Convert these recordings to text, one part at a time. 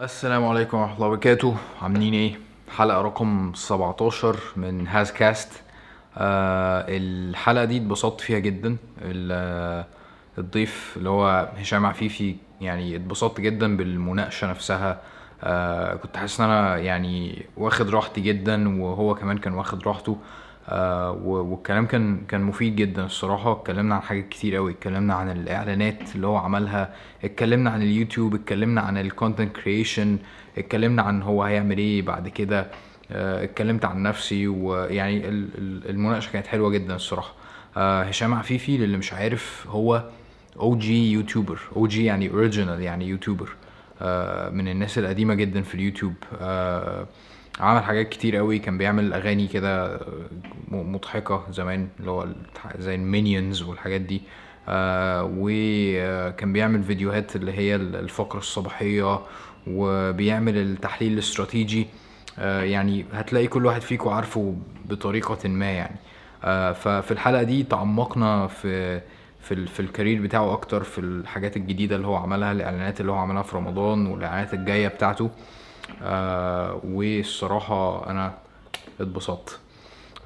السلام عليكم ورحمة الله وبركاته. عاملين إيه؟ حلقة رقم 17 من هاز كاست آه الحلقة دي اتبسطت فيها جدا. ال- الضيف اللي هو هشام عفيفي يعني اتبسطت جدا بالمناقشة نفسها. آه كنت حاسس إن أنا يعني واخد راحتي جدا وهو كمان كان واخد راحته. آه و- والكلام كان كان مفيد جدا الصراحة. اتكلمنا عن حاجات كتير قوي اتكلمنا عن الإعلانات اللي هو عملها. اتكلمنا عن اليوتيوب. اتكلمنا عن ال content creation اتكلمنا عن هو هيعمل إيه بعد كده. آه، اتكلمت عن نفسي. ويعني ال- ال- المناقشة كانت حلوة جدا الصراحة. آه، هشام عفيفي للي مش عارف هو OG YouTuber OG يعني original يعني YouTuber آه، من الناس القديمة جدا في اليوتيوب. آه، عمل حاجات كتير قوي كان بيعمل أغاني كده م- مضحكة زمان اللي هو زي ال Minions والحاجات دي. آه وكان بيعمل فيديوهات اللي هي الفقرة الصباحية وبيعمل التحليل الاستراتيجي. آه يعني هتلاقي كل واحد فيكم عارفه بطريقة ما يعني. آه ففي الحلقة دي تعمقنا في في في ال career بتاعه أكتر في الحاجات الجديدة اللي هو عملها الإعلانات اللي هو عملها في رمضان والإعلانات الجاية بتاعته. آه والصراحة أنا اتبسطت.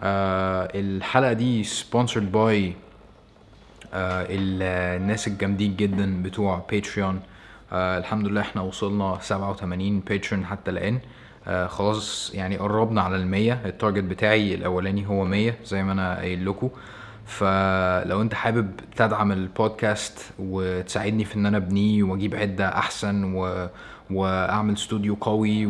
آه الحلقة دي sponsored by آه ال- الناس الجامدين جدا بتوع Patreon آه الحمد لله إحنا وصلنا 87 Patreon حتى الآن. آه خلاص يعني قربنا على المية. ال target بتاعي الأولاني هو 100 زي ما أنا قايل لكم. فلو أنت حابب تدعم البودكاست وتساعدني في إن أنا أبنيه وأجيب عدة أحسن و... واعمل استوديو قوي.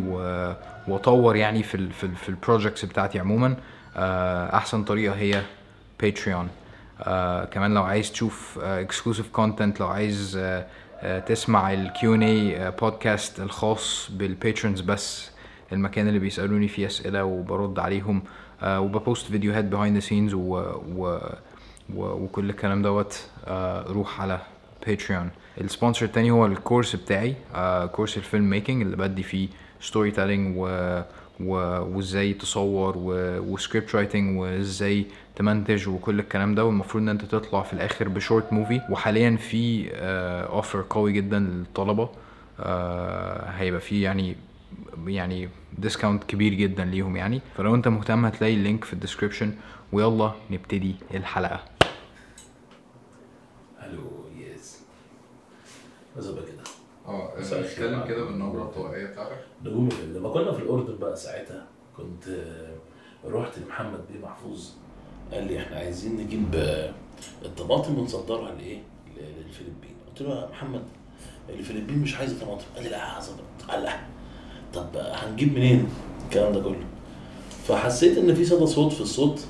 واطور يعني في ال... في, ال... في ال projects بتاعتي عموما آه، أحسن طريقة هي Patreon آه كمان لو عايز تشوف exclusive content لو عايز آه آه تسمع ال Q and A بودكاست الخاص بال patrons بس المكان اللي بيسألوني فيه أسئلة وبرد عليهم آه وب post فيديوهات behind the scenes و, و, وكل الكلام دوت آه روح على Patreon ال sponsor التاني هو ال course بتاعي آه course ال film making اللي بدي فيه storytelling و. وازاي تصور. و script writing وازاي تمنتج وكل الكلام ده والمفروض إن أنت تطلع في الآخر ب short movie وحاليا في offer قوي جدا للطلبة آه هيبقى في يعني يعني discount كبير جدا ليهم يعني فلو أنت مهتم هتلاقي ال link في ال description ويلا نبتدي الحلقة ألو يس بقى كده. آه الخير. نتكلم كده بالنبرة الطبيعيه بتاعتك نقوم لما كنا في الأردن بقى ساعتها كنت آه، رحت لمحمد بيه محفوظ. قال لي إحنا عايزين نجيب آه، الطماطم ونصدرها لإيه؟ للفلبين. قلت له يا محمد الفلبين مش عايزة طماطم. قال لي لا عايزة طماطم. قال لا. طب آه، هنجيب منين؟ الكلام ده كله. فحسيت إن في صدى صوت في الصوت.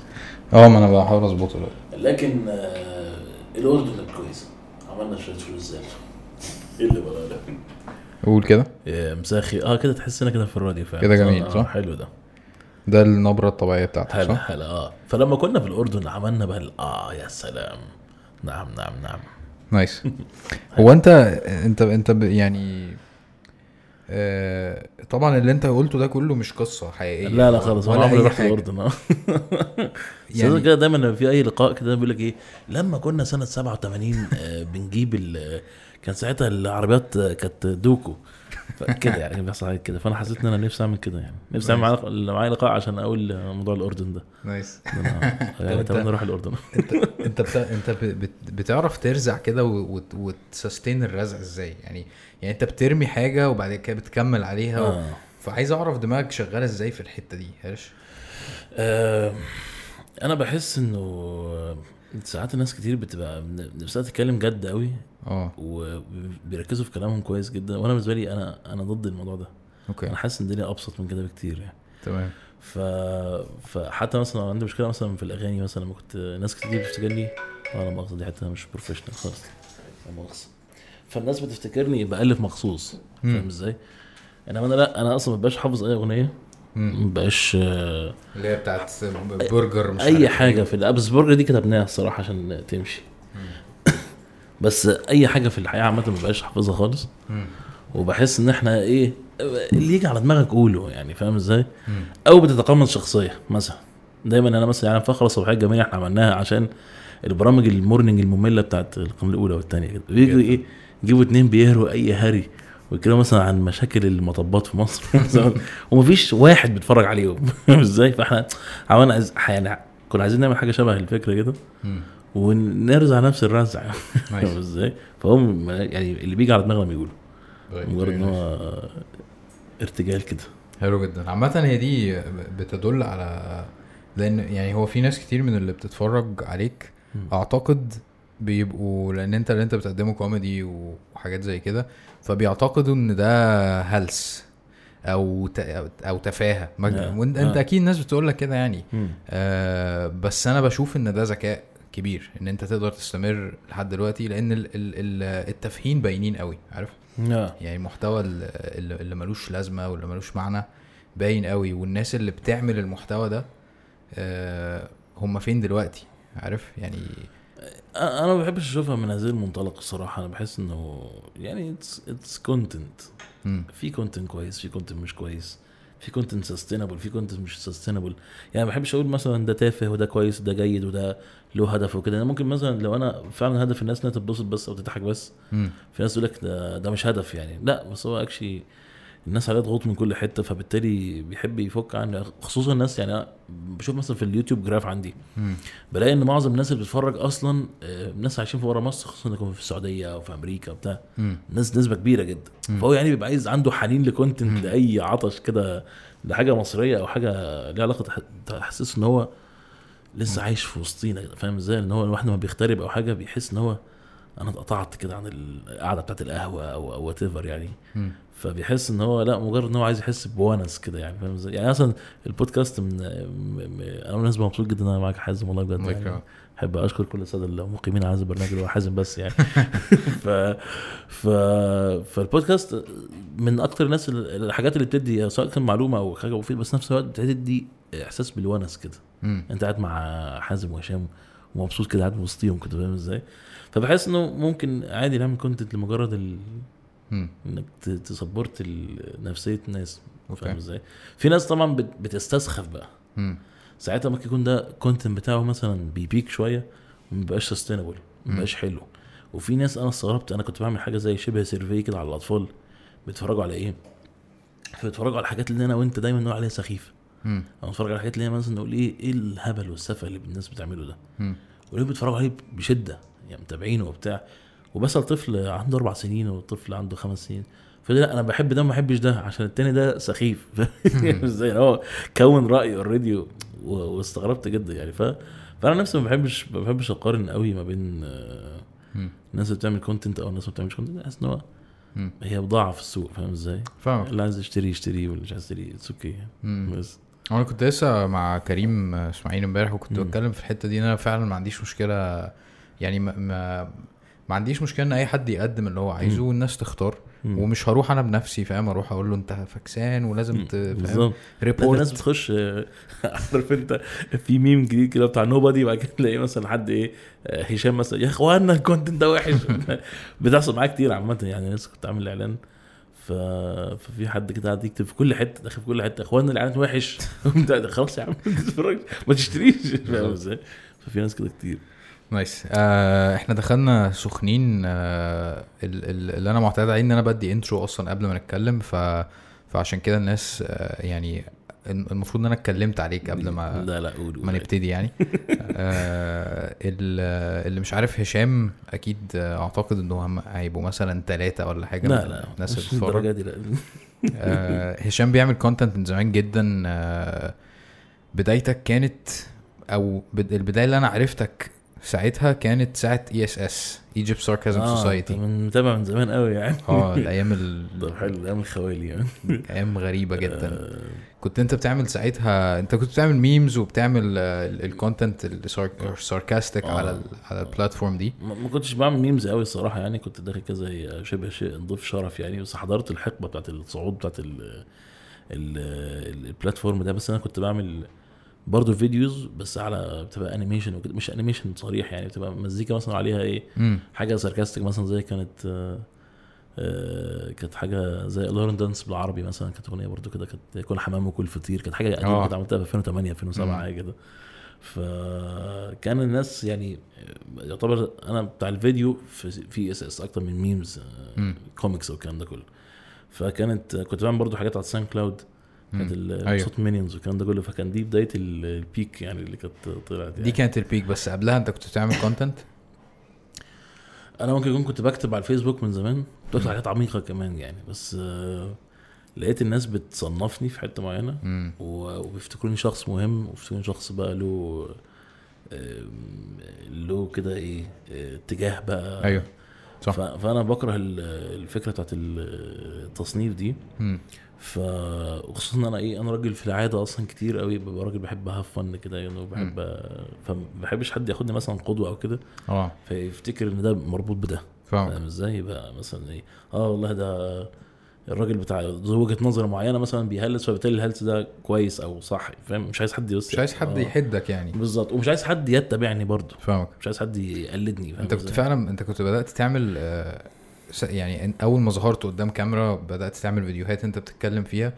آه ما أنا بحاول أظبطه لكن آه، الأردن كويسه عملنا شوية فلوس زي إيه اللي بقى ده؟ قول كده. يا مساخي. آه كده تحسنا كده في الراديو فعلا. كده جميل، آه صح؟ حلو ده. ده النبرة الطبيعية بتاعتك حلو صح؟ حلو آه. فلما كنا في الأردن عملنا بقى آه يا سلام. نعم نعم نعم. نايس. هو أنت أنت أنت يعني آه طبعا اللي أنت قلته ده كله مش قصة حقيقية. لا لا خالص أنا عمري رحت. الأردن آه. يعني- كده دايما في أي لقاء كده بيقول لك إيه لما كنا سنة 87 آه، بنجيب ال- كان ساعتها العربيات كانت دوكو. كده يعني كان بيحصل حاجات كده. فأنا حسيت إن أنا نفسي أعمل كده يعني. نفسي أعمل معايا لقاء عشان أقول موضوع الأردن ده. نايس يعني أتمنى أروح الأردن. انت أنت بتا... أنت بت... بتعرف ترزع كده و... وت... وتسستين الرزع إزاي؟ يعني يعني أنت بترمي حاجة وبعد كده بتكمل عليها و... آه. فعايز أعرف دماغك شغالة إزاي في الحتة دي هرش آه، أنا بحس إنه ساعات الناس كتير بتبقى نفسها تتكلم جد قوي آه. وبيركزوا في كلامهم كويس جدا. وأنا بالنسبة لي أنا أنا ضد الموضوع ده. أوكي. أنا حاسس إن الدنيا أبسط من كده بكتير يعني. تمام. ف... فحتى مثلا عندي مشكلة مثلا في الأغاني مثلا لما كنت ناس كتير بتفتكرني أنا مؤاخذه دي حتة مش professional خالص لا مؤاخذه فالناس بتفتكرني بألف مخصوص. فاهم إزاي؟ إنما أنا لأ أنا أصلا ما بقاش حافظ أي أغنية. ما بقاش آه، اللي هي بتاعت برجر مش أي عارف حاجة إيه. في الابس برجر دي كتبناها الصراحه عشان تمشي. بس أي حاجة في الحياة عامة ما بقاش حافظها خالص. وبحس إن إحنا إيه اللي يجي على دماغك قوله يعني فاهم إزاي؟ أو بتتقمص شخصية مثلا. دايما أنا مثلا يعني فقره صباحية جميله إحنا عملناها عشان البرامج المورنينج المملة بتاعت القناة الأولى والثانيه كده. بيجوا. إيه يجيبوا اتنين بيهروا أي هري ويتكلموا مثلا عن مشاكل المطبات في مصر ومفيش واحد بيتفرج عليهم. إزاي؟ فإحنا عملنا يعني كنا عايزين نعمل حاجة شبه الفكرة كده. ونرزع نفس الرزع. إزاي فهم يعني اللي بيجي على دماغنا بيقولوا طيب، مجرد إن. هو ارتجال كده حلو جدا عامة هي دي بتدل على لأن يعني هو في ناس كتير من اللي بتتفرج عليك. أعتقد بيبقوا لأن أنت اللي أنت بتقدمه كوميدي وحاجات زي كده فبيعتقدوا إن ده هلس أو. أو تفاهة آه، وأنت أنت آه. أكيد الناس بتقول لك كده يعني. آه بس أنا بشوف إن ده ذكاء كبير إن أنت تقدر تستمر لحد دلوقتي لأن ال... ال... ال- التافهين باينين قوي عارف؟ آه. يعني المحتوى ال- اللي اللي ملوش لازمة واللي ملوش معنى باين قوي والناس اللي بتعمل المحتوى ده آه هم فين دلوقتي؟ عارف؟ يعني أنا ما بحبش أشوفها من هذه المنطلق الصراحة أنا بحس إنه يعني it's content مم. في content كويس في content مش كويس في content sustainable في content مش sustainable يعني ما بحبش أقول مثلا ده تافه وده كويس وده جيد وده له هدف وكده أنا ممكن مثلا لو أنا فعلا هدف الناس إنها تتبسط بس أو تضحك بس. في ناس تقول لك ده, ده مش هدف يعني لا بس هو actually الناس عليها ضغوط من كل حتة فبالتالي بيحب يفك عن خصوصا الناس يعني أنا بشوف مثلا في اليوتيوب graph عندي. بلاقي إن معظم الناس اللي بتتفرج أصلا آه، ناس عايشين في بره مصر خصوصا يكونوا في السعودية أو في أمريكا وبتاع. ناس نسبة كبيرة جدا. فهو يعني بيبقى عايز عنده حنين. ل content لأي عطش كده لحاجة مصرية أو حاجة ليها علاقة تح- تحسسه إن هو لسه عايش في وسطينا فاهم إزاي؟ ان هو الواحد لما بيغترب أو حاجة بيحس إن هو أنا اتقطعت كده عن القعدة بتاعت القهوة أو وات يعني. مم. فبيحس إن هو لا مجرد إن هو عايز يحس بونس كده يعني فاهم إزاي؟ يعني مثلا البودكاست من م... م... أنا بالنسبة مبسوط جدا إن أنا معاك حازم والله بجد يعني. أحب أشكر كل الساده القائمين على هذا البرنامج اللي هو حازم بس يعني. ف ف فالبودكاست من أكتر الناس ال- الحاجات اللي بتدي سواء كان معلومة أو حاجة مفيدة بس نفس الوقت بتدي إحساس بالونس كده. أنت قاعد مع حازم وهشام ومبسوط كده قاعد وسطيهم كده فاهم إزاي؟ فبحس إنه ممكن عادي نعمل content لمجرد ال... إنك ت support نفسية الناس. فاهم إزاي؟ في ناس طبعا بت- بتستسخف بقى. ساعتها ممكن يكون ده content بتاعه مثلا بي peak شوية ومبقاش sustainable مبقاش حلو. وفي ناس أنا استغربت أنا كنت بعمل حاجة زي شبه survey كده على الأطفال بيتفرجوا على إيه؟ بيتفرجوا على الحاجات اللي أنا وأنت دايما نقول عليها سخيفة. مم. أو نتفرج على الحاجات اللي هي مثلا نقول إيه إيه الهبل والسفه اللي الناس بتعمله ده مم. وليه بيتفرجوا عليه بشدة يعني متابعينه وبتاع وبسأل طفل عنده أربع سنين وطفل عنده خمس سنين فده لا أنا بحب ده ما بحبش ده عشان التاني ده سخيف فاهم إزاي هو كون رأي already واستغربت جدا يعني ف فأنا نفسي ما بحبش ما بحبش أقارن قوي ما بين آه،. الناس اللي بتعمل content أو الناس اللي ما بتعملش content بحس إن هو. هي بضاعه في السوق فاهم إزاي؟ فاهمك اللي عايز يشتري يشتري واللي مش عايز يشتري it's okay مم. بس أنا كنت لسه مع كريم إسماعيل امبارح وكنت. بتكلم في الحتة دي إن أنا فعلا ما عنديش مشكلة يعني ما ما, ما عنديش مشكلة إن أي حد يقدم اللي هو عايزه. والناس تختار. مم. ومش هروح أنا بنفسي فاهم؟ أروح أقول له أنت فكسان ولازم ت- فاهم؟ بالظبط. لا، في ناس report بتخش آه، عارف أنت في ميم جديد كده بتاع nobody وبعد كده تلاقي مثلا حد إيه هشام مثلا يا اخوانا ال content ده وحش. بتحصل معايا كتير عامة يعني لسه كنت عامل إعلان ف... ففي حد كده قاعد يكتب في كل حتة داخل في كل حتة اخوانا الاعلان وحش. خلاص يا عم ما تتفرجش ما تشتريش. فاهم إزاي؟ ففي ناس كده كتير. nice. آه إحنا دخلنا سخنين آه ال- ال- اللي أنا معتاد عليه إن أنا بدي intro أصلا قبل ما نتكلم ف فعشان كده الناس آه يعني المفروض إن أنا اتكلمت عليك قبل ما لا لا قول ما. نبتدي يعني. آه ال- اللي مش عارف هشام أكيد أعتقد إنه هم هيبقوا مثلا ثلاثة ولا حاجة لا لا الناس اللي مش بتتفرج. دي لا. آه، هشام بيعمل content من زمان جدا آه، بدايتك كانت أو بد- البداية اللي أنا عرفتك ساعتها كانت ساعة ESS Egypt Sarcasm Society من متابع من زمان قوي يعني. آه الأيام ال- ده حلو من الخوالي يعني. أيام غريبة جدا. آه، كنت انت بتعمل ساعتها انت كنت بتعمل memes وبتعمل ال content ال sarcastic آه. على ال على ال platform دي. ما كنتش بعمل memes قوي الصراحة يعني كنت داخل زي شبه شيء ضيف شرف يعني بس حضرت الحقبة بتاعت الصعود بتاعت ال ال ال platform ده. بس أنا كنت بعمل برضه videos بس على بتبقى animation وكده مش animation صريح يعني بتبقى مزيكا مثلا عليها إيه حاجة sarcastic مثلا زي كانت آه، آه، كانت حاجة زي Lord of the Dance بالعربي مثلا كانت أغنية برضو كده كانت كل حمام وكل فطير كانت حاجة قديمة آه. كنت عملتها في 2008 2007 مم. حاجة كده فكان الناس يعني يعتبر أنا بتاع الفيديو في ESS أكتر من memes. comics والكلام ده كله فكانت كنت بعمل برضو حاجات على ال SoundCloud كانت أيوه. صوت Minions والكلام ده كله فكان دي بداية ال- ال peak يعني اللي كانت طلعت يعني. دي كانت ال peak بس قبلها أنت كنت بتعمل content أنا ممكن يكون كنت بكتب على الفيسبوك من زمان بكتب حاجات عميقة كمان يعني. بس آه، لقيت الناس بتصنفني في حتة معينة وبيفتكروني شخص مهم وبيفتكروني شخص بقى له له كده إيه آه، اتجاه بقى. أيوه صح. فأنا بكره ال- الفكرة بتاعت التصنيف دي. ف وخصوصا إن أنا إيه أنا راجل في العادة أصلا كتير قوي ببقى راجل بحب هاف فن كده يعني وبحب فما بحبش حد ياخدني مثلا قدوة أو كده. آه. فيفتكر إن ده مربوط بده. فاهم إزاي يبقى مثلا إيه آه والله ده الراجل بتاع ذو وجهة نظر معينة مثلا بيهلس فبالتالي الهلس ده كويس أو صح فاهم مش عايز حد يبص مش عايز حد آه، يحدك يعني بالظبط ومش عايز حد يتبعني برضه فاهمك مش عايز حد يقلدني فاهم أنت كنت؟ فعلا أنت كنت بدأت تعمل آه، يعني أول ما ظهرت قدام كاميرا بدأت تعمل فيديوهات أنت بتتكلم فيها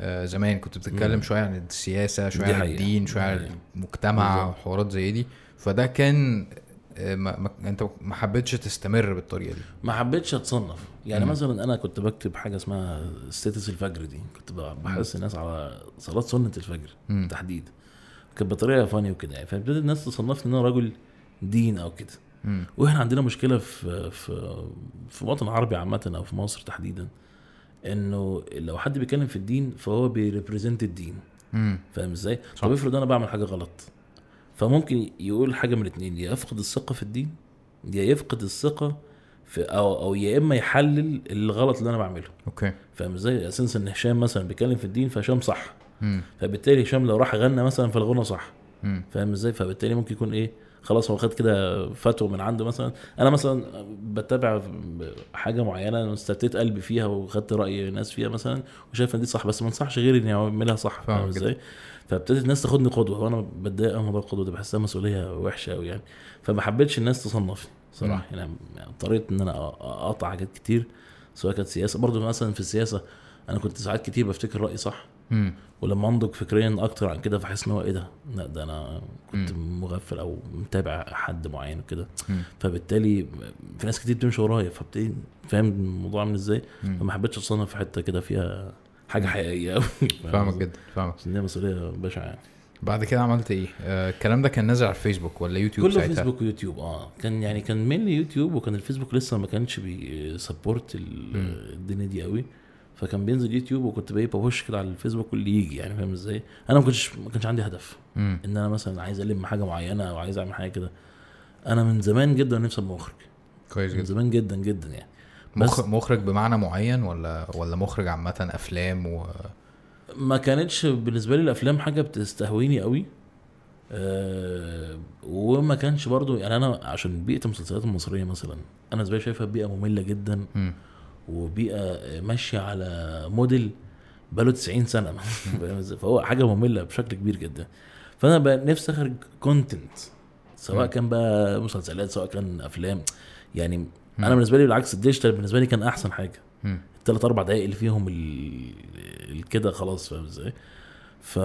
آه، زمان كنت بتتكلم. شوية عن السياسة شوية عن. الدين شوية عن. المجتمع. وحوارات زي دي فده كان ما ما انت ما حبيتش تستمر بالطريقة دي ما حبيتش اتصنف يعني مم. مثلا أنا كنت بكتب حاجة اسمها ستاتس الفجر دي كنت بحث الناس على صلاة سنة الفجر مم. بالتحديد كانت بطريقة فاني وكده يعني فابتدت الناس تصنفني إن أنا رجل دين أو كده مم. وإحنا عندنا مشكلة في في في الوطن العربي عامة أو في مصر تحديدا إنه لو حد بيتكلم في الدين فهو بي represent الدين. فاهم إزاي؟ طب افرض أنا بعمل حاجة غلط فممكن يقول حاجة من الاثنين يا يفقد الثقة في الدين يا يفقد الثقة في أو أو يا إما يحلل الغلط اللي أنا بعمله. okay. فاهم إزاي؟ أساس إن هشام مثلا بيتكلم في الدين فهشام صح. مم. فبالتالي هشام لو راح غنى مثلا فالغنى صح. فاهم إزاي؟ فبالتالي ممكن يكون إيه؟ خلاص هو خد كده فتوى من عنده مثلا. أنا مثلا بتابع حاجة معينة استفتيت قلبي فيها وخدت رأي ناس فيها مثلا وشايف إن دي صح بس ما انصحش غيري إني أعملها صح. فاهم. إزاي؟ فابتدت الناس تاخدني قدوة وأنا بتضايق من موضوع القدوة ده بحسها مسؤولية وحشة قوي يعني فما حبيتش الناس تصنفني صراحة يعني اضطريت إن أنا أقطع حاجات كتير سواء كانت سياسة برضو مثلا في السياسة أنا كنت ساعات كتير بفتكر رأيي صح مم. ولما أنضج فكريا أكتر عن كده فحس إن هو إيه ده لأ ده أنا كنت مم. مغفل أو متابع حد معين وكده. فبالتالي في ناس كتير بتمشي ورايا فبتدي فاهم الموضوع عامل إزاي. فما حبيتش أتصنف في حتة كده فيها حاجة حقيقية قوي فاهمك جدا فاهمك. دي مسؤولية بشعة يعني. بعد كده عملت إيه؟ آه، الكلام ده كان نازل على الفيسبوك ولا يوتيوب كله ساعتها؟ فيسبوك ويوتيوب آه. كان يعني كان main يوتيوب وكان الفيسبوك لسه ما كانش بي support. الدنيا دي قوي فكان بينزل يوتيوب وكنت بقى ب push كده على الفيسبوك واللي يجي يعني فاهم إزاي؟ أنا ما كنتش ما كانش عندي هدف. إن أنا مثلا عايز ألم حاجة معينة أو عايز أعمل حاجة كده. أنا من زمان جدا نفسي أبقى مخرج. كويس من جدا. زمان جدا جدا يعني. مخرج مخرج بمعنى معين ولا ولا مخرج عامة أفلام و ما كانتش بالنسبة لي الأفلام حاجة بتستهويني قوي أه وما كانش برضو يعني أنا عشان بيئة المسلسلات المصرية مثلا أنا بالنسبة لي شايفها بيئة مملة جدا مم. وبيئة ماشية على موديل بقاله 90 سنة؟ فهو حاجة مملة بشكل كبير جدا فأنا بقى نفسي أخرج content سواء مم. كان بقى مسلسلات سواء كان أفلام يعني أنا بالنسبة لي بالعكس ال digital بالنسبة لي كان احسن حاجة. الثلاث أربع دقايق اللي فيهم كده خلاص فاهم إزاي؟ ف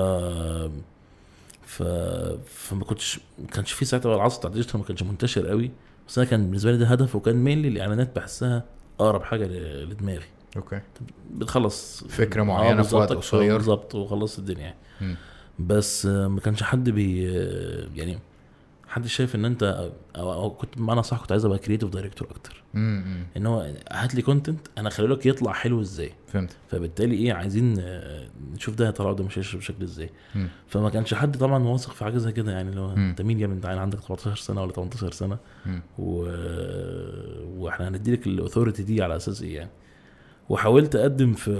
ف فما كنتش ما كانش في ساعتها بقى العصر بتاع ال digital ما كانش منتشر قوي. بس أنا كان بالنسبة لي ده هدف وكان مين الإعلانات بحسها أقرب حاجة لدماغي. okay. بتخلص فكرة معينة في وقت قصير. بالظبط وخلصت الدنيا يعني. بس آه، ما كانش حد بي يعني حد شايف إن أنت أو, أو كنت بمعنى صح كنت عايز أبقى creative director أكتر مم. مم. إن هو هات لي content أنا خلي لك يطلع حلو إزاي فهمت فبالتالي إيه عايزين آه، نشوف ده هيطلع قدام الشاشه بشكل إزاي مم. فما كانش حد طبعا واثق في حاجة زي كده يعني مم. أنت مين يا أنت عندك 17 سنة ولا 18 سنة مم. و... وإحنا هنديلك الاثوريتي دي على أساس إيه يعني وحاولت أقدم في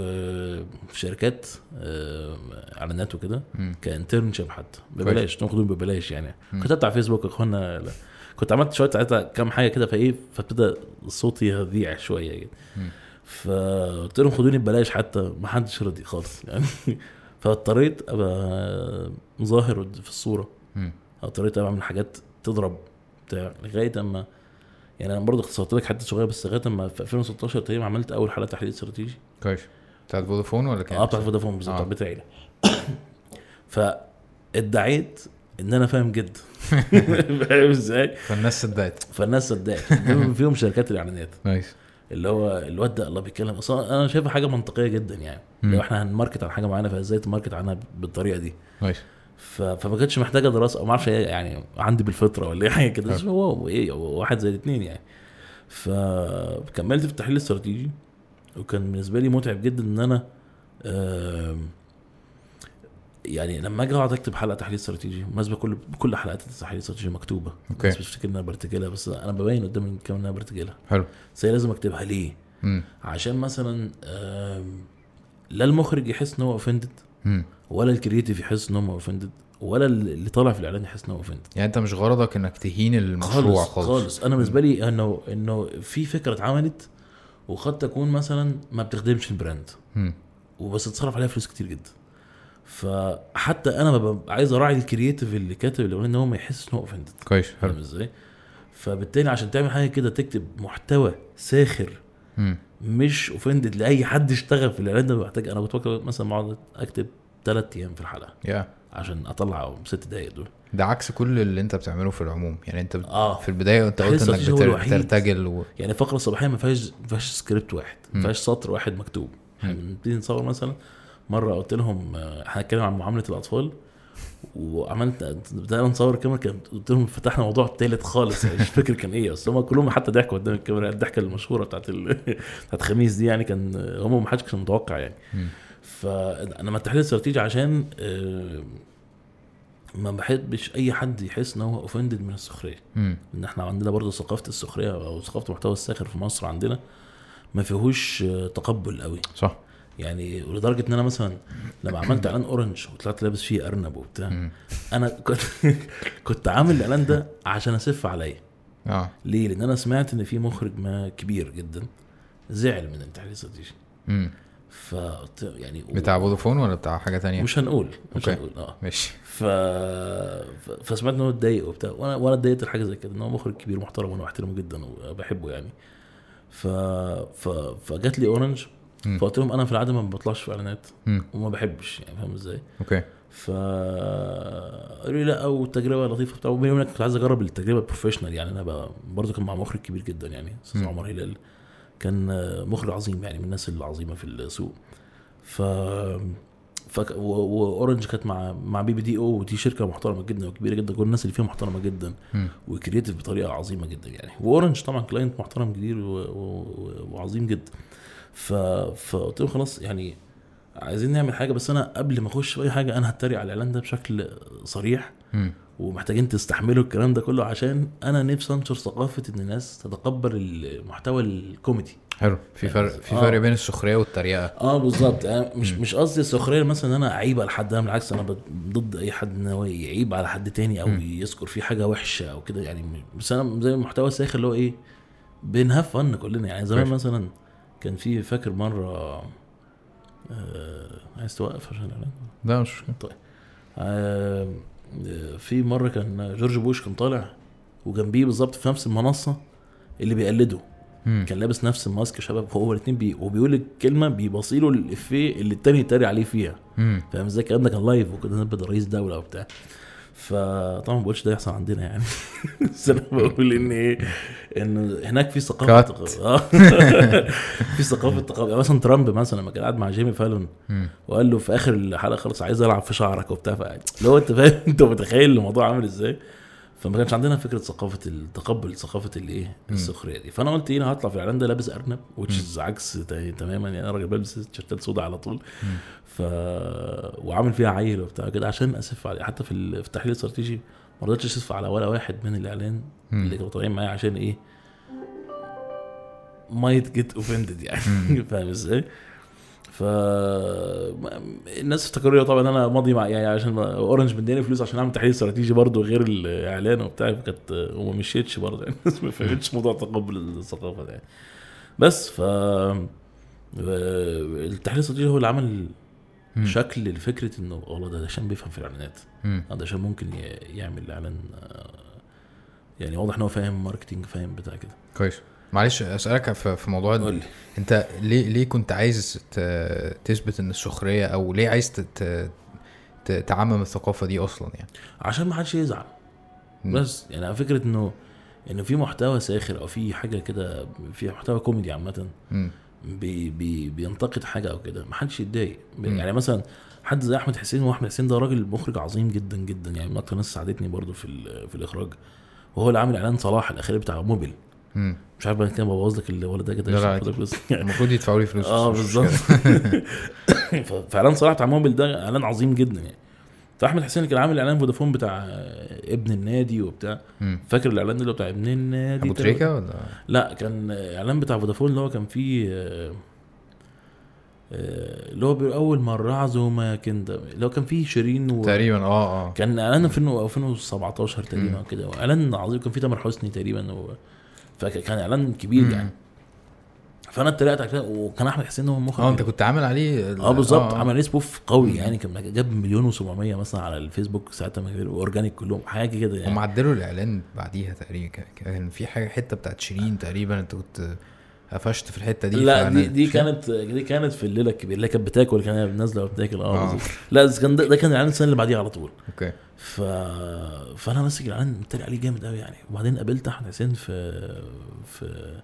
في شركات آه، إعلانات وكده. كانترنشيب حتى ببلاش ناخدهم ببلاش يعني. كتبت على فيسبوك أخوانا. كنت عملت شوية ساعتها كام حاجة كده فإيه فابتدى صوتي يضيع شوية كده مم. فقلت لهم خدوني ببلاش حتى ما حدش رضي خالص يعني فاضطريت أبقى ظاهر في الصورة. اضطريت أبقى أعمل حاجات تضرب بتاع لغاية أما يعني أنا برضه اختصرت لك حتة صغيرة بس لغاية أما في 2016 تقريبا عملت أول حلقه تحليل استراتيجي. كويس. بتاعت فودافون ولا كان آه بتاعت فودافون بالظبط آه. بتاعت بيت عيلة. فادعيت إن أنا فاهم جدا فاهم إزاي؟ فالناس صدقت. فالناس صدقت. فيهم شركات الإعلانات. nice اللي هو الواد ده الله بيتكلم أصلا أنا شايفها حاجة منطقية جدا يعني. لو إحنا هن market على حاجة معينة فإزاي ت market عنها بالطريقة دي؟ ف... فما كانتش محتاجة دراسة أو ما أعرفش يعني عندي بالفطرة ولا إيه حاجة كده بس هو إيه واحد زي الاثنين يعني فكملت في التحليل الاستراتيجي وكان بالنسبة لي متعب جدا إن أنا يعني لما أجي أقعد أكتب حلقة تحليل استراتيجي بالمناسبه كل كل حلقات التحليل الاستراتيجي مكتوبة أوكي. الناس بتفتكر إن أنا برتجلها بس أنا ببين قدام كمان إن أنا برتجلها حلو بس هي لازم أكتبها ليه؟ مم. عشان مثلا لا المخرج يحس إن هو offended. ولا ال creative يحس ان هو offended ولا اللي طالع في الإعلان يحس ان هو offended يعني أنت مش غرضك إنك تهين المشروع خالص خالص, خالص. أنا بالنسبة لي إنه إنه في فكرة اتعملت وقد تكون مثلا ما بتخدمش ال brand. وبس اتصرف عليها فلوس كتير جدا. فحتى أنا ببقى عايز أراعي ال creative اللي كاتب اللي إن هو ما يحسش ان هو offended كويس فاهم حلو إزاي؟ فبالتالي عشان تعمل حاجة كده تكتب محتوى ساخر مم. مش offended لأي حد يشتغل في الإعلان ده محتاج أنا كنت مثلا بقعد أكتب ثلاث أيام في الحلقة يا عشان أطلع ست دقايق دول ده عكس كل اللي أنت بتعمله في العموم يعني أنت. آه في البداية انت قلت إنك. بترتجل و... يعني الفقره الصباحيه ما فيهاش ما فيهاش سكريبت واحد ما. فيهاش سطر واحد مكتوب إحنا مم. بنبتدي نصور مثلا مرة قلت لهم آه، إحنا هنتكلم عن معاملة الأطفال وعملت بدأنا نصور الكاميرا كان قلت لهم فتحنا موضوع تالت خالص يعني مش فاكر كان إيه بس هم كلهم حتى ضحكوا قدام الكاميرا الضحكة المشهورة بتاعت ال... بتاعت خميس دي يعني كان هم ما حدش كان متوقع يعني. فأنا ما التحليل الاستراتيجي عشان آه، ما بحبش أي حد يحس إن هو offended من السخرية. مم. إن إحنا عندنا برضه ثقافة السخرية أو ثقافة المحتوى الساخر في مصر عندنا ما فيهوش آه، تقبل قوي. صح. يعني ولدرجه إن أنا مثلا لما عملت إعلان أورنج وطلعت لابس فيه أرنب وبتاع. أنا كنت كنت عامل الإعلان ده عشان أسف عليا. آه. ليه؟ لأن أنا سمعت إن في مخرج ما كبير جدا زعل من التحليل الاستراتيجي. ف يعني بتاع فودافون ولا بتاع حاجة تانية مش هنقول مش okay. هنقول آه ماشي ف... فسمعت إن هو اتضايق وبتاع وأنا وأنا اتضايقت لحاجه زي كده إن هو مخرج كبير محترم وأنا بحترمه جدا وبحبه يعني ف... ف... فجات لي أورنج. فقلت لهم أنا في العادة ما بطلعش في إعلانات. وما بحبش يعني فاهم إزاي؟ okay ف قالوا لي لا والتجربة لطيفة بتاع وبيني وبينك كنت عايز أجرب التجربة ال professional يعني أنا برضه كان مع مخرج كبير جدا يعني أستاذ. عمر هلال كان مخرج عظيم يعني من الناس العظيمة في السوق ف ف وأورنج كانت مع مع BBDO ودي شركة محترمة جدا وكبيرة جدا كل الناس اللي فيها محترمة جدا. و creative بطريقة عظيمة جدا يعني وأورنج طبعا client محترم كبير و... و... وعظيم جدا ف... فقلت لهم خلاص يعني عايزين نعمل حاجة بس أنا قبل ما أخش في أي حاجة أنا هتريق على الإعلان ده بشكل صريح مم. ومحتاجين تستحملوا الكلام ده كله عشان أنا نفسي أنشر ثقافة إن الناس تتقبل المحتوى الكوميدي. حلو. في فرق في آه. فرق بين السخرية والتريقة. آه بالظبط. أنا مش مش قصدي السخرية مثلا إن أنا أعيب على حد أنا بالعكس أنا ضد أي حد إن هو يعيب على حد تاني أو. يذكر فيه حاجة وحشة أو كده. يعني بس أنا زي المحتوى الساخر اللي هو إيه بنهاف فن كلنا. يعني زمان. مثلا كان في فاكر مرة آه عايز توقف عشان ده مش مشكلة. آه في مرة كان جورج بوش كان طالع وجنبيه بالظبط في نفس المنصة اللي بيقلده مم. كان لابس نفس الماسك شباب هو الاثنين بي وبيقول الكلمة بيبصيله الافيه اللي التاني يتريق عليه فيها. فاهم إزاي الكلام ده كان لايف وكده نبت رئيس دولة وبتاع فطبعا ما بقولش ده يحصل عندنا يعني. بس أنا بقول إن إيه إن هناك في ثقافة آه. في ثقافة تقابل يعني مثلا ترامب مثلا لما كان قاعد مع جيمي فالون. وقال له في آخر الحلقة خلاص عايز ألعب في شعرك وبتاع اللي هو أنت فاهم؟ أنت متخيل الموضوع عامل إزاي؟ فما كانش عندنا فكرة ثقافة التقبل ثقافة الإيه. السخرية دي فأنا قلت إيه أنا هطلع في الاعلان ده لابس أرنب وتش عكس تماما يعني أنا راجل بلبس تيشيرتات سودا على طول. ف وعامل فيها عيل وبتاع كده عشان أسف عليه حتى في ال- في التحليل الاستراتيجي ما رضيتش أسف على ولا واحد من الإعلان. اللي كانوا طالعين معايا عشان إيه might get offended يعني. فاهم إزاي؟ ف الناس افتكروا طبعا أنا ماضي مع يعني عشان اورنج مديني فلوس عشان أعمل تحليل استراتيجي برضه غير الإعلان وبتاع كانت وما مشيتش برضه. يعني الناس ما فهمتش موضوع تقبل الثقافة ده يعني. بس ف التحليل الاستراتيجي هو اللي عمل مم. شكل لفكرة انه والله ده عشان بيفهم في الإعلانات. مم. ده عشان ممكن يعمل إعلان آه، يعني واضح إن هو فاهم marketing فاهم بتاع كده. كويس. معلش أسألك في موضوع قول لي أنت ليه ليه كنت عايز تثبت إن السخرية أو ليه عايز تعمم الثقافة دي أصلا يعني عشان ما حدش يزعل. بس يعني فكرة انه ان في محتوى ساخر أو في حاجة كده في محتوى كوميدي عامة. بي بي بينتقد حاجة أو كده ما حدش يتضايق. يعني مثلا حد زي أحمد حسين وأحمد حسين ده راجل مخرج عظيم جدا جدا يعني من أكتر ناس ساعدتني برضو في في الإخراج وهو اللي عامل إعلان صلاح الأخير بتاع موبيل مم. مش عارف أنا كده ببوظ لك الولد ده كده يعني المفروض يدفعوا لي فلوس. آه بالظبط. فإعلان صلاح بتاع موبيل ده إعلان عظيم جدا يعني. فأحمد حسين كان عامل إعلان فودافون بتاع ابن النادي وبتاع. مم. فاكر الإعلان ده اللي هو بتاع ابن النادي؟ أبو؟ تريكة ولا؟ لا كان إعلان بتاع فودافون اللي هو كان فيه آه، آه، اللي هو أول مرة عزومه كده اللي هو كان فيه شيرين و... تقريبا آه آه. كان إعلان 2000 2017 تقريبا كده اعلان عظيم كان فيه تامر حسني تقريبا و... فكان إعلان كبير. يعني فأنا اتريقت على كده وكان أحمد حسين هو المخرج آه أنت كنت عامل عليه آه بالظبط آه. عمل عليه spoof قوي. يعني كان جاب مليون و700 مثلا على الفيسبوك ساعتها organic كلهم حاجة كده هم يعني عدلوا الإعلان بعديها تقريبا كان في حاجة حتة بتاعت شيرين تقريبا أنت كنت قفشت في الحتة دي لا دي دي كانت دي كانت في الليلة الكبيرة اللي كانت بتاكل كانت نازلة وبتاكل آه آه. لا ده كان ده, ده كان الاعلان السنة اللي بعديها على طول. أوكي. ف... فأنا ماسك الاعلان متريق عليه جامد قوي يعني. وبعدين قابلت أحمد حسين في في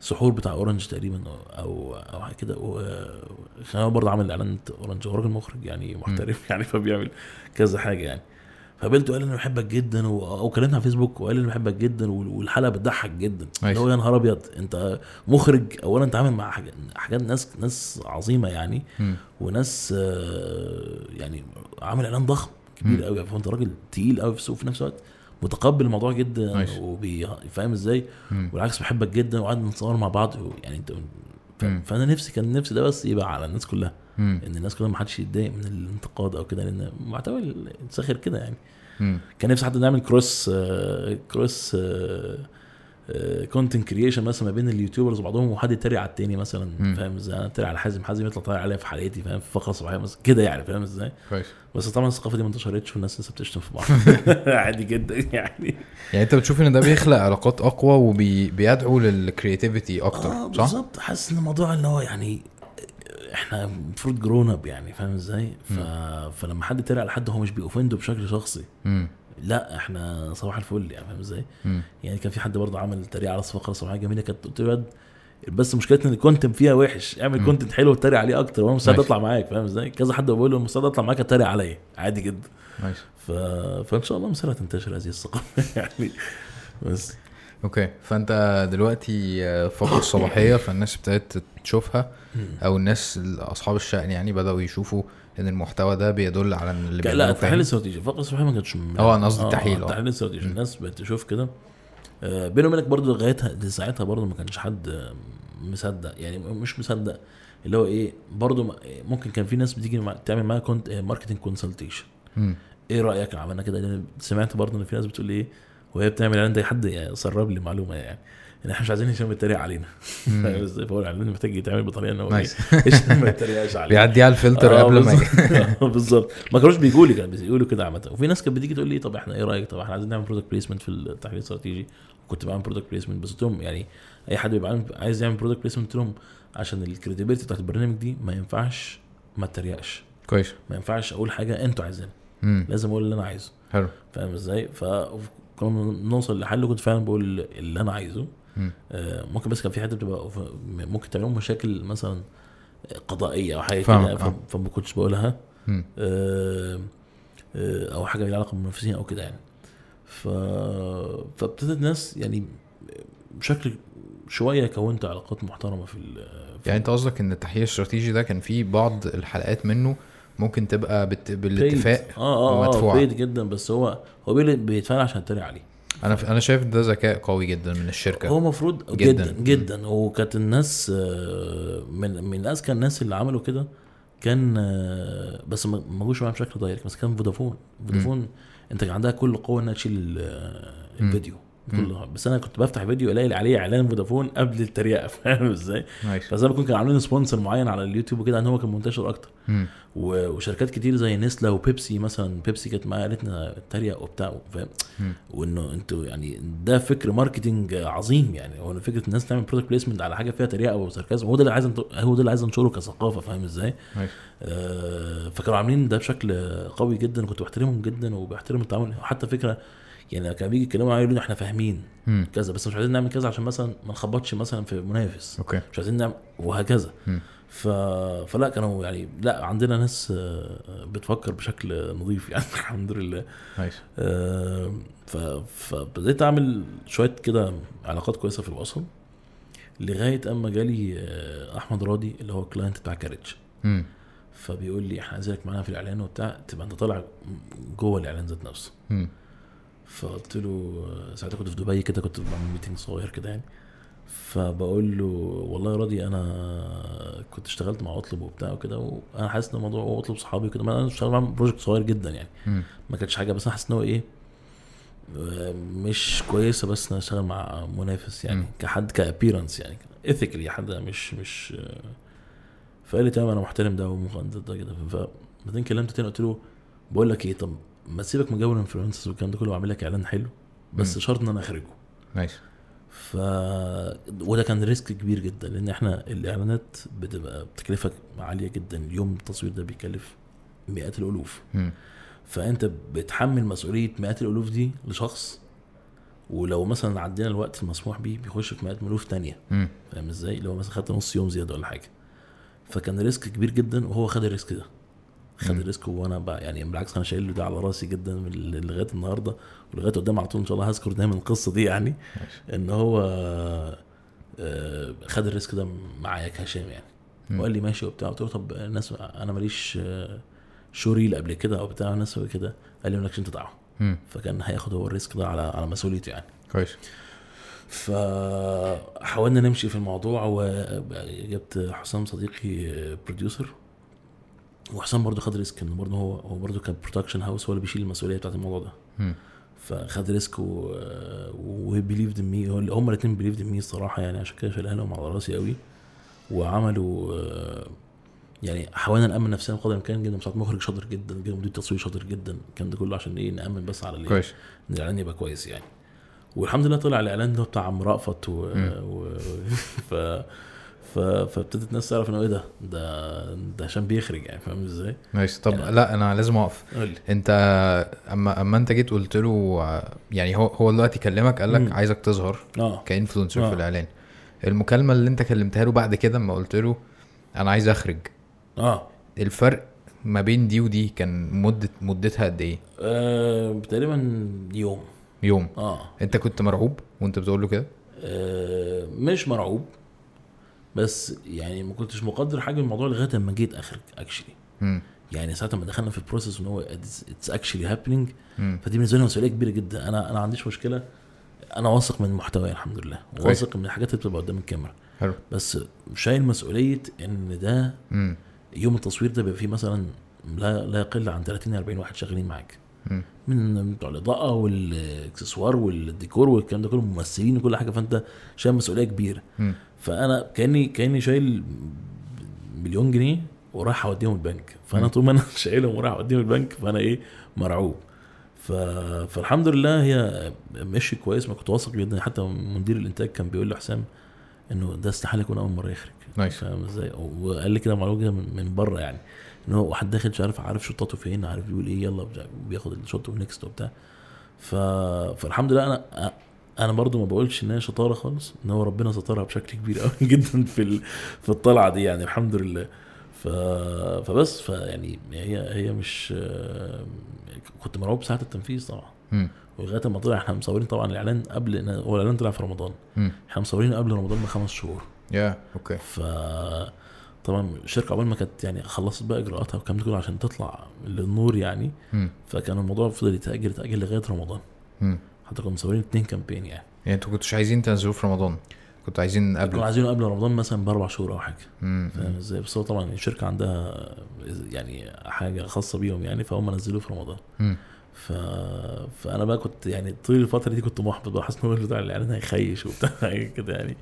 سحور بتاع أورنج تقريبا أو أو حاجة كده. كان هو برضه عامل إعلان أورنج هو راجل مخرج يعني محترف يعني فبيعمل كذا حاجة يعني. فقابلته قال أنا بحبك جدا و- أو كلمنا على فيسبوك وقال أنا بحبك جدا وال- والحلقة بتضحك جدا. اللي هو يا نهار أبيض أنت مخرج اولا انت عامل مع حاجات ناس ناس عظيمة يعني. وناس آه، يعني عامل إعلان ضخم كبير. قوي فانت راجل تقيل قوي في السوق في نفس الوقت متقبل الموضوع جدا. وفاهم إزاي. والعكس بحبك جدا وقعدنا نتصور مع بعض يعني أنت. فأنا نفسي كان نفسي ده بس يبقى على الناس كلها مم. إن الناس كلها ما حدش يتضايق من الانتقاد أو كده لأن محتوى ساخر كده يعني مم. كان نفسي حتى نعمل كروس آه، كروس content creation مثلا ما بين ال YouTubers وبعضهم وحد يتريق على التاني مثلا. فاهم إزاي أنا اتريق على حازم حازم يطلع طالع عليا في حلقتي فاهم في فقرة صباحية مثلا كده يعني فاهم إزاي كويس بس طبعا الثقافة دي ما انتشرتش والناس لسه بتشتم في بعض عادي جدا يعني يعني أنت بتشوف إن ده بيخلق علاقات أقوى وبيدعو لل creativity أكتر صح؟ بالظبط حاسس إن الموضوع إن هو يعني إحنا المفروض grown up يعني فاهم إزاي؟ ف... فلما حد يتريق على حد هو مش بي offend ده بشكل شخصي. لا إحنا صباح الفل يعني فاهم إزاي؟ يعني كان في حد برضه عمل تريقه على فقره صباحيه جميلة كانت قلت له بس مشكلتنا إن ال content فيها وحش اعمل. content حلو واتريق عليه أكتر وأنا مستعد. أطلع معاك فاهم إزاي؟ كذا حد بقول له مستعد أطلع معاك أتريق عليا عادي جدا ماشي ف... فإن شاء الله مصيرها تنتشر هذه الثقافه يعني بس أوكي فأنت دلوقتي آه، فقرة الصباحية فالناس ابتدت تشوفها أو الناس أصحاب الشأن يعني بدأوا يشوفوا إن المحتوى ده بيدل على إن اللي لا التحليل. الاستراتيجي فقرة الصباحية ما كانتش آه، أنا قصدي التحليل، آه. التحليل الاستراتيجي. الناس بقت تشوف كده آه، بيني وبينك برضه لغايتها ساعتها برضه ما كانش حد آه، مصدق يعني مش مصدق اللي هو إيه برضه م- ممكن كان في ناس بتيجي مع- تعمل معايا content marketing consultation. إيه رأيك عملنا كده سمعت برضه إن في ناس بتقول إيه وهي بتعمل إعلان ده حد يعني سرب لي معلومة يعني. ان إحنا مش عايزين هشام يتريق علينا. إزاي فهو الاعلان محتاج يتعمل بطريقة ان هو. إيه هشام ما يتريقش علينا. بيعدي على الفلتر آه، قبل ما بالظبط. بالظبط. ما كانوش بيجوا لي كانوا بيقولوا كده عامة. وفي ناس كانت بتيجي تقول لي طب إحنا إيه رأيك؟ طب إحنا عايزين نعمل product placement في التحليل الاستراتيجي. كنت بعمل product placement بس قلت لهم يعني أي حد بيبقى عايز يعمل product placement قلت لهم عشان ال credibility بتاعت البرنامج دي ما ينفعش ما اتريقش كويس. ما ينفعش أقول حاجة أنتوا عايزينها. لازم أقول اللي أنا عايزه. حلو. فاهم إزاي؟ فكنا نوصل لحل كنت فعلا بقول اللي أنا عايزه. آه، ممكن بس كان في حتة بتبقى ممكن تعملهم مشاكل مثلا قضائية أو حاجة كده آه. فما كنتش بقولها. آه، آه، أو حاجة ليها علاقة بالمنافسين أو كده يعني ف فابتدت ناس يعني بشكل شوية كونت علاقات محترمة في ال- في يعني أنت قصدك إن التحليل الاستراتيجي ده كان فيه بعض الحلقات منه ممكن تبقى بت... بالاتفاق. آه آه آه ومدفوعة. بيد جدا بس هو هو بيدفع عشان اتريق عليه أنا. أنا شايف ده ذكاء قوي جدا من الشركة هو المفروض جداً. جدا جدا وكانت الناس آه، من من اذكى الناس اللي عملوا كده كان آه، بس ما جوش معايا بشكل direct بس كان فودافون فودافون انت كان عندها كل قوة إنها تشيل. الفيديو كل بس أنا كنت بفتح فيديو ألاقي عليه إعلان فودافون قبل التريقة فاهم إزاي؟ فزي ما كنت كانوا عاملين sponsor معين على اليوتيوب وكده ان هو كان منتشر أكتر. وشركات كتير زي نستله وبيبسي مثلا بيبسي كانت معايا قالت لنا اتريق وبتاع فاهم. وإنه أنتوا يعني ده فكر marketing عظيم يعني. هو فكرة الناس تعمل product placement على حاجة فيها تريقة و sarcasm هو ده اللي عايز هو ده اللي عايز انشره كثقافة فاهم إزاي؟ آه فكانوا عاملين ده بشكل قوي جدا كنت بحترمهم جدا وبحترم التعاون حتى فكرة يعني كان بيجي يتكلموا معايا يقولوا إحنا فاهمين مم. كذا بس مش عايزين نعمل كذا عشان مثلا ما نخبطش مثلا في منافس okay مش عايزين نعمل وهكذا مم. ف... فلا كانوا يعني لا عندنا ناس آه، بتفكر بشكل نظيف يعني الحمد لله nice آه، ف... فبديت أعمل شوية كده علاقات كويسة في الوسط لغاية أما جالي آه، أحمد راضي اللي هو ال client بتاع Careem مم. فبيقول لي إحنا عايزينك معانا في الإعلان وبتاع تبقى أنت طالع جوه الإعلان ذات نفسه. فقلت له ساعتها كنت في دبي كده كنت بعمل meeting صغير كده يعني فبقول له والله يا راضي أنا كنت اشتغلت مع أطلب وبتاع وكده وأنا حاسس إن الموضوع أطلب صحابي وكده ما أنا اشتغل معاهم project صغير جدا يعني مم. ما كانتش حاجة بس أنا حاسس إن هو إيه مش كويسة بس إن أنا اشتغل مع منافس يعني مم. كحد ك appearance يعني ethically حد مش مش فقال لي تمام أنا محترم ده ومقدر ده كده فبعدين كلمت تاني قلت له بقول لك إيه طب ما تسيبك من جو ال influencers والكلام ده كله وأعمل لك إعلان حلو بس. شرط إن أنا أخرجه. nice ف وده كان risk كبير جدا لأن إحنا الإعلانات بتبقى بتكلفك عالية جدا. اليوم التصوير ده بيكلف مئات الألوف. فأنت بتحمل مسؤولية مئات الألوف دي لشخص ولو مثلا عدينا الوقت المسموح بيه بيخش في مئات الالوف تانية. فاهم إزاي؟ لو مثلا خدت نص يوم زيادة ولا حاجة. فكان risk كبير جدا وهو خد ال risk ده. خد مم. ال risk وأنا بقى يعني بالعكس أنا شايل له ده على راسي جدا لغاية النهارده ولغاية قدام على طول إن شاء الله هذكر دايما القصة دي يعني إن هو آه، خد ال risk ده معايا كهشام يعني. وقال لي ماشي وبتاع. قلت له طب الناس أنا ماليش آه، showreel قبل كده أو بتاع الناس كده. قال لي مالكش أنت دعوة. فكان هياخد هو ال risk ده على على مسؤوليته يعني. كويس. فحاولنا نمشي في الموضوع وجبت حسام صديقي producer وحسام برضه خد risk إنه برضه هو هو برضه كان production house هو اللي بيشيل المسؤولية بتاعت الموضوع ده. فخد risk و و believed in me هم الاثنين believed in me الصراحة يعني عشان كده شايلها لهم على راسي قوي. وعملوا آه، يعني حاولنا نأمن نفسنا بقدر الإمكان جدا مساعد مخرج شاطر جدا جدا مدير تصوير شاطر جدا الكلام ده كله عشان إيه؟ نأمن بس على كويس. إن الإعلان يبقى كويس يعني. والحمد لله طلع الإعلان ده بتاع عم رأفت و... و... ف... فابتدت الناس تعرف إنه إيه ده؟ ده ده هشام بيخرج يعني فاهم إزاي؟ nice طب يعني- لا أنا لازم أقف. أنت أما أما أنت جيت قلت له آه، يعني هو هو دلوقتي كلمك قال لك. عايزك تظهر آه. ك influencer آه. في الإعلان. المكالمة اللي أنت كلمتها له بعد كده اما قلت له أنا عايز أخرج. آه. الفرق ما بين دي ودي كان مدة مدتها قد إيه؟ آه، تقريبا يوم. يوم. آه. أنت كنت مرعوب وأنت بتقول له كده؟ آه، مش مرعوب. بس يعني ما كنتش مقدر حاجة من الموضوع لغاية أما جيت اخرج actually. يعني ساعة ما دخلنا في ال process إن هو it's actually happening. فدي بالنسبة لي مسؤولية كبيرة جدا أنا أنا ما عنديش مشكلة أنا واثق من محتواي الحمد لله. واثق من الحاجات اللي بتبقى قدام الكاميرا حلو بس شايل مسؤولية إن ده مم. يوم التصوير ده بيبقى فيه مثلا لا لا يقل عن 30 40 واحد شغالين معاك مم. من بتوع الإضاءة والإكسسوار والديكور والكلام ده كله ممثلين وكل حاجة فأنت شايل مسؤولية كبيرة. مم. فأنا كاني كأني شايل مليون جنيه ورايح أوديهم البنك. فأنا. طول ما أنا شايلهم ورايح أوديهم البنك فأنا إيه مرعوب. ف... فالحمد لله هي مشي كويس ما كنت واثق جدا. حتى مدير الإنتاج كان بيقول لي حسام إنه ده استحالة يكون أول مرة يخرج. nice. فاهم إزاي؟ وقال لي كده معلومة كده من, من بره يعني. إن هو واحد داخل مش عارف عارف shot اته فين عارف بيقول إيه يلا بياخد ال shot و next وبتاع. ف... فالحمد لله أنا أنا برضو ما بقولش إن هي شطارة خالص إن هو ربنا سترها بشكل كبير قوي جدا في ال... في الطلعة دي يعني الحمد لله. ف... فبس فيعني هي هي مش كنت مرعوب ساعة التنفيذ طبعا. ولغاية ما طلع إحنا مصورين طبعا الإعلان قبل هو الإعلان طلع في رمضان. إحنا مصورينه قبل رمضان بخمس شهور. yeah okay. ف طبعا الشركة عقبال ما كانت يعني خلصت بقى إجراءاتها والكلام ده كله عشان تطلع للنور يعني. فكان الموضوع فضل يتأجل يتأجل لغاية رمضان. حتى كنا مصورين اتنين campaign يعني يعني أنتوا كنتوش عايزين تنزلوه في رمضان كنتوا عايزين كنا قبل عايزينه قبل رمضان مثلا بأربع شهور أو حاجة. فاهم إزاي بس هو طبعا الشركة عندها يعني حاجة خاصة بيهم يعني فهم نزلوه في رمضان. ف... فأنا بقى كنت يعني طول الفترة دي كنت محبط بقى حاسس إن الاعلان هيخيش وبتاع كده يعني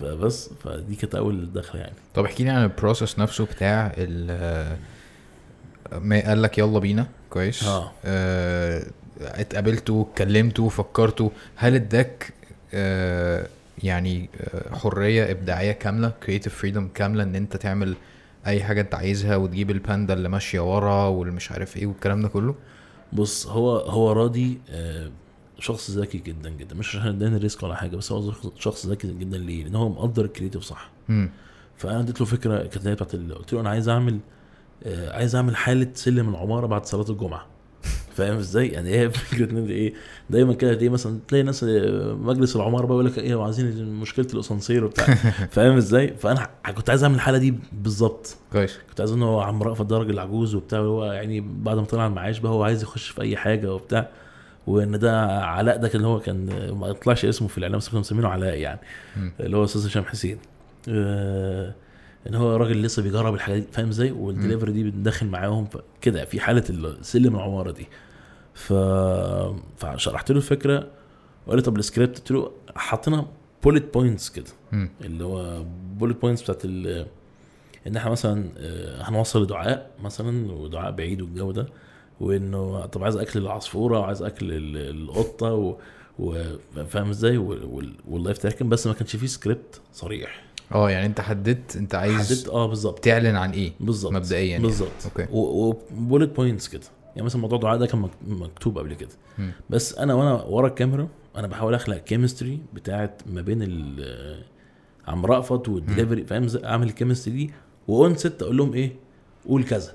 فبس فدي كانت أول دخلة يعني. طب احكي لي عن البروسيس نفسه بتاع ال ما قال لك يلا بينا كويس؟ آه. آه، اتقابلتوا اتكلمتوا فكرتوا هو اداك آه، يعني آه، حرية إبداعية كاملة creative freedom كاملة إن أنت تعمل أي حاجة أنت عايزها وتجيب الباندا اللي ماشية ورا والمش عارف إيه والكلام ده كله؟ بص هو هو راضي آه، شخص ذكي جدا جدا مش عشان اداني risk ولا حاجة بس هو شخص ذكي جدا ليه؟ لأن هو مقدر ال creative صح. فأنا اديت له فكرة كانت هي بتاعت قلت له أنا عايز أعمل آه، عايز أعمل حالة سلم العمارة بعد صلاة الجمعة فاهم إزاي؟ يعني هي فكرة إن إيه دايما كده تلاقي مثلا تلاقي ناس آه، مجلس العمارة بقى يقول لك إيه وعايزين مشكلة الاسانسير وبتاع فاهم إزاي؟ فأنا كنت عايز أعمل الحالة دي بالظبط كويس كنت عايز إن هو عم رأفت درج العجوز وبتاع هو يعني بعد ما طلع المعاش بقى هو عايز يخش في أي حاجة وبتاع وإن ده علاء ده كان هو كان ما طلعش اسمه في الإعلام بس كانوا مسمينه علاء يعني. اللي هو أستاذ هشام حسين. آه إن هو راجل لسه بيجرب الحاجات دي فاهم إزاي؟ والدليفري دي بتدخل معاهم كده في حالة السلم العمارة دي. ف فشرحت له الفكرة وقال لي طب السكريبت؟ قلت له حطينا bullet points كده. اللي هو bullet points بتاعت ال إن إحنا مثلا آه، هنوصل لدعاء مثلا ودعاء بعيد والجو ده. وإنه طب عايز أكل العصفورة وعايز أكل ال- القطة و... وفاهم إزاي؟ وال- وال- واللايف تراكن بس ما كانش فيه سكريبت صريح. آه يعني أنت حددت أنت عايز حددت آه بالظبط. تعلن عن إيه بالظبط مبدئيا يعني. بالظبط. okay. و bullet points كده. يعني مثلا موضوع دعاء ده كان مك- مكتوب قبل كده. مم. بس أنا وأنا ورا الكاميرا أنا بحاول أخلق chemistry بتاعت ما بين عم رأفت والدليفري فاهم أعمل ال chemistry دي و on set أقول لهم إيه؟ قول كذا.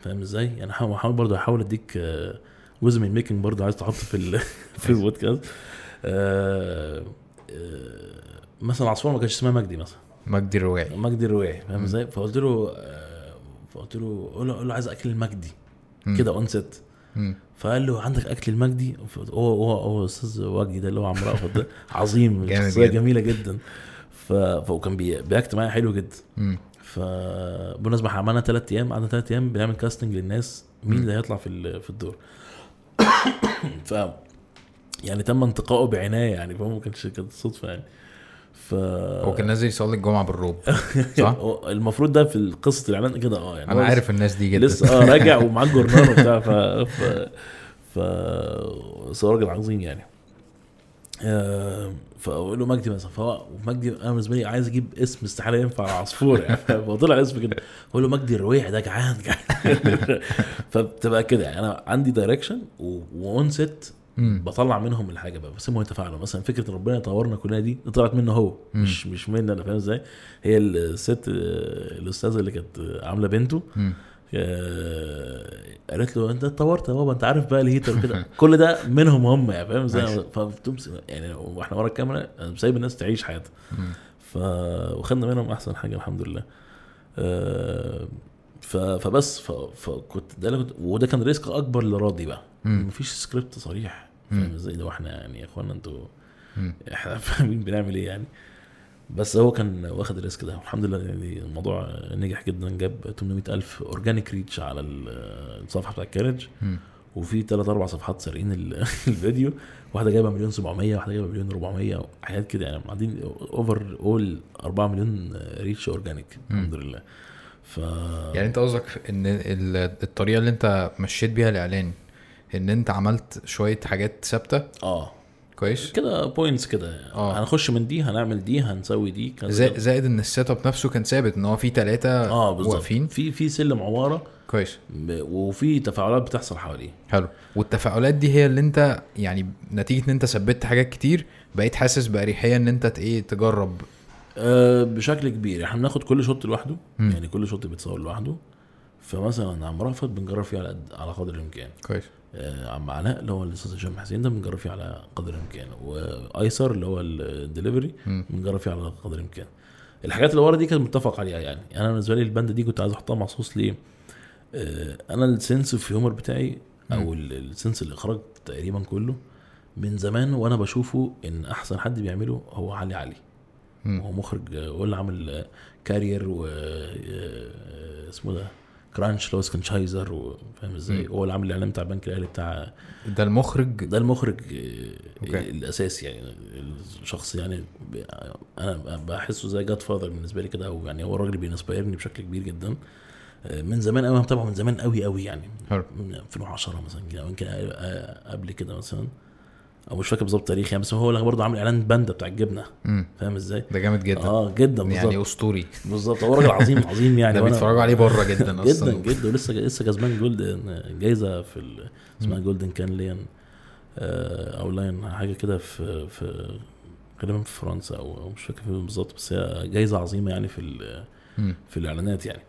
فاهم إزاي؟ يعني حاول حاول برضه احاول أديك آه، جزء من ال making برضه عايز تحط في ال- في البودكاست. آه، آه، مثلا عصفور ما كانش اسمها مجدي مثلا. مجدي الرواعي مجدي الرواعي فاهم إزاي؟ فقلت له آه، فقلت له قول له, قول له عايز أكل المجدي. كده on مم. فقال له عندك أكل المجدي؟ هو هو هو أستاذ وجدي ده اللي هو عم رأفت ده. عظيم شخصية جدا. جميلة جدا. ف... فكان بي... بي act معايا حلو جدا. إحنا عملنا ثلاث أيام قعدنا ثلاث أيام بنعمل casting للناس مين اللي هيطلع في في الدور. ف يعني تم انتقائه بعناية يعني فهو ما كانش كانت صدفة يعني. ف هو كان نازل يصلي الجمعة بالروب صح؟ المفروض ده في قصه الإعلان كده آه يعني. أنا عارف الناس دي جدا. لسه آه راجع ومعاه الجورنال وبتاع ف ف ف راجل عظيم يعني. آه، فاقول له مجدي مثلا فهو مجدي أنا بالنسبة لي عايز أجيب اسم استحالة ينفع عصفور يعني. فطلع اسم كده. أقول له مجدي الرويح ده جعان جعان. فبتبقى كده يعني. أنا عندي direction و on مم. بطلع منهم الحاجة بقى. بسيبهم يتفاعلوا. مثلا فكرة ربنا يطورنا كلنا دي طلعت منه هو. مم. مش مش مني أنا فاهم إزاي؟ هي الست آه، الأستاذة اللي كانت عاملة بنته. مم. آه، قالت له انت اتطورت يا بابا انت عارف بقى ال haters وكده كل ده منهم هم يعني فاهم إزاي. فبتمس يعني وإحنا ورا الكاميرا أنا سايب الناس تعيش حياتها. ف وخدنا منهم احسن حاجة الحمد لله آه، ف... فبس ف... فكنت ده كنت وده كان risk أكبر لراضي بقى. مفيش سكريبت صريح. فاهم إزاي لو إحنا يعني يا إخوانا أنتوا. إحنا فاهمين بنعمل إيه يعني بس هو كان واخد ال risk ده. الحمد لله يعني الموضوع نجح جدا جاب 800 ألف organic reach على ال- الصفحة بتاع الكارج. وفي ثلاث أربع صفحات سارقين ال- الفيديو. واحدة جايبة مليون 700 واحدة جايبة مليون 400 حاجات كده يعني. قاعدين overall 4 مليون reach organic الحمد لله. ف يعني انت قصدك في ان ال- الطريقة اللي انت مشيت بيها الإعلان ان انت عملت شوية حاجات ثابتة؟ آه. كويس؟ كده points كده آه. هنخش من دي هنعمل دي هنسوي دي كذا زا- كذا. زائد إن ال setup نفسه كان ثابت إن هو في ثلاثة آه بالظبط. واقفين. في في سلم عمارة. كويس. وفي تفاعلات بتحصل حواليه. حلو. والتفاعلات دي هي اللي أنت يعني نتيجة إن أنت ثبت حاجات كتير بقيت حاسس بأريحية إن أنت إيه تجرب. أه بشكل كبير. إحنا بناخد كل shot لوحده. مم. يعني كل shot بيتصور لوحده. فمثلا عم رأفت بنجرب فيه على قد على قدر الإمكان. كويس. عم علاء اللي هو الاستاذ هشام حسين ده بنجرب فيه على قدر الامكان. وآيسر اللي هو الدليفري. بنجرب فيه على قدر الامكان. الحاجات اللي ورا دي كانت متفق عليها يعني. أنا بالنسبة لي الباندا دي كنت عايز أحطها مخصوص ليه؟ آه، أنا ال sense of humor بتاعي أو ال- ال sense الإخراج تقريبا كله من زمان وأنا بشوفه إن أحسن حد بيعمله هو علي علي. هو مخرج آه، هو اللي عامل آه، Carrier و آه، اسمه ده؟ كرانش لو سكنشايزر وفاهم إزاي. هو اللي عامل الإعلان بتاع البنك الأهلي بتاع ده المخرج؟ ده المخرج آه، أوكي. الأساسي يعني الشخص يعني أنا بحسه زي godfather بالنسبة لي كده أو يعني هو الراجل بي inspire ني بشكل كبير جدا. آه، من زمان قوي أنا متابعه من زمان قوي قوي يعني. حلو. من 2010 مثلا يمكن قبل كده مثلا. أو مش فاكر بالظبط تاريخ يعني بس هو اللي برضه عامل إعلان باندا بتاع الجبنة. فاهم إزاي؟ ده جامد جدا. آه جدا بالظبط. يعني أسطوري. بالظبط. هو راجل عظيم عظيم يعني. ده بيتفرجوا عليه بره جدا أصلا. جدا جدا. ولسه لسه كسبان gold جايزة في ال- اسمها golden Cannes Lion آه، أو Lion حاجة كده في في غالبا في فرنسا أو أو مش فاكر فين بالظبط بس هي جايزة عظيمة يعني في. في الإعلانات يعني.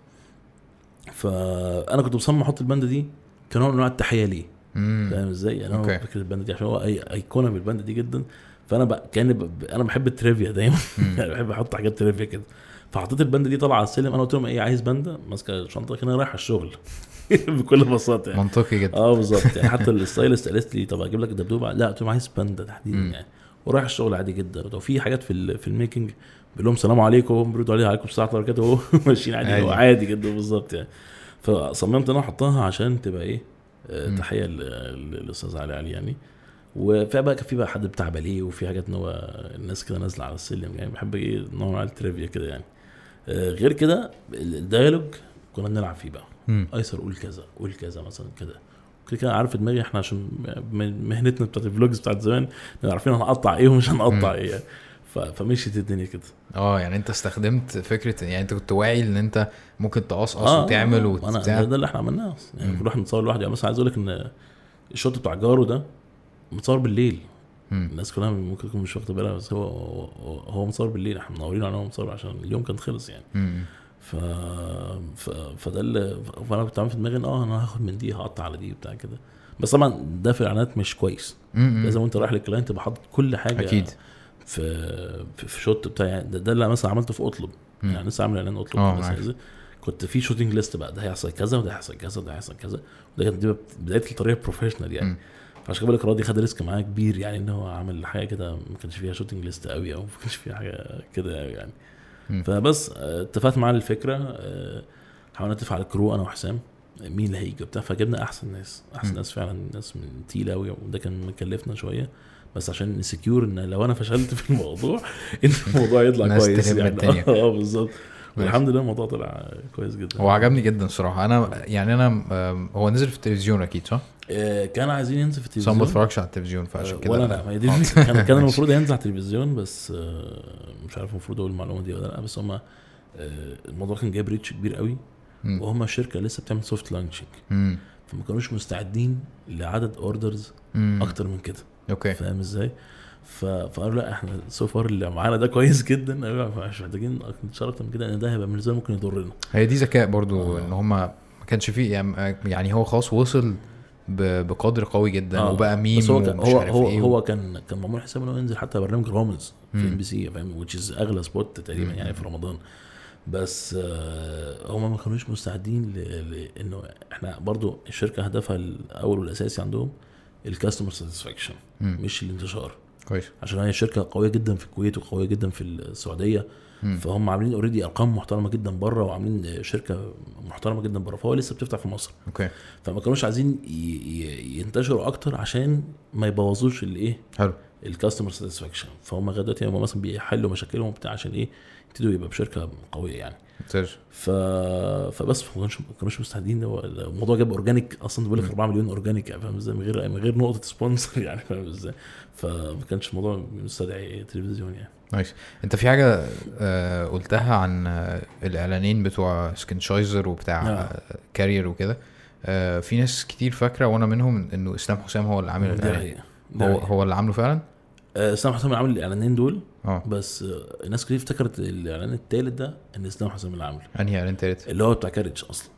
فأنا كنت مصمم أحط الباندا دي كنوع من أنواع التحية ليه. فاهم إزاي؟ يعني. أنا فكره الباندا دي عشان هو أي أيقونة من الباندا دي جدا. فأنا بقى كان ب... أنا بحب ال trivia دايما. يعني بحب أحط حاجات trivia كده. فحطيت الباندا دي طالعة على السلم. أنا قلت لهم إيه عايز باندا ماسكة شنطه كده رايح الشغل. بكل بساطة يعني. منطقي جدا. آه بالظبط. يعني حتى ال stylist قالت لي طب أجيب لك دبدوبه لا قلت لهم عايز باندا تحديدا. يعني. ورايح الشغل عادي جدا. لو في حاجات في في ال making؟ بيقول لهم السلام عليكم. بيردوا عليها عليكم السلام وبركاته وهو ماشيين عادي. عادي. هو عادي جدا بالظبط يعني. فصممت إن أنا أحطها عشان تبقى إيه. تحية للاستاذ علي علي يعني. وفي بقى كان في بقى حد بتاع باليه وفي حاجات إن هو الناس كده نازلة على السلم يعني. بحب إيه نوع من ال trivia كده يعني. آه، غير كده ال dialogue كنا بنلعب فيه بقى. أيسر قول كذا قول كذا مثلا كده. كده كده عارف دماغي إحنا عشان مهنتنا بتاعت ال vlogs بتاعت زمان عارفين هنقطع إيه ومش. هنقطع إيه يعني. فمشيت الدنيا كده. آه يعني أنت استخدمت فكرة يعني أنت كنت واعي إن أنت ممكن تقصقص آه، وتعمل آه، أنا وبتاع ده, اللي إحنا عملناه. يعني واحد متصور لوحده يعني مثلا عايز أقول لك إن ال shot بتاع جارو ده متصور بالليل. مم. الناس كلها ممكن تكون مش واخدة بالها بس هو هو, متصور بالليل. إحنا منورين على هو متصور عشان اليوم كان خلص يعني. مم. ف... ف... فده اللي فأنا كنت عامل في دماغي إن آه أنا هاخد من دي هقطع على دي وبتاع كده. بس طبعا ده في الإعلانات مش كويس. لازم وأنت رايح لل client تبقى حاطط كل حاجة أكيد. في في, shot بتاع يعني ده, ده اللي مثلا عملته في أطلب مم. يعني لسه عامل إعلان أطلب عارف. عايز- كنت في shooting list بقى ده هيحصل كذا وده هيحصل كذا وده هيحصل كذا وده كانت بدايه الطريقة ال professional يعني مم. فعشان كده راضي خد risk معايا كبير يعني إن هو عمل حاجة كده ما كانش فيها shooting list قوي أو ما كانش فيها حاجة كده قوي يعني. فبس آه، اتفقت معاه الفكرة آه، حاولنا نتفق على ال crew أنا وحسام مين اللي هيجي وبتاع فجبنا أحسن ناس أحسن. ناس فعلا ناس من تقيله قوي وده كان مكلفنا شوية بس عشان ن secure إن لو أنا فشلت في الموضوع إن الموضوع يطلع كويس يعني. آه بالظبط والحمد لله الموضوع طلع كويس جدا هو عجبني جدا الصراحه أنا يعني أنا هو نزل في التلفزيون أكيد صح؟ آه، كان عايزين ينزل في بس أنا ما التلفزيون بتفرجش على التلفزيون فعشان آه، كده ولا ما دي الفكرة. كان كان المفروض ينزل على التلفزيون بس آه، مش عارف المفروض أقول المعلومة دي ولا لأ بس هم الموضوع كان جايب reach كبير قوي. وهم الشركة لسه بتعمل soft launching. فما كانوش مستعدين لعدد orders. أكتر من كده أوكي فاهم إزاي؟ فقالوا لأ إحنا so far اللي معانا ده كويس جدا مش محتاجين نشتغل أكتر من كده لأن ده هيبقى بالنسبة ممكن يضرنا هي دي ذكاء برضو آه. إن هما ما كانش فيه يعني يعني هو خلاص وصل بقدر قوي جدا آه. وبقى ميم هو كان هو هو, إيه هو كان كان معمول حساب انه ينزل حتى برنامج رامز في. MBC فاهم which أغلى spot تقريبا مم. يعني في رمضان بس آه، هم ما كانوش مستعدين لأنه إحنا برضو الشركة هدفها الأول والأساسي عندهم ال customer satisfaction. مش الانتشار. كويس. عشان هي شركة قوية جدا في الكويت وقوية جدا في السعودية مم. فهم عاملين already أرقام محترمة جدا بره وعاملين شركة محترمة جدا بره فهو لسه بتفتح في مصر. أوكي. فما كانوش عايزين ي- ي- ينتشروا أكتر عشان ما يبوظوش الايه حلو. ال customer satisfaction فهم دلوقتي هم مثلا بيحلوا مشاكلهم وبتاع عشان إيه؟ يبتدوا يبقى بشركة قوية يعني. ف... فبس ما كانوش كانوش مستعدين هو الموضوع جاب organic أصلا بيقول لك 4 مليون organic يعني فاهم إزاي؟ من غير من غير نقطة sponsor يعني فاهم إزاي؟ فما كانش الموضوع مستدعي تلفزيون يعني. nice أنت في حاجة آه قلتها عن آه الإعلانين بتوع سكنشايزر وبتاع آه. آه. Carrier وكده. آه في ناس كتير فاكرة وأنا منهم إنه إسلام حسام هو اللي عامل الإعلان. هو. هو اللي عامله فعلا؟ آه، إسلام حسام اللي عامل الإعلانين دول. آه. بس الناس كتير افتكرت الإعلان التالت ده إن إسلام حسام اللي عامله. أنهي إعلان تالت؟ اللي هو بتاع Carriage أصلا.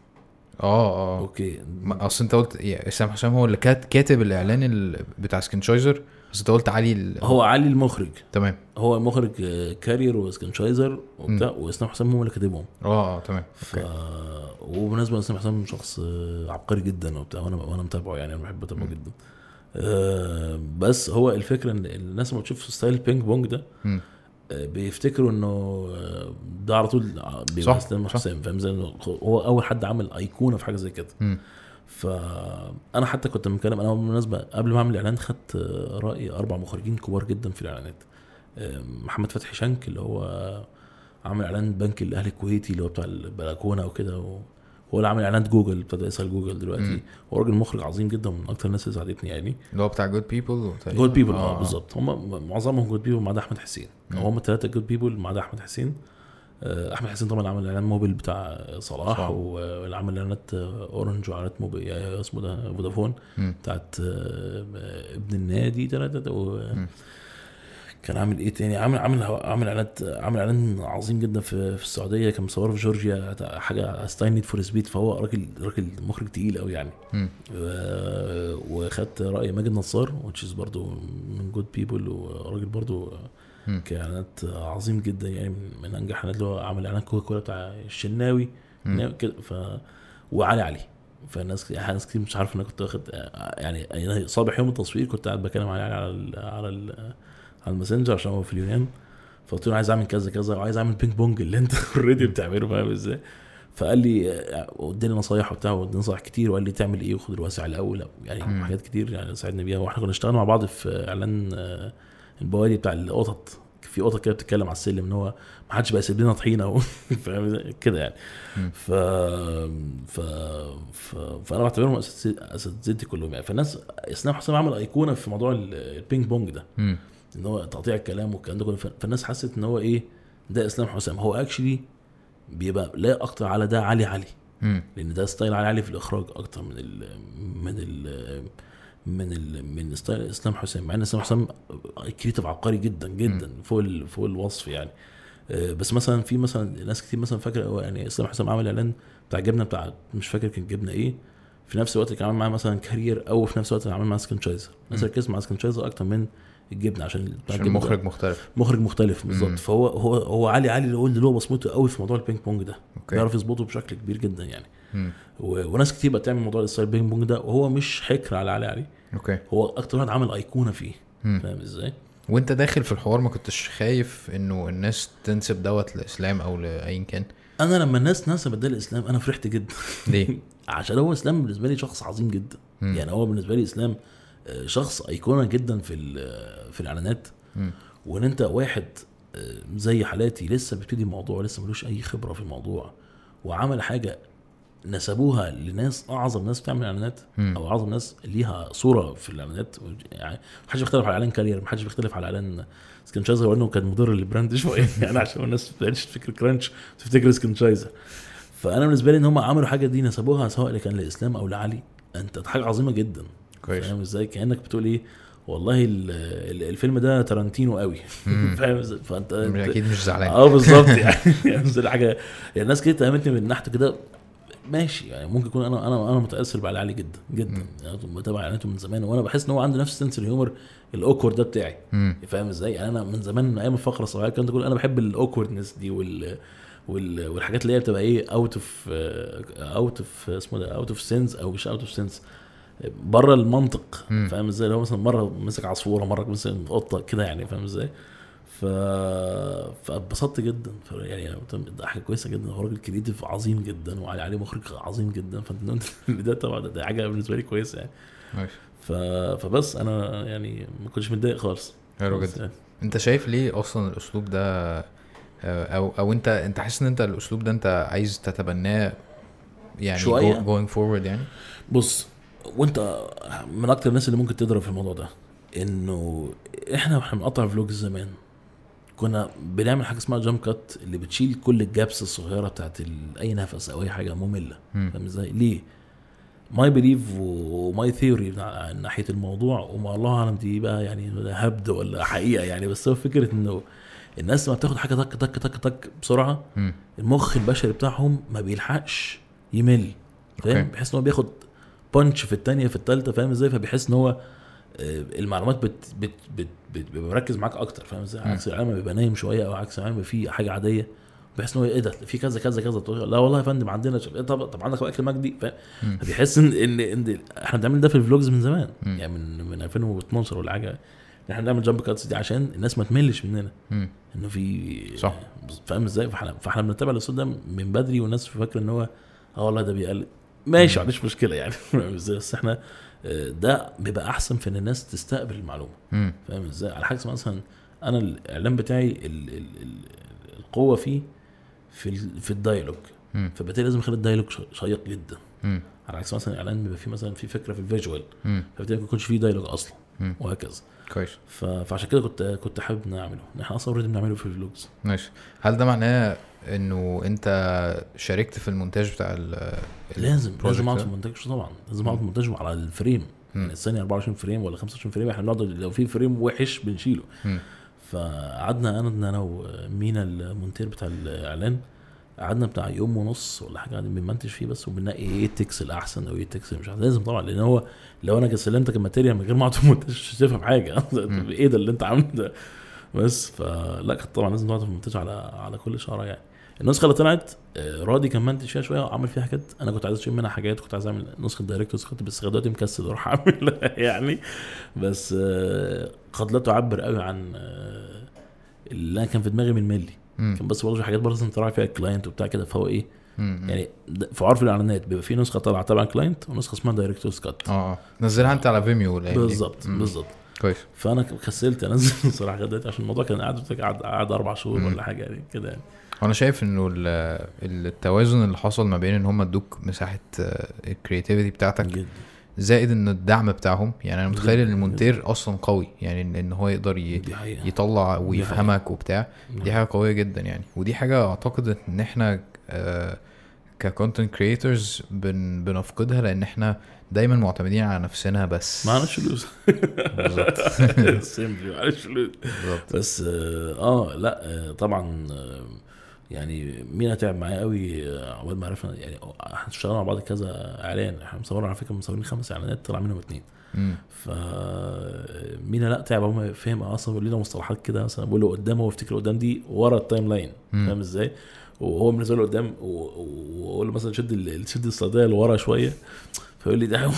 آه آه. أوكي. أصل أنت قلت إسلام حسام هو اللي كات كاتب الإعلان ال- بتاع سكنشايزر بس أنت قلت علي ال... هو علي المخرج. تمام. هو مخرج Carrier وسكنشايزر وبتاع وإسلام حسام هم اللي كاتبهم. آه آه تمام. ف أوكي. وبالنسبه لاسلام حسام شخص عبقري جدا وبتاع وأنا وأنا متابعه يعني أنا بحب أتابعه جدا. بس هو الفكرة إن الناس لما بتشوف style ping pong ده. آه، بيفتكروا إنه آه، ده على طول بيبقى اسلام. حسام فاهم زي هو أول حد عمل أيقونة في حاجة زي كده. فأنا حتى كنت متكلم أنا بالمناسبة قبل ما أعمل الاعلان خدت آه، رأي أربع مخرجين كبار جدا في الإعلانات آه، محمد فتحي شنك اللي هو عامل إعلان البنك الأهلي الكويتي اللي هو بتاع البلكونة وكده هو اللي عامل اعلانات جوجل ابتدى يسأل جوجل دلوقتي. هو راجل مخرج عظيم جدا من أكتر الناس اللي ساعدتني يعني اللي هو بتاع Good People Good People آه بالظبط هم معظمهم Good People ما عدا أحمد حسين. أو هم ثلاثة Good People ما عدا أحمد حسين آه، أحمد حسين طبعا عمل إعلان موبيل بتاع صلاح صح. واللي عمل إعلانات أورنج واعلانات موبيل يعني اسمه ده فودافون. بتاعت آه، ابن النادي تلاتة و... مم. كان عامل إيه تاني؟ عامل عامل عامل اعلانات عامل إعلان عظيم جدا في في السعودية كان مصوره في جورجيا حاجة style Need for Speed فهو راجل راجل مخرج تقيل قوي يعني. وخدت رأي ماجد نصار is برضو من Good People وراجل برضو. كإعلانات عظيم جدا يعني من- أنجح الاعلانات اللي هو عمل إعلان كوكا كولا بتاع الشناوي. كده ف وعلي علي. فالناس ناس كتير مش عارف إن أنا كنت واخد يعني صباح يوم التصوير كنت قاعد بكلم علي على ال على ال على ال Messenger عشان هو في اليونان فقلت له عايز أعمل كذا كذا وعايز أعمل ping pong اللي أنت already بتعمله فاهم إزاي فقال لي اداني نصايح وبتاع واداني نصايح كتير وقال لي تعمل إيه وخد الواسع الأول يعني مم. حاجات كتير يعني ساعدني بيها وإحنا كنا اشتغلنا مع بعض في إعلان آه، البوادي بتاع القطط في قطة كده بتتكلم على السلم إن هو ما حدش بقى يسيب لنا طحينة فاهم؟ كده يعني. ف... ف... ف... فأنا بعتبرهم أساتذتي كلهم يعني فالناس إسلام حسام عمل أيقونة في موضوع ال- ال ping pong ده. إن هو تقطيع الكلام والكلام ده كله. فالناس حست إن هو إيه؟ ده إسلام حسام. هو actually بيبقى لا أكتر على ده علي علي. لأن ده style علي علي في الإخراج أكتر من ال من ال من ال من style إسلام حسام. مع إن إسلام حسام creative عبقري جدا جدا فوق ال- فوق الوصف يعني. آه، بس مثلا في مثلا ناس كتير مثلا فاكرة يعني إسلام حسام عمل إعلان بتاع جبنة بتاع مش فاكر كان جبنة إيه. في نفس الوقت كان عامل معاه مثلا Carrier أو في نفس الوقت عامل معاه سكنشايزر. الناس. ركزت مع سكنشايزر أكتر من الجبنة عشان عشان المخرج مختلف مخرج مختلف. بالظبط فهو هو هو علي علي اللي هو اللي هو بصمته قوي في موضوع ال ping pong ده okay بيعرف يظبطه بشكل كبير جدا يعني مم. و... وناس كتير بقى تعمل موضوع ال style ping pong ده وهو مش حكر على علي علي okay هو أكتر واحد عمل أيقونة فيه. فاهم إزاي؟ وأنت داخل في الحوار ما كنتش خايف إنه الناس تنسب دوت لإسلام أو لايا كان أنا لما الناس نسبت ده الاسلام أنا فرحت جدا ليه؟ عشان هو إسلام بالنسبة لي شخص عظيم جدا مم. يعني هو بالنسبة لي إسلام شخص أيقونة جدا في في الإعلانات. وإن أنت واحد آه، زي حالاتي لسه بيبتدي الموضوع لسه ملوش أي خبرة في الموضوع وعمل حاجة نسبوها لناس أعظم ناس بتعمل إعلانات. أو أعظم ناس ليها صورة في الإعلانات يعني محدش بيختلف على إعلان Carrier محدش بيختلف على إعلان سكنشايزر وإنه كان مضر لل brand شوية يعني عشان الناس ما تفتكر Crunch تفتكر سكنشايزر فأنا بالنسبة لي إن هم عملوا حاجة دي نسبوها سواء كان لإسلام أو لعلي أنت حاجة عظيمة جدا كويس. فاهم إزاي؟ كأنك بتقول إيه؟ والله ال- ال- الفيلم ده تارانتينو قوي. فاهم فانت أكيد مش زعلان. آه بالظبط يعني. يعني حاجة يعني الناس كده اتهمتني من ناحية كده ماشي يعني ممكن يكون أنا أنا أنا متأثر بعلي علي جدا. جدا. يعني بتابع إعلاناته من زمان وأنا بحس إن هو عنده نفس sense ال humor ال awkward ده بتاعي. فاهم إزاي؟ يعني أنا من زمان من أيام الفقرة الصغيرة كنت أقول أنا بحب ال awkwardness دي وال والحاجات اللي هي بتبقى إيه out of out of اسمه ده out of sense أو مش out of sense بره المنطق. فاهم إزاي؟ اللي هو مثلا مرة مسك عصفورة مرة مسك قطة كده يعني فاهم إزاي؟ ف فاتبسطت جدا. يعني ده حاجة كويسة جدا. هو راجل creative عظيم جدا وعلي علي مخرج عظيم جدا. فأنت ده طبعا ده- حاجة بالنسبة لي كويسة يعني. ماشي. ف... فبس أنا يعني ما كنتش متضايق خالص. حلو جدا. يعني. أنت شايف ليه أصلا الأسلوب ده؟ آه، أو أو انت أنت حاسس إن أنت الأسلوب ده أنت عايز تتبناه يعني شوية. going forward يعني؟ بص وانت من أكتر الناس اللي ممكن تضرب في الموضوع ده انه إحنا وإحنا بنقطع vlogs زمان كنا بنعمل حاجة اسمها jump cut اللي بتشيل كل ال gaps الصغيرة بتاعت أي نفس أو أي حاجة مملة مم. فاهم إزاي؟ ليه؟ my belief و my theory ناحية الموضوع وما الله أعلم دي بقى يعني هبد ولا حقيقة يعني بس هو فكرة إنه الناس لما بتاخد حاجة تك تك تك تك بسرعة. المخ البشري بتاعهم ما بيلحقش يمل فاهم. بيحس إن هو بياخد punch في الثانية في الثالثه فاهم إزاي؟ فبيحس إن هو آه، المعلومات بت بت بت بت مركز معاك أكتر فاهم إزاي. عكس العالم بيبقى نايم شوية أو عكس العالم فيه حاجة عادية. بيحس إن هو إيه ده؟ في كذا كذا كذا. لا والله يا فندم عندنا شف... إيه طب طب عندك أكل مجدي. فبيحس إن إن إن إحنا بنعمل ده في ال vlogs من زمان. مم. يعني من من 2012 ولا حاجة إحنا بنعمل jump cuts دي عشان الناس ما تملش مننا. إنه في صح. فاهم إزاي؟ فإحنا فإحنا بنتابع الأسلوب ده من بدري والناس فاكرة إن هو آه والله ده بيقلد ماشي ما عنديش مشكلة يعني. فاهم إزاي؟ بس إحنا آه، ده بيبقى أحسن في إن الناس تستقبل المعلومة. فاهم إزاي؟ على حاجة مثلا أنا الاعلان بتاعي ال ال ال القوة فيه في ال في ال dialogue. فبالتالي لازم أخلي ال dialogue شيق جدا. مم. على عكس مثلا اعلان بيبقى فيه مثلا في فكرة في ال visual. فبالتالي ما يكونش فيه dialogue أصلا. مم. وهكذا. كويس. فعشان كده كنت كنت حابب نعمله إحنا أصلا already بنعمله في ال vlogs. ماشي. هل ده معناه انه انت شاركت في المونتاج بتاع ال لازم لازم اقعد؟ في المونتاج طبعا. لازم اقعد في المونتاج على الفريم. يعني الثانية 24 فريم ولا 25 فريم إحنا بنقعد لو في فريم وحش بنشيله. فقعدنا أنا أنا ومينا المونتير بتاع الإعلان قعدنا بتاع يوم ونص ولا حاجة قاعدين بنمنتج فيه بس وبنلاقي إيه ال takes الأحسن أو إيه ال takes مش أحسن. لازم طبعا لأن هو لو أنا سلمتك ال material من غير ما اقعد في المونتاج مش هتفهم حاجة. إيه ده اللي أنت عامله ده؟ بس فلا كانت طبعا لازم تقعد في المونتاج على على كل shot يعني. النسخة اللي طلعت آه، راضي كان ممنتج فيها شوية وعمل فيها حاجات. أنا كنت عايز أشيل منها حاجات كنت عايز أعمل نسخة director's cut بس دلوقتي مكسل أروح أعملها يعني. بس آه، قد لا تعبر قوي عن آه، اللي أنا كان في دماغي منه 100%. كان بس برضه حاجات برضه تراعي فيها ال client وبتاع كده. فهو إيه. يعني في عرف الإعلانات بيبقى في نسخة طالعة تبع ال client ونسخة اسمها director's cut آه نزلها أنت على فيميو ولا إيه؟ بالظبط. بالظبط. كويس. فأنا كسلت أنزل الصراحه دلوقتي عشان الموضوع كان قاعد قاعد قاعد أربع شهور. ولا حاجة يعني كده يعني. وأنا شايف انه ال- التوازن اللي حصل ما بين ان هم ادوك مساحة ال creativity بتاعتك جدا. زائد ان الدعم بتاعهم. يعني أنا متخيل ان المونتير أصلا قوي يعني ان- هو يقدر يطلع ويفهمك وبتاع. دي حاجة قوية جدا يعني. ودي حاجة أعتقد إن إحنا ك content creators بن بنفقدها لأن إحنا دايما معتمدين على نفسنا بس. معناش فلوس. بالظبط. simply معناش فلوس. بالظبط. بس آه آه، لا آه طبعا آه يعني مينا تعب معايا قوي آه، عقبال ما عرفنا يعني إحنا اشتغلنا مع بعض كذا إعلان. إحنا مصورين على فكرة مصورين خمس إعلانات طلع منهم اتنين. مم. ف مينا لا تعب هم فهم أصلا بيقول لنا مصطلحات كده مثلا بقول له قدام هو افتكر قدام دي ورا ال timeline. فاهم إزاي؟ وهو بالنسبة له قدام وأقول له مثلا شد شد الصيدليه لورا شوية. فيقول لي ده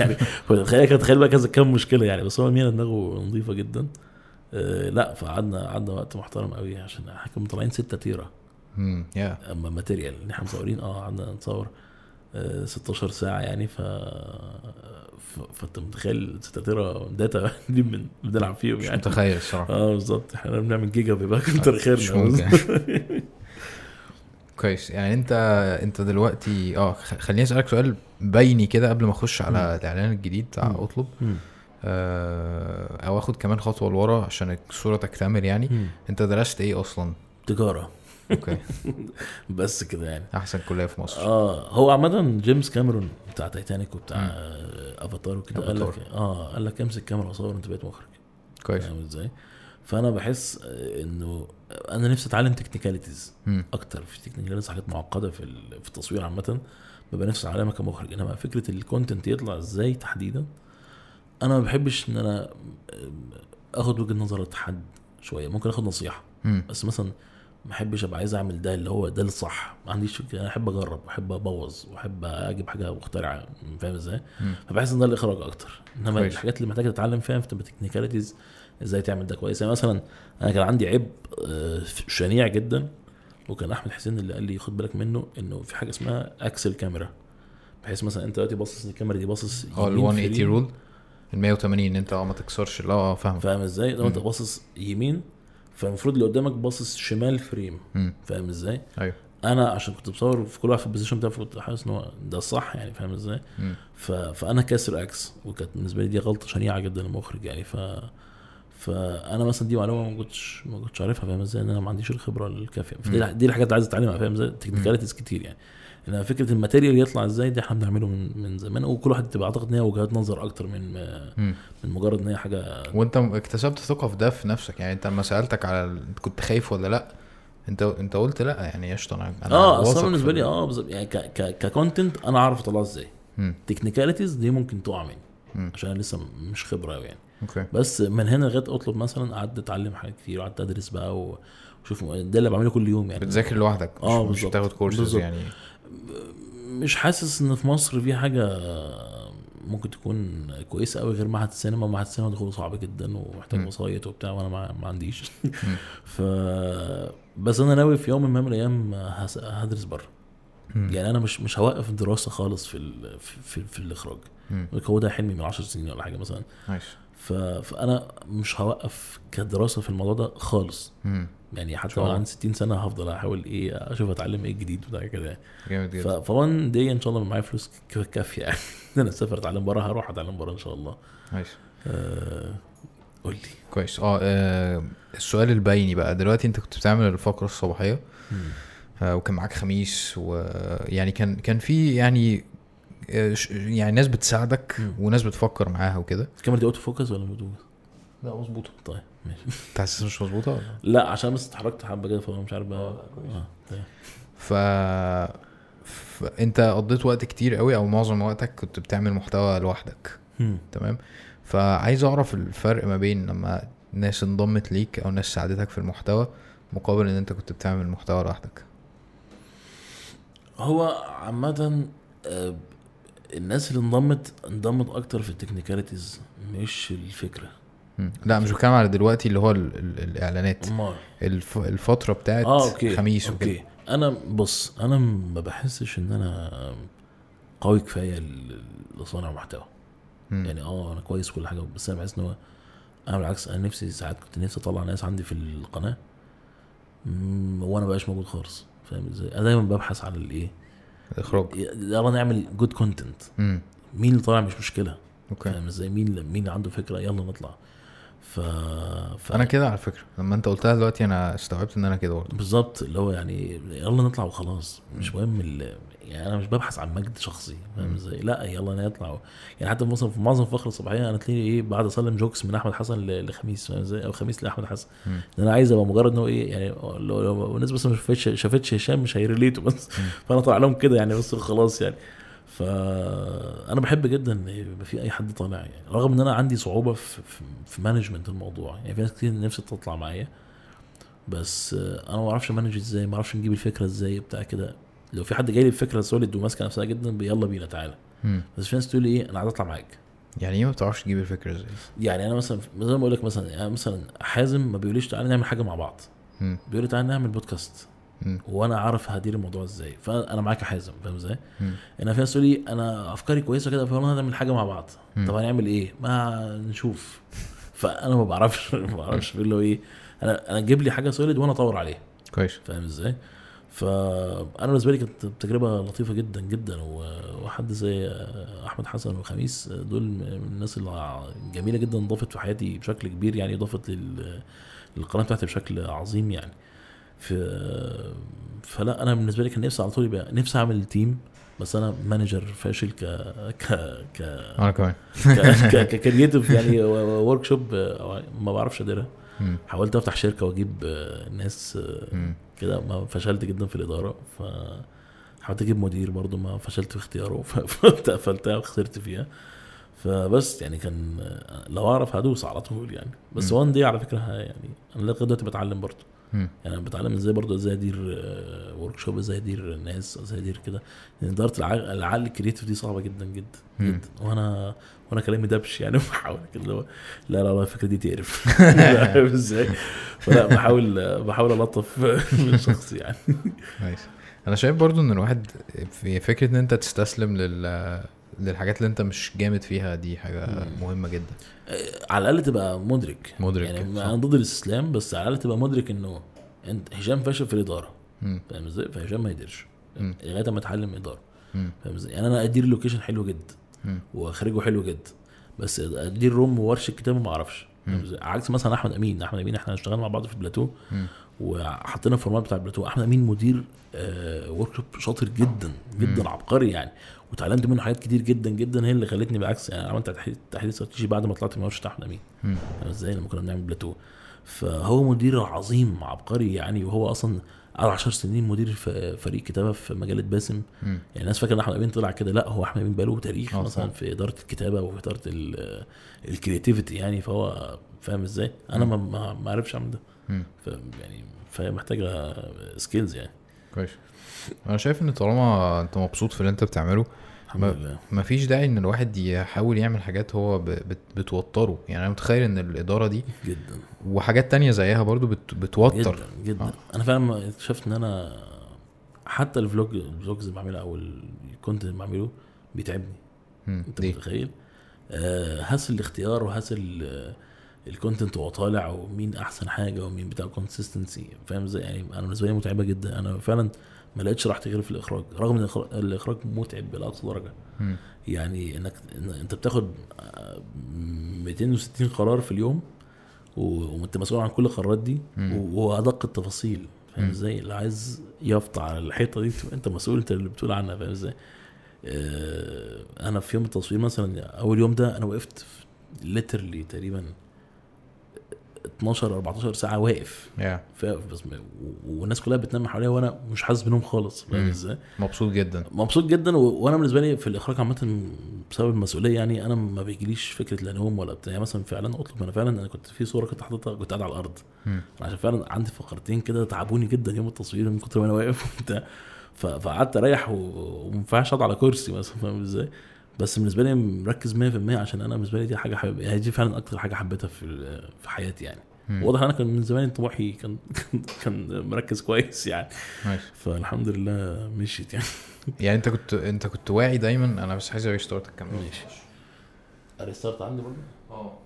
يعني تخيل تخيل بقى كذا كام مشكلة يعني. بس هو مينا دماغه نظيفة جدا. آه لا فقعدنا قعدنا وقت محترم قوي عشان إحنا كنا مطلعين 6 tera مم. ياما material. ان إحنا مصورين آه قعدنا نصور آه 16 ساعة يعني ف فأنت متخيل 6 tera data دي من بنلعب فيهم مش يعني. متخيل الصراحة. آه بالظبط. إحنا بنعمل جيجا بيبقى كتر مش خيرنا ممكن. كويس. يعني أنت أنت دلوقتي آه خليني أسألك سؤال بيني كده قبل ما أخش على. الإعلان الجديد بتاع. اطلب. آه، أو آخد كمان خطوة لورا عشان الصورة تكتمل يعني. أنت درست إيه أصلا؟ تجارة. okay بس كده يعني أحسن كلية في مصر آه هو عامة جيمس كاميرون بتاع تايتانيك وبتاع. آه، أفاتار وكده قال لك. آه قال لك امسك كاميرا وصور انت بقيت مخرج كويس فاهم إزاي؟ فأنا بحس إنه أنا نفسي أتعلم technicalities. أكتر في technicalities حاجات معقدة في في التصوير عامة ببقى نفسي أتعلمها كمخرج إنما فكرة ال content يطلع إزاي تحديدا أنا ما بحبش إن أنا آخد وجهة نظر حد شوية ممكن آخد نصيحة. بس مثلا ما احبش ابقى عايز اعمل ده اللي هو ده الصح. ما عنديش أنا احب اجرب واحب ابوظ واحب أجيب حاجة مخترعة. فاهم إزاي؟ فبحس ان ده الاخراج أكتر. انما كويس. الحاجات اللي محتاجة تتعلم فيها بتبقى technicalities إزاي تعمل ده كويس. يعني مثلا أنا كان عندي عيب آه، شنيع جدا وكان أحمد حسين اللي قال لي خد بالك منه إنه في حاجة اسمها axis ال camera. بحيث مثلا أنت دلوقتي باصص الكاميرا دي باصص آه ال يمين. 180 frame، rule ال 180 أنت آه ما تكسرش. لا آه فاهم فاهم إزاي؟ لو أنت. باصص يمين فالمفروض اللي قدامك باصص شمال frame. فاهم إزاي؟ أيوه. أنا عشان كنت بصور في كل واحد في ال position بتاعه كنت حاسس إن هو ده الصح يعني فاهم إزاي؟ ف... فأنا كاسر axis وكانت بالنسبة لي دي غلطة شنيعة جدا المخرج يعني. ف فأنا مثلا دي معلومة ما كنتش ما كنتش عارفها فاهم إزاي؟ إن أنا ما عنديش الخبرة الكافية. فدي دي الحاجات اللي عايز أتعلمها فاهم إزاي؟ technicalities كتير يعني. انما فكرة ال material يطلع إزاي دي إحنا بنعمله من من زمان وكل واحد تبقى أعتقد إن هي وجهات نظر أكتر من مم. من مجرد إن هي حاجة وأنت اكتسبت ثقة في ده في نفسك يعني أنت لما سألتك على كنت خايف ولا لأ أنت أنت قلت لأ يعني قشطه أنا أنا آه أصلا بالنسبة لي آه بالظبط يعني ك ك ك content أنا عارف اطلعه إزاي. technicalities دي ممكن تقع مني. عشان أنا لسه مش خبرة قوي يعني okay بس من هنا لغاية أطلب مثلا قعدت أتعلم حاجات كتير وقعدت أدرس بقى وشوف ده اللي بعمله كل يوم يعني بتذاكر لوحدك مش, آه، مش. بتاخد كورسز. يعني مش حاسس إن في مصر في حاجة ممكن تكون كويسة قوي غير معهد السينما معهد السينما دخوله صعب جدا ومحتاج. وسايط وبتاع وأنا ما, عنديش ف بس أنا ناوي في يوم ما من الأيام هدرس بره. يعني أنا مش مش هوقف الدراسه خالص في ال... في, في, الإخراج. هو ده حلمي من 10 سنين ولا حاجة مثلا ف... فأنا مش هوقف كدراسة في الموضوع ده خالص. يعني حتى الله. عندي 60 سنة هفضل أحاول إيه أشوف أتعلم إيه جديد وده كده يعني. جامد ف... جدا فوان دي إن شاء الله معايا فلوس كافية يعني. إن أنا أسافر أتعلم بره هروح أتعلم بره إن شاء الله. nice آه... قول لي. كويس. آه آه، السؤال البيني بقى. دلوقتي أنت كنت بتعمل الفقرة الصباحية. آه، وكان معاك خميس ويعني كان كان في يعني آه، يعني ناس بتساعدك. وناس بتفكر معاها وكده. الكاميرا دي auto focus ولا مش لا مظبوطه طيب. ماشي انت حاسس مش مظبوطة ولا؟ لا عشان بس اتحركت حبة كده فانا مش عارف بقى آه طيب. ف... فانت قضيت وقت كتير قوي أو معظم وقتك كنت بتعمل محتوى لوحدك. تمام فعايز اعرف الفرق ما بين لما ناس انضمت ليك أو ناس ساعدتك في المحتوى مقابل ان انت كنت بتعمل محتوى لوحدك هو عامة آه، الناس اللي انضمت انضمت أكتر في ال technicalities مش الفكرة مم. لا مش بتكلم على دلوقتي اللي هو ال... ال... الإعلانات. أمال. الف... الفترة بتاعت آه okay. خميس وكده. okay. أنا بص أنا ما بحسش إن أنا قوي كفاية لصانع محتوى. مم. يعني آه أنا كويس كل حاجة بس أنا بحس إن هو أنا بالعكس أنا نفسي ساعات كنت نفسي أطلع ناس عندي في القناة. وأنا مبقاش موجود خالص. فاهم إزاي؟ أنا دايما ببحث عن الإيه؟ الاخراج يلا نعمل good content. مين اللي طالع مش مشكلة. okay. فاهم إزاي؟ مين مين عنده فكرة؟ يلا نطلع. ف... ف... أنا كده على فكرة. لما أنت قلتها دلوقتي أنا استوعبت إن أنا كده برضه. بالظبط اللي هو يعني يلا نطلع وخلاص. مش مهم ال... يعني أنا مش ببحث عن مجد شخصي فاهم إزاي؟ لأ يلا نطلع يعني حتى مثلا في معظم فقرة الصباحية أنا تلاقيني إيه بعد أسلم jokes من أحمد حسن لخميس فاهم إزاي؟ أو خميس لأحمد حسن. لأن أنا عايز أبقى مجرد إن هو إيه يعني لو, لو الناس بس ما شافتش شافتش هشام مش هي relate وا بس. فأنا طالع لهم كده يعني بس خلاص يعني. فأنا بحب جدا إن يبقى في أي حد طالع يعني رغم إن أنا عندي صعوبة في في, management الموضوع يعني في ناس كتير نفسي تطلع معايا بس أنا ما بعرفش manage إزاي ما بعرفش نجيب الفكرة إزاي بتاع كده لو في حد جاي لي بفكرة solid وماسكة نفسها جدا يلا بينا تعالى. بس في ناس تقول لي إيه أنا عايز أطلع معاك يعني إيه ما بتعرفش تجيب الفكرة إزاي يعني أنا مثلا زي ما بقول لك مثلا يعني مثلا حازم ما بيقوليش تعالى نعمل حاجة مع بعض. بيقول لي تعالى نعمل بودكاست. وأنا عارف هدير الموضوع إزاي. فانا معاك يا حازم فاهم إزاي؟ أنا في ناس تقول لي أنا افكاري كويسة كده فيلا نعمل حاجة مع بعض. مم. طب هنعمل إيه؟ ما نشوف. فانا ما بعرفش ما بعرفش. بقول له إيه؟ أنا أنا جيب لي حاجة solid وأنا اطور عليها. كويس. فاهم إزاي؟ فانا بالنسبة لي كانت تجربة لطيفة جدا جدا. وحد زي احمد حسن وخميس دول من الناس الجميله جدا ضافت في حياتي بشكل كبير يعني ضافت لل- للقناة بتاعتي بشكل عظيم يعني. في فلا أنا بالنسبة لي كان نفسي على طول يبقى نفسي أعمل team بس أنا manager فاشل ك ك ك أنا كمان ك creative يعني workshop ما بعرفش أديرها. حاولت أفتح شركة وأجيب ناس. كده ما فشلت جدا في الإدارة ف حاولت أجيب مدير برضو ما فشلت في اختياره فقفلتها وخسرت فيها فبس يعني كان لو أعرف هدوس على طول يعني بس. وان دي على فكرة يعني أنا لغاية دلوقتي بتعلم برضو مم. يعني بتعلم إزاي برضو إزاي أدير workshop إزاي أدير الناس إزاي أدير كده. لأن إدارة العقل ال creative دي صعبة جدا جدا مم. جدا. وأنا وأنا كلامي دبش يعني بحاول كده اللي هو لا لا لا الفكرة دي تقرف. إزاي؟ فلا بحاول بحاول ألطف من شخصي يعني. كويس. أنا شايف برضو إن الواحد في فكرة إن أنت تستسلم لل للحاجات اللي أنت مش جامد فيها دي حاجة. مهمة جدا. على الأقل تبقى مدرك مدرك يعني صح. أنا ضد الاستسلام بس على الأقل تبقى مدرك إنه أنت هشام فاشل في الإدارة. فاهم إزاي فهشام ما يديرش مم. لغاية ما اتعلم إدارة. فاهم إزاي يعني أنا أدير location حلو جدا. وأخرجه حلو جدا بس أدير room وورشه كتابه ما أعرفش؟ عكس مثلا أحمد أمين أحمد أمين إحنا اشتغلنا مع بعض في البلاتو. وحطينا ال format بتاع البلاتو أحمد أمين مدير آه work شاطر جدا جدا. عبقري يعني وتعلمت منه حاجات كتير جدا جدا هي اللي خلتني بالعكس يعني عملت تحليل استراتيجي بعد ما طلعت من ورشه احمد امين. فاهم إزاي لما كنا بنعمل بلاتو؟ فهو مدير عظيم عبقري يعني وهو أصلا قعد 10 سنين مدير في فريق كتابة في مجله باسم مم. يعني الناس فاكرة إن أحمد أمين طلع كده لا هو أحمد أمين بقاله تاريخ آه، مثلا. في إدارة الكتابة وفي إدارة ال- ال creativity يعني فهو فاهم إزاي؟ أنا ما ما ما عرفش أعمل ده. يعني فهي محتاجة skills يعني. كويس. أنا شايف إن طالما أنت مبسوط في اللي أنت بتعمله الحمد ما- لله. مفيش داعي إن الواحد يحاول يعمل حاجات هو بتوتره. يعني أنا متخيل إن الإدارة دي جدا. وحاجات تانية زيها برضو بت بتوتر. جدا جدا. آه. أنا فعلا اكتشفت إن أنا حتى ال vlog ال vlogs اللي بعملها أو ال content اللي بعمله بيتعبني. أنت؟ متخيل؟ آه hustle الاختيار و hustle آه، ال content وهو طالع ومين أحسن حاجة ومين بتاع consistency فاهم إزاي؟ يعني أنا بالنسبة لي متعبة جدا. أنا فعلا ما لقيتش راحتي غير في الإخراج رغم إن الاخراج متعب لاقصى درجة. يعني إنك أنت بتاخد آه، 260 قرار في اليوم وأنت مسؤول عن كل القرارات دي وادق التفاصيل فاهم. إزاي اللي عايز يفطع على الحيطة دي أنت مسؤول أنت اللي بتقول عنها فاهم إزاي آه، أنا في يوم التصوير مثلا أول يوم ده أنا وقفت ليترلي تقريبا 12 14 ساعة واقف. ف- بس والناس كلها بتنام حواليا وأنا مش حاسس بنوم خالص فاهم. إزاي؟ مبسوط جدا. مبسوط جدا و... وأنا بالنسبة لي في الإخراج عامة بسبب المسؤولية يعني أنا ما بيجيليش فكرة لا نوم ولا بتاع. يعني مثلا فعلا أطلب أنا فعلا أنا كنت في صورة كنت حاططها كنت قاعد على الأرض. عشان فعلا عندي فقرتين كده تعبوني جدا يوم التصوير من كتر ما أنا واقف وبتاع. فقعدت أريح وما ينفعش أقعد على كرسي مثلا فاهم إزاي؟ بس بالنسبة لي مركز 100% عشان أنا بالنسبة لي دي حاجة حابب يعني دي فعلا أكتر حاجة حبيتها في في حياتي يعني. مم. واضح إن أنا كان من زمان طموحي كان كان, مركز كويس يعني. نايس فالحمد لله مشيت يعني. يعني أنت كنت أنت كنت واعي دايما؟ أنا بس عايز restart الكاميرا ماشي. restart عندي برضه؟ آه.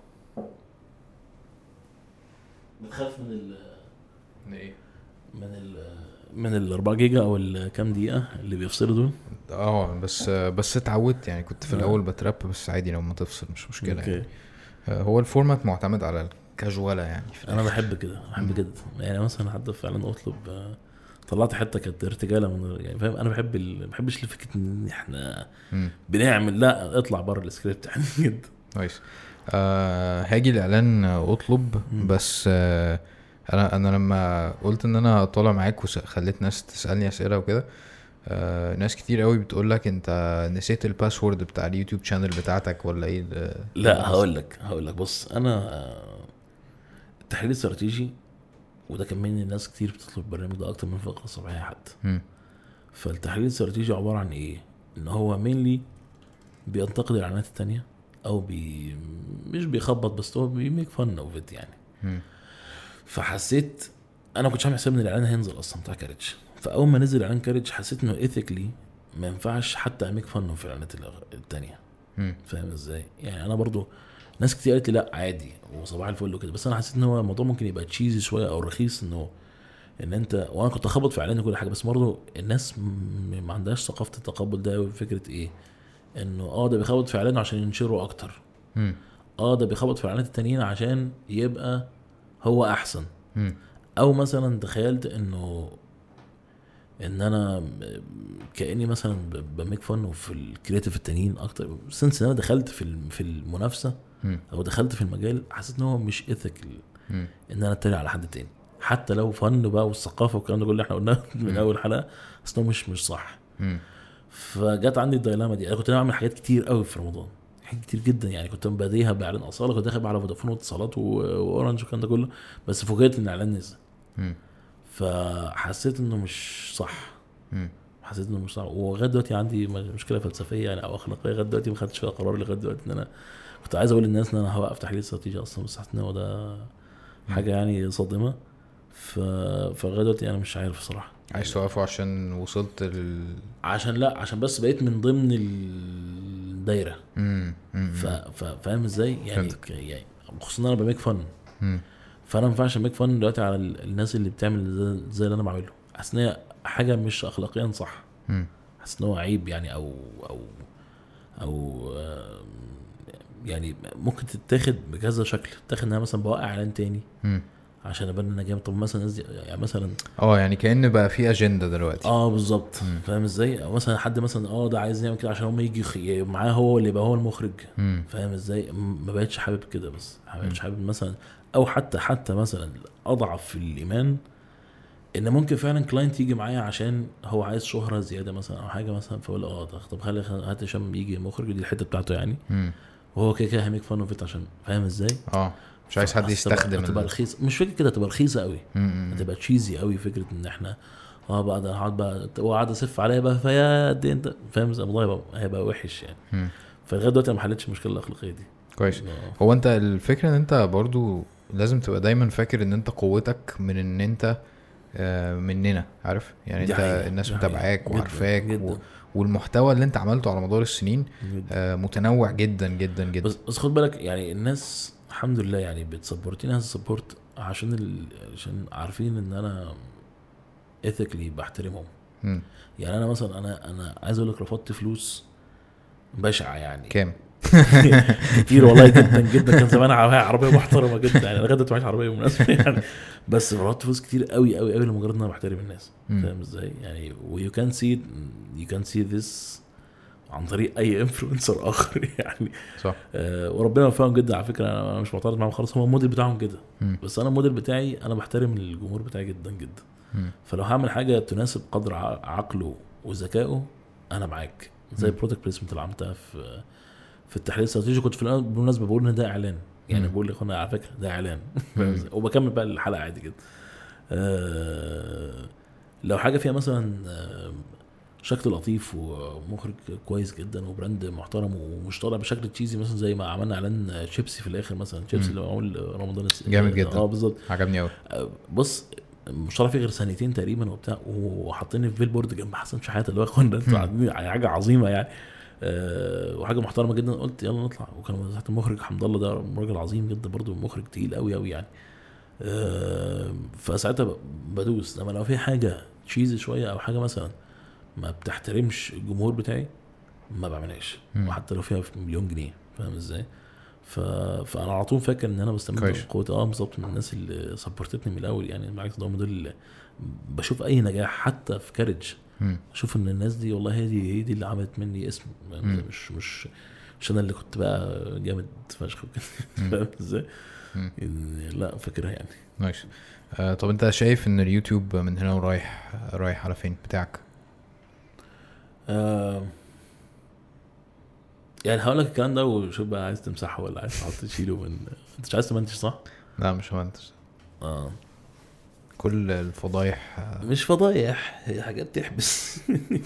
بتخاف من ال إيه؟ من ال من ال 4 جيجا أو الكام دقيقة اللي بيفصلوا دول آه بس بس اتعودت يعني كنت في آه. الأول بترعب بس عادي لو ما تفصل مش مشكلة يعني آه، هو ال format معتمد على الكاجوالة يعني في أنا. بحب كده بحب كده يعني مثلا حتى فعلا أطلب آه، طلعت حتة كانت ارتجالة من يعني فاهم أنا بحب ال... ما بحبش فكرة إن إحنا مم. بنعمل لا اطلع بره السكريبت يعني جدا كويس آه هاجي الإعلان آه، أطلب. بس آه أنا أنا لما قلت إن أنا طالع معاك وخليت ناس تسألني أسئلة وكده آه ناس كتير قوي بتقول لك أنت نسيت ال password بتاع ال YouTube channel بتاعتك ولا إيه ده؟ لا هقول لك هقول لك بص أنا آه، التحليل الاستراتيجي وده كان مني ناس كتير بتطلب البرنامج ده أكتر من فقره صباحية حتى. فالتحليل الاستراتيجي عبارة عن إيه؟ إن هو mainly بينتقد الإعلانات التانية أو بي مش بيخبط بس هو بي make fun of يعني. فحسيت أنا ما كنتش عامل حساب إن الإعلان هينزل أصلا بتاع كاريج فأول ما نزل إعلان كاريج حسيت إنه ethically ما ينفعش حتى أ make fun في الإعلانات التانية. فاهم إزاي؟ يعني أنا برضو ناس كتير قالت لي لأ عادي وصباح الفل وكده بس أنا حسيت إن هو الموضوع ممكن يبقى تشيزي شوية أو رخيص إنه إن أنت وأنا كنت أخبط في اعلان وكل حاجة بس برضه الناس م- ما عندهاش ثقافة التقبل ده فكرة إيه؟ إنه آه ده بيخبط في إعلانه عشان ينشره أكتر. آه ده بيخبط في الاعلانات التانيين عشان يبقى هو أحسن مم. أو مثلا تخيلت إنه إن أنا كأني مثلا ب make fun of ال creatives التانيين أكتر since إن أنا دخلت في في المنافسة. أو دخلت في المجال حسيت إن هو مش ethical. إن أنا أتريق على حد تاني حتى لو فن بقى والثقافة والكلام ده كله اللي إحنا قلناه من. أول حلقة انه مش مش صح. فجت عندي ال dilemma دي أنا كنت أعمل حاجات كتير قوي في رمضان حاجات كتير جدا. يعني كنت مبادئها بإعلان أصالة كنت داخل على فودافون واتصالات وأورنج والكلام ده كله بس فوجئت إن الإعلان نزل. فحسيت إنه مش صح. مم. حسيت إنه مش صح. ولغاية دلوقتي عندي م- مشكلة فلسفية يعني أو أخلاقية. لغاية دلوقتي ما خدتش فيها قرار لغاية دلوقتي إن أنا كنت عايز أقول للناس إن أنا هوقف تحليل استراتيجي أصلا بس حسيت إن هو ده حاجة يعني صادمة. ف... فلغاية دلوقتي أنا مش عارف الصراحه عايز توقفه عشان وصلت لل عشان لأ عشان بس بقيت من ضمن الدايره. فاهم إزاي؟ يعني يعني خصوصا ان أنا بميك فن. فأنا ما ينفعش اميك فن دلوقتي على ال- الناس اللي بتعمل زي- اللي أنا بعمله. حاسس إن حاجة مش اخلاقيا صح. حاسس إن هو عيب يعني أو أو أو يعني ممكن تتاخد بكذا شكل. تتاخد إنها مثلا بوقع إعلان تاني. عشان ابان ان أنا جامد طب مثلا الناس دي- يعني مثلا آه يعني كأن بقى في اجندة دلوقتي. آه بالظبط. فاهم إزاي؟ أو مثلا حد مثلا آه ده عايز يعمل كده عشان هم يجي معاه هو اللي يبقى هو المخرج. فاهم إزاي؟ ما بقتش حابب كده بس. ما بقتش حابب مثلا أو حتى حتى مثلا اضعف في الإيمان إن ممكن فعلا client يجي معايا عشان هو عايز شهرة زيادة مثلا أو حاجة مثلا فأقول آه ده طب خلي هات هشام يجي مخرج دي الحتة بتاعته يعني. وهو كده كده هي make fun of عشان فاهم إزاي؟ آه. مش عايز حد يستخدم هتبقى ال- رخيص مش فكرة كده هتبقى رخيصة قوي. هتبقى cheesy قوي فكرة إن إحنا آه بقى ده هقعد بقى وقعد اسف عليا بقى فيا قد إيه أنت فاهم الموضوع هيبقى وحش يعني. فلغاية دلوقتي ما حلتش المشكلة الأخلاقية دي كويس. هو أنت الفكرة إن أنت برضو لازم تبقى دايما فاكر إن أنت قوتك من إن أنت آه، مننا عارف يعني أنت حقيقة، الناس. متابعاك وعارفاك و... والمحتوى اللي أنت عملته على مدار السنين جداً. آه، متنوع جدا جدا جدا بس خد بالك يعني الناس الحمد لله يعني بت support ني هذا ال support عشان ال... عشان عارفين إن أنا ethically بحترمهم. يعني أنا مثلا أنا أنا عايز أقول لك رفضت فلوس بشعة يعني. كام؟ كتير والله جدا جدا. كان زمان عربية محترمة جدا يعني. لغاية دلوقتي معيش عربية بالمناسبه يعني. بس فرطت فلوس كتير قوي قوي قوي لمجرد إن أنا بحترم الناس. فاهم إزاي؟ يعني و you can see you can see this عن طريق أي influencer آخر يعني صح آه وربنا يوفقهم جدا على فكرة أنا مش معترض معاهم خالص هم الموديل بتاعهم كده. بس أنا الموديل بتاعي أنا بحترم الجمهور بتاعي جدا جدا مم. فلو هعمل حاجة تناسب قدر عقله وذكائه أنا معاك زي مم. ال product placement اللي عملتها في في التحليل الاستراتيجي كنت في بالمناسبة بقول إن ده إعلان يعني. بقول لاخوانا على فكرة ده إعلان. وبكمل بقى الحلقة عادي جدا آه لو حاجة فيها مثلا آه شكل لطيف ومخرج كويس جدا و brand محترم ومش طالع بشكل cheesy مثلا زي ما عملنا إعلان شيبسي في الآخر مثلا شيبسي. اللي معمول رمضان جامد جدا. آه بالظبط. عجبني قوي بص مش طالع فيه غير ثانيتين تقريبا وبتاع وحاطيني في بيل بورد جنب حسن شحاته اللي هو. عاملين حاجة عظيمة يعني. أه وحاجة محترمة جدا. قلت يلا نطلع. وكان تحت المخرج حمد الله ده راجل عظيم جدا برضه مخرج تقيل قوي قوي يعني. أه فساعتها بدوس. لما لو في حاجة تشيزي شوية أو حاجة مثلا ما بتحترمش الجمهور بتاعي ما بعملهاش. وحتى لو فيها في مليون جنيه فاهم إزاي؟ ف... فأنا على طول فاكر إن أنا. من قوه آه بالظبط من الناس اللي support تني من الأول يعني بالعكس ده دول بشوف أي نجاح حتى في كارج. أشوف إن الناس دي والله هي دي هي دي اللي عملت مني اسم؟ مش مش مش أنا اللي كنت بقى جامد فشخ. فاهم إزاي؟ لا فاكرها يعني nice آه طب أنت شايف إن اليوتيوب من هنا ورايح رايح على فين بتاعك آه يعني هقول لك الكلام ده وشوف بقى عايز تمسحه ولا عايز تحط تشيله من انت مش عايز تمنتج صح؟ لا مش مهندس. آه. كل الفضايح آه، مش فضايح هي حاجات تحبس.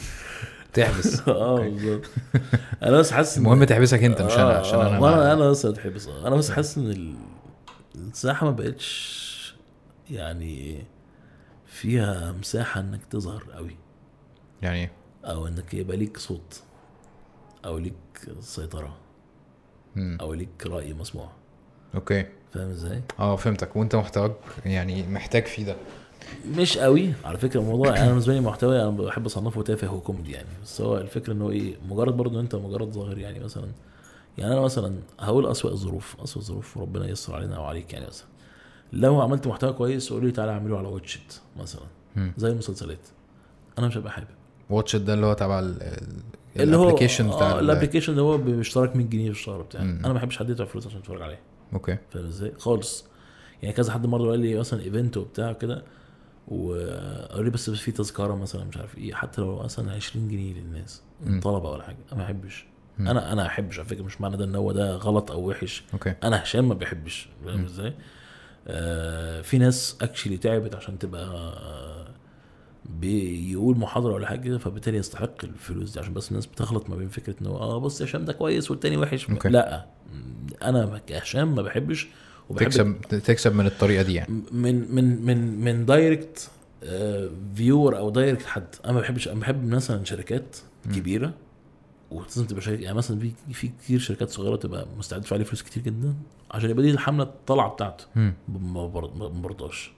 تحبس. آه. بالظبط. أنا بس حاسس المهم تحبسك أنت مش أنا آه، عشان آه، أنا وأنا ما- أنا بس اتحبس آه. أنا بس حاسس إن ال- الساحة ما بقتش يعني فيها مساحة إنك تظهر قوي. يعني إيه؟ أو إنك يبقى ليك صوت أو ليك سيطرة مم. أو ليك رأي مسموع. أوكي. فاهم إزاي؟ آه فهمتك. وأنت محتاج يعني محتاج فيه ده. مش قوي. على فكرة الموضوع أنا بالنسبة لي محتوى أنا بحب اصنفه تافه وكوميدي يعني. بس هو الفكرة ان هو إيه مجرد برضه إن أنت مجرد ظاهر يعني مثلا يعني أنا مثلا هقول أسوأ الظروف أسوأ الظروف ربنا ييسر علينا أو عليك يعني مثلا. لو عملت محتوى كويس قول لي تعالى اعمله على Watch It مثلا. زي المسلسلات. أنا مش هبقى حابب. واتش ده اللي هو تبع ال- ال- اللي هو ال application بتاع آه ال- ال application اللي هو باشتراك 100 جنيه في الشهر بتاعي. أنا ما بحبش حد يدفع فلوس عشان يتفرج عليه okay فاهم إزاي؟ خالص يعني كذا حد مرة قال لي مثلا event وبتاع كده وقال لي بس في تذكرة مثلا مش عارف إيه حتى لو مثلا 20 جنيه للناس. طلبة ولا حاجة أنا ما بحبش. أنا أنا أحبش على فكرة مش معنى ده إن هو ده غلط أو وحش okay أنا هشام ما بيحبش فاهم. إزاي؟ آه في ناس actually تعبت عشان تبقى آه بيقول محاضرة ولا حاجة فبالتالي يستحق الفلوس دي عشان بس الناس بتخلط ما بين فكرة إن هو آه بص يا هشام ده كويس والتاني وحش. لا أنا كهشام ما بحبش وبحب تكسب تكسب من الطريقة دي يعني من من من من direct viewer أو direct حد أنا ما بحبش أنا بحب مثلا شركات. كبيرة ولازم تبقى شركة يعني مثلا في في كتير شركات صغيرة تبقى مستعد تدفع لي فلوس كتير جدا عشان يبقى دي الحملة الطلعة بتاعته. ما بر- ما برضاش.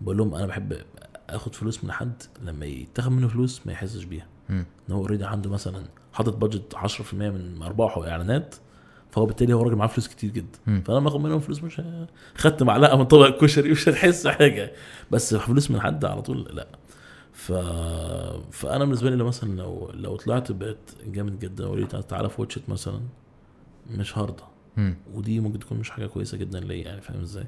بقول لهم أنا بحب اخد فلوس من حد لما يتاخد منه فلوس ما يحسش بيها. إن هو already عنده مثلا حاطط budget 10% من أرباحه إعلانات فهو بالتالي هو راجل معاه فلوس كتير جدا. فانا لما أخد منهم فلوس مش خدت معلقة من طبق الكشري مش هتحس حاجة بس فلوس من حد على طول لا ف... فأنا بالنسبة لي لو مثلا لو لو طلعت بقيت جامد جدا وقلت تعالى في Watch It مثلا مش هرضى مم. ودي ممكن تكون مش حاجة كويسة جدا ليا يعني فاهم إزاي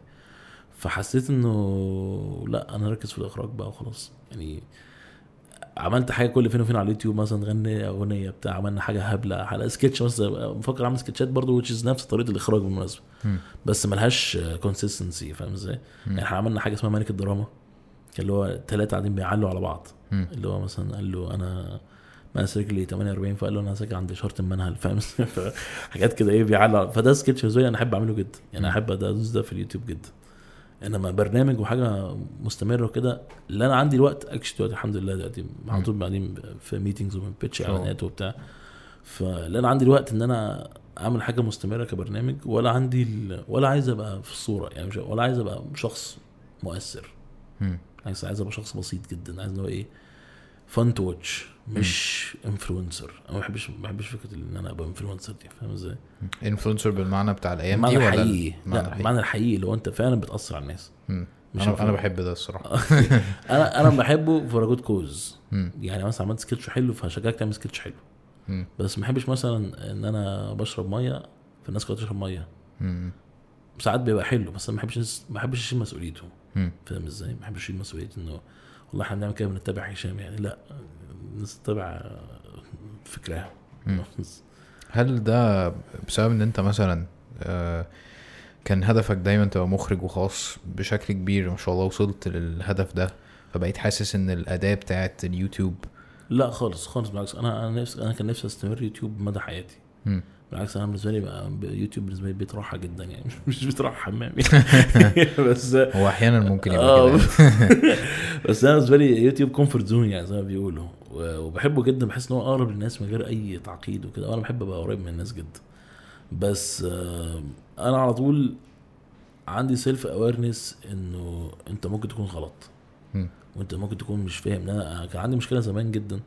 فحسيت إنه لا أنا اركز في الإخراج بقى وخلاص يعني عملت حاجة كل فين وفين على اليوتيوب مثلا غني أغنية بتاع عملنا حاجة هبلة حلقة سكتش مثلا بفكر أعمل سكتشات برضه بنفس طريقة الإخراج بالمناسبة. بس ملهاش consistency فاهم إزاي؟ يعني إحنا عملنا حاجة اسمها ملك الدراما كان اللي هو ثلاثة قاعدين بيعلوا على بعض مم. اللي هو مثلا قال له أنا مقاس رجلي 48 فقال له أنا ساكن عند شرط المنهل فاهم؟ حاجات كده إيه بيعلق فده سكتش أنا أحب أعمله جدا يعني. أحب أدوس ده في اليوتيوب جدا انما برنامج وحاجة مستمرة وكده لا أنا عندي الوقت actually دلوقتي الحمد لله دلوقتي على طول بعدين في meetings وبن pitch شغل. إعلانات وبتاع فلا أنا عندي الوقت إن أنا أعمل حاجة مستمرة كبرنامج ولا عندي ال... ولا عايز أبقى في الصورة يعني مش... ولا عايز أبقى شخص مؤثر. عايز عايز أبقى شخص بسيط جدا عايز ان هو إيه fun to watch مش influencer أنا ما بحبش ما بحبش فكرة إن أنا أبقى influencer دي فاهم إزاي؟ influencer بالمعنى بتاع الأيام دي ولا الحقيقي لا الحقيقي؟ المعنى الحقيقي اللي هو أنت فعلا بتأثر على الناس مم. مش أنا influencer. بحب ده الصراحة أنا أنا بحبه for good cause. يعني مثلا عملت سكتش حلو فهشجعك تعمل سكتش حلو مم. بس ما بحبش مثلا إن أنا بشرب مية فالناس كلها تشرب مية. ساعات بيبقى حلو بس أنا ما بحبش ما بحبش أشيل مسؤوليته. فاهم إزاي؟ ما بحبش أشيل مسؤولية إنه والله إحنا بنعمل كده بنتبع هشام يعني لا فكرها مم. هل ده بسبب إن أنت مثلا آه، كان هدفك دايما تبقى مخرج وخاص بشكل كبير ما شاء الله وصلت للهدف ده فبقيت حاسس إن الأداة بتاعت اليوتيوب لا خالص خالص بالعكس أنا أنا نفسي أنا كان نفسي أستمر يوتيوب مدى حياتي. بالعكس أنا بالنسبة لي يوتيوب بالنسبة لي بيت راحة جدا يعني. مش بيت راحة حمام. يعني بس هو أحيانا ممكن يبقى كده. بس أنا بالنسبة لي يوتيوب comfort zone يعني زي ما بيقولوا. وبحبه جدا بحس إن هو أقرب للناس من غير أي تعقيد وكده. وأنا بحب أبقى قريب من الناس جدا. بس آه، أنا على طول عندي self awareness إنه أنت ممكن تكون غلط. وأنت ممكن تكون مش فاهم. أنا كان عندي مشكلة زمان جدا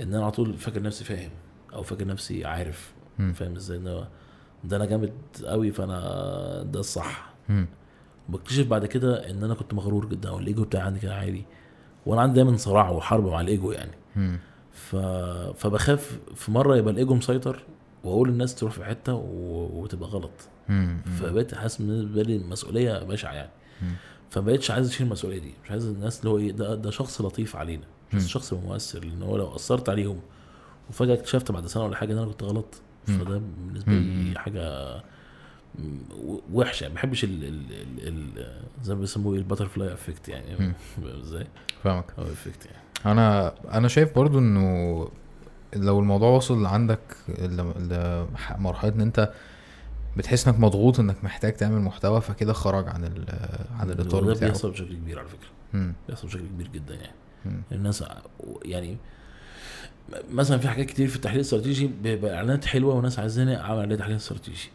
إن أنا على طول فاكر نفسي فاهم أو فاكر نفسي عارف. فاهم إزاي إن هو ده أنا جامد قوي فأنا ده الصح. بكتشف بعد كده إن أنا كنت مغرور جدا أو الايجو بتاعي عندي كان عالي وأنا عندي دايما صراع وحرب مع الإيجو يعني. ف... فبخاف في مرة يبقى الإيجو مسيطر وأقول الناس تروح في حتة و... وتبقى غلط. فبقيت حاسس بالنسبة لي المسؤوليه بشعة يعني. فبقيتش عايز أشيل المسؤولية دي مش عايز الناس اللي هو إيه ده ده شخص لطيف علينا. شخص مؤثر لأن هو لو أثرت عليهم وفجأة اكتشفت بعد سنة ولا حاجة إن أنا كنت غلط. فده بالنسبة. لي حاجة وحشة. ما بحبش ال ال زي ما بيسموه إيه ال butterfly effect يعني. إزاي؟ فاهمك. أو effect يعني. أنا أنا شايف برضو إنه لو الموضوع وصل عندك لمرحله إن أنت بتحس إنك مضغوط إنك محتاج تعمل محتوى فكده خرج عن ال عن الإطار بتاعه. بيحصل بشكل كبير على فكرة. بيحصل بشكل كبير جدا يعني. الناس يعني مثلا في حاجات كتير في التحليل الاستراتيجي بيبقى اعلانات حلوة وناس عايزاني أعمل عليها تحليل استراتيجي.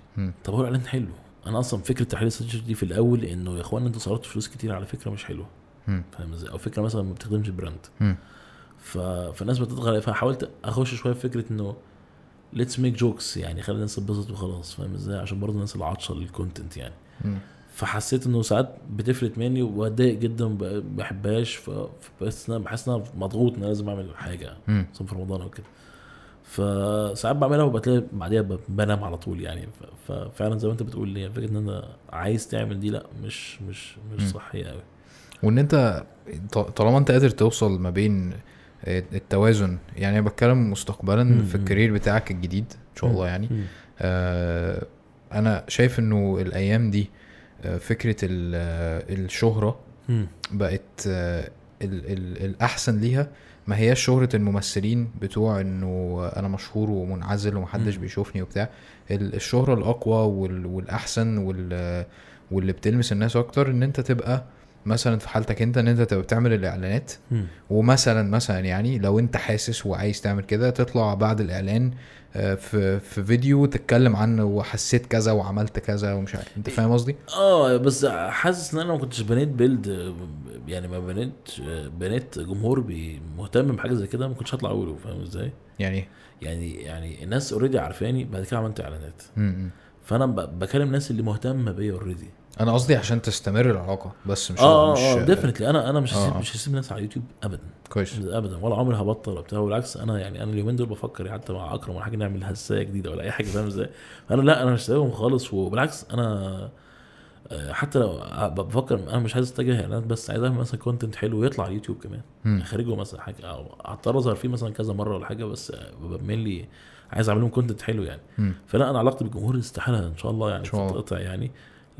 طب هو الاعلان حلو؟ أنا أصلا فكرة التحليل الاستراتيجي دي في الأول إنه يا اخوانا أنتوا صرفتوا فلوس كتير على فكرة مش حلوة. فاهم إزاي؟ أو فكرة مثلا ما بتخدمش ال brand. ف... فالناس بتضغط عليها فحاولت أخش شوية في فكرة إنه let's make jokes يعني خلي الناس تتبسط وخلاص. فاهم إزاي؟ عشان برضه الناس اللي عطشه لل content يعني. فحسيت إنه ساعات بتفلت مني وبتضايق جدا وما بحبهاش ف- فبحس إن أنا بحس إن أنا مضغوط إن أنا لازم أعمل حاجة في رمضان أو كده. فساعات بعملها وبتلاقي بعديها بنام على طول يعني. ففعلا زي ما أنت بتقول لي فكرة إن أنا عايز تعمل دي لأ مش مش مش. صحية قوي وإن أنت طالما أنت قادر توصل ما بين التوازن يعني أنا بتكلم مستقبلا مم. في الكارير بتاعك الجديد إن شاء الله يعني. آه أنا شايف إنه الأيام دي آه فكرة ال- الشهرة بقت ال ال الأحسن ليها. ما هياش شهرة الممثلين بتوع إنه أنا مشهور ومنعزل ومحدش. بيشوفني وبتاع. ال- الشهرة الأقوى وال والأحسن وال واللي بتلمس الناس أكتر إن أنت تبقى مثلا في حالتك أنت إن أنت تبقى بتعمل الإعلانات ومثلا مثلا يعني لو أنت حاسس وعايز تعمل كده تطلع بعد الإعلان آه، في في فيديو تتكلم عنه وحسيت كذا وعملت كذا ومش عارف أنت فاهم قصدي؟ آه بس حاسس إن أنا ما كنتش بنيت build يعني ما بنيت بنيت جمهور مهتم بحاجة زي كده ما كنتش هطلع أقوله فاهم إزاي؟ يعني يعني يعني الناس already عارفاني بعد كده عملت إعلانات م-. فأنا بكلم الناس اللي مهتمة بيا already أنا قصدي عشان تستمر العلاقة بس مش آه مش آه definitely أنا أنا مش آه، هسيب آه. مش هسيب الناس على اليوتيوب ابدا كويس ابدا ولا عمري هبطل وبتاع بالعكس أنا يعني أنا اليومين دول بفكر يعني حتى مع أكرم ولا حاجة نعمل هسايه جديدة ولا أي حاجة فاهم إزاي أنا لا أنا مش سايبهم خالص وبالعكس أنا آه، حتى لو بفكر أنا مش عايز أتجه إعلانات بس عايز أعمل مثلا content حلو يطلع على اليوتيوب كمان مم. خارجه مثلا حاجة أو أضطر أظهر فيه مثلا كذا مرة ولا حاجة بس ببقى لي عايز أعمل لهم content حلو يعني. فلا أنا علاقتي بالجمهور استحالة إن شاء الله يعني. تتقطع يعني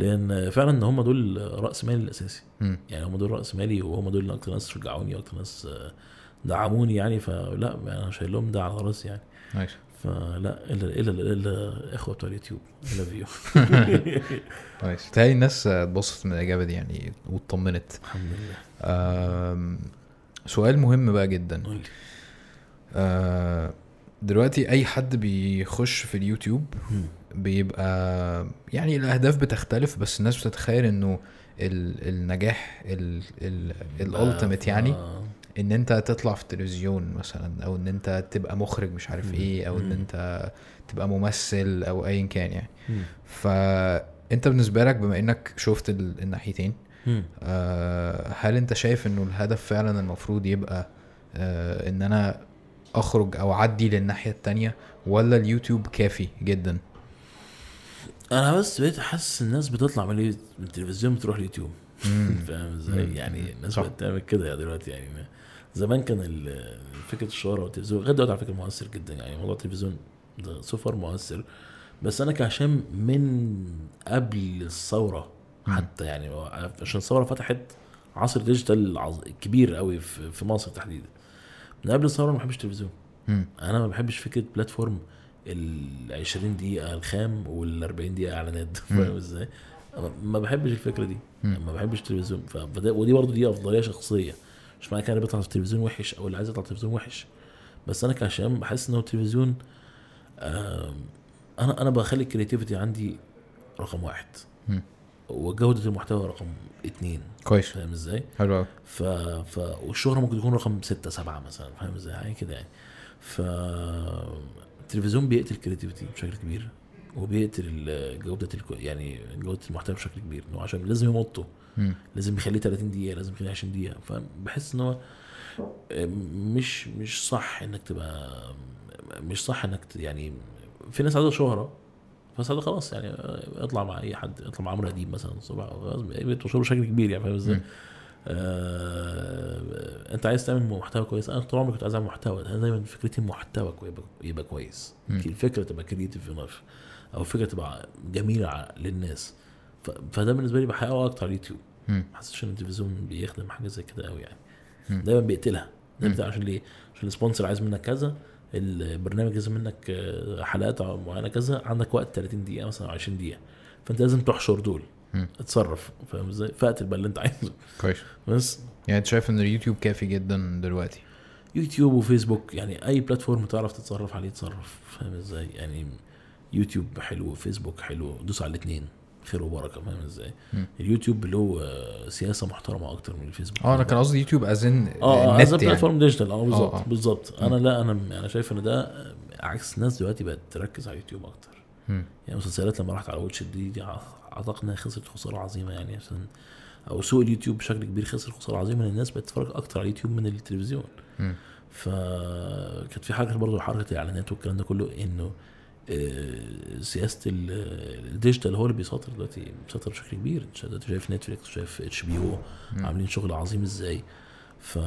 لأن فعلا هم دول رأس مالي الأساسي. مم. يعني هم دول رأس مالي وهم دول أكتر ناس شجعوني وأكتر ناس آه، دعموني يعني. فلا أنا شايل لهم ده على رأسي يعني. nice فلا إلا إلا إلا الاخوه بتوع اليوتيوب. الا فيو nice تهيألي الناس اتبسطت من الإجابة دي يعني واطمنت الحمد لله. سؤال مهم بقى جدا. قول لي. آه، دلوقتي أي حد بيخش في اليوتيوب. بيبقى يعني الأهداف بتختلف بس الناس بتتخيل إنه ال- النجاح ال ultimate يعني آه. إن أنت تطلع في التلفزيون مثلا أو إن أنت تبقى مخرج مش عارف. إيه أو إن. أنت تبقى ممثل أو ايا كان يعني. فانت بالنسبة لك بما إنك شفت ال- الناحيتين. آه، هل أنت شايف إنه الهدف فعلا المفروض يبقى آه، إن أنا أخرج أو أعدي للناحية التانية ولا اليوتيوب كافي جدا أنا بس بقيت حاسس الناس بتطلع من التلفزيون بتروح اليوتيوب. فاهم إزاي. يعني الناس. بقت تعمل كده يعني دلوقتي يعني زمان كان فكرة الشهره والتلفزيون لغاية دلوقتي على فكرة مؤثر جدا يعني موضوع التلفزيون ده سفر مؤثر بس أنا كهشام من قبل الثورة. حتى يعني عشان الثورة فتحت عصر ديجيتال كبير قوي في مصر تحديدا من قبل الثورة ما بحبش التلفزيون. أنا ما بحبش فكرة platform ال 20 دقيقة الخام وال 40 دقيقة إعلانات. فاهم إزاي؟ ما بحبش الفكرة دي. ما بحبش التلفزيون. فده ودي برضه دي أفضلية شخصية. مش معنى كده أنا بيطلع في التلفزيون وحش أو اللي عايز يطلع التلفزيون وحش. بس أنا كهشام بحس إن هو التلفزيون أنا أنا بخلي ال creativity عندي رقم واحد. وجودة المحتوى رقم اتنين. كويس. فاهم إزاي؟ حلو قوي ف... ف... والشهرة ممكن تكون رقم ستة سبعة مثلا. فاهم إزاي؟ حاجة كده يعني. ف التلفزيون بيقتل الكرياتيفيتي بشكل كبير وبيقتل الكو... يعني جودة المحتوى بشكل كبير إنه عشان لازم يمطه لازم يخليه 30 دقيقة لازم يخليه 20 دقيقة. فبحس إن هو مش مش صح إنك تبقى مش صح إنك يعني في ناس عايزة شهرة بس هذا خلاص يعني اطلع مع أي حد اطلع مع عمرو أديب مثلا الصبح خلاص بتوصله بشكل كبير يعني فاهم إزاي؟ آه، انت عايز تعمل محتوى كويس أنا طول عمري كنت عايز اعمل محتوى أنا دايما فكرتي المحتوى كوي- يبقى, كويس. الفكرة تبقى creative enough أو الفكرة تبقى جميلة للناس فده بالنسبة لي بحققه أكتر على اليوتيوب. ما حسيتش إن التلفزيون بيخدم حاجة زي كده قوي يعني مم. دايما بيقتلها دايما عشان ليه؟ عشان ال sponsor عايز منك كذا البرنامج عايز منك آه، حلقات معينة كذا عندك وقت 30 دقيقة مثلا أو 20 دقيقة فأنت لازم تحشر دول. اتصرف فاهم إزاي؟ فاقتل بقى اللي انت عايزه. كويس. بس. يعني انت شايف ان اليوتيوب كافي جدا دلوقتي؟ يوتيوب وفيسبوك يعني أي platform تعرف تتصرف عليه تصرف فاهم إزاي؟ يعني يوتيوب حلو فيسبوك حلو دوس على الاثنين خير وبركة فاهم إزاي. اليوتيوب له آه، سياسة محترمة أكتر من الفيسبوك. آه أنا كان قصدي يوتيوب as an آه as يعني. platform digital آه بالظبط آه. بالظبط. أنا لا أنا أنا شايف إن ده آه، عكس الناس دلوقتي بقت تركز على اليوتيوب أكتر. يعني مسلسلات لما راحت على Watch iT, دي أعتقد إنها خسرت خسارة عظيمة يعني عشان أو سوق اليوتيوب بشكل كبير خسر خسارة عظيمة لأن الناس بقت تتفرج أكتر على اليوتيوب من التلفزيون. فكانت في حركة برضه حركة الاعلانات والكلام ده كله إنه آه، سياسة ال- ال digital هو اللي بيسيطر دلوقتي بيسيطر بشكل كبير انت شايف نتفليكس شايف HBO. عاملين شغل عظيم إزاي ف...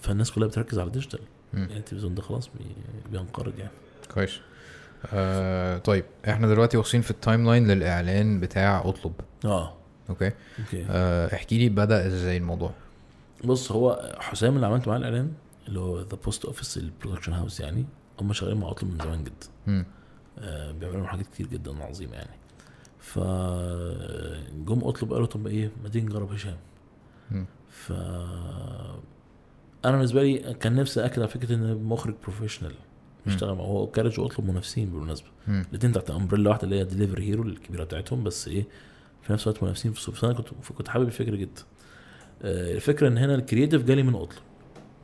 فالناس كلها بتركز على ال digital. يعني التلفزيون ده خلاص بي... بينقرض يعني كويس آه طيب إحنا دلوقتي واصلين في ال timeline للإعلان بتاع أطلب. آه. okay؟ okay. آه احكي لي بدأ إزاي الموضوع؟ بص هو حسام اللي عملت معاه الإعلان اللي هو The Post Office ال production house يعني هم شغالين مع أطلب من زمان جدا. آه، بيعملوا حاجات كتير جدا عظيمه يعني. ف جم أطلب قالوا طب إيه ما تيجي نجرب هشام. ف أنا بالنسبة لي كان نفسي أكد على فكرة إن مخرج professional بيشتغل مع هو Carriage واطلب منافسين بالمناسبة. الاثنين تحت umbrella واحدة اللي هي Delivery Hero الكبيرة بتاعتهم بس إيه في نفس الوقت منافسين في السوق فانا كنت كنت حابب الفكرة جدا آه، الفكرة إن هنا ال creative جالي من اطلب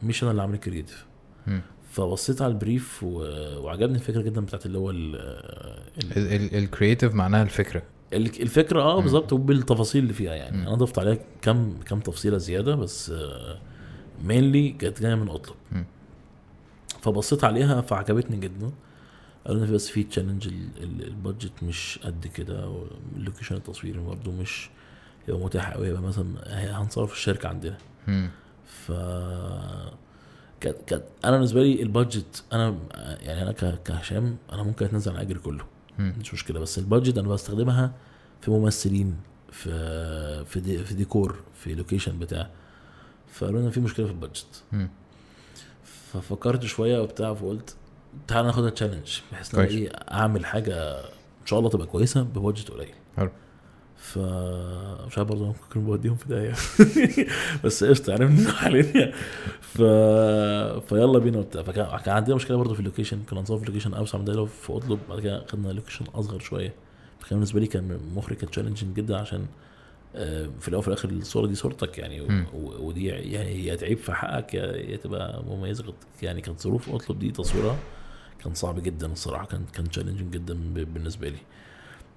مش أنا اللي عامل ال creative. فبصيت على ال brief و... وعجبني الفكرة جدا بتاعت اللي هو ال... ال... ال creative معناها الفكرة ال- الفكرة آه. بالظبط وبالتفاصيل اللي فيها يعني. أنا ضفت عليها كم كم تفصيلة زيادة بس mainly كانت جاية من اطلب. فبصيت عليها فعجبتني جدا قالوا لنا في بس في challenge ال budget مش قد كده وال location التصويري برضه مش يبقى متاح قوي يبقى مثلا هنصور في الشركة عندنا. ف كانت كانت أنا بالنسبة لي ال budget أنا يعني أنا كهشام أنا ممكن اتنزل عن اجري كله. مش مشكلة بس ال budget أنا بستخدمها في ممثلين في في دي في ديكور في location بتاع فقالوا لنا في مشكلة في ال budget. ففكرت شوية وبتاع فقلت تعالى ناخدها challenge بحيث إن. إيه أعمل حاجة إن شاء الله تبقى كويسة ب budget قليل. حلو. ف مش عارف برضه ممكن بوديهم في داهيه بس قشطة يعني من حاليا ف فيلا بينا وبتاع. فكان كان عندنا مشكلة برضه في ال location كنا نصور في location أوسع من ده أطلب بعد كده خدنا location أصغر شوية. فكان بالنسبة لي كان مخرج كان challenging جدا عشان في الأول وفي الآخر الصورة دي صورتك يعني ودي يعني يا تعيب في حقك يا تبقى مميزه يعني كانت ظروف اطلب دي تصويرها كان صعب جدا الصراحة كان كان challenging جدا بالنسبة لي.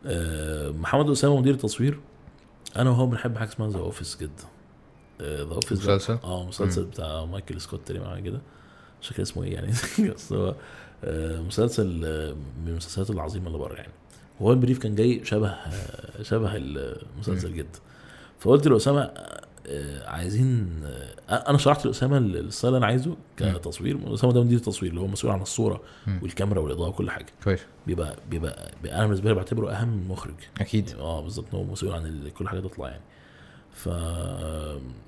آه، محمد أسامة مدير التصوير أنا وهو بنحب حاجة اسمها The Office جدا The Office مسلسل؟ آه مسلسل بتاع مايكل سكوت تقريبا كده. مش فاكر اسمه إيه يعني. بس هو آه، مسلسل آه، من المسلسلات العظيمة اللي بره يعني. وهو ال brief كان جاي شبه آه، شبه المسلسل جدا. فقلت لأسامة آه، عايزين آه، أنا شرحت لأسامة ال style اللي أنا عايزه كتصوير. أسامة ده مدير التصوير اللي هو مسؤول عن الصورة. والكاميرا والإضاءة وكل حاجة. كويس. بيبقى بيبقى, بيبقى أنا بالنسبة لي بعتبره أهم من المخرج أكيد آه بالظبط هو مسؤول عن كل حاجة تطلع يعني. ف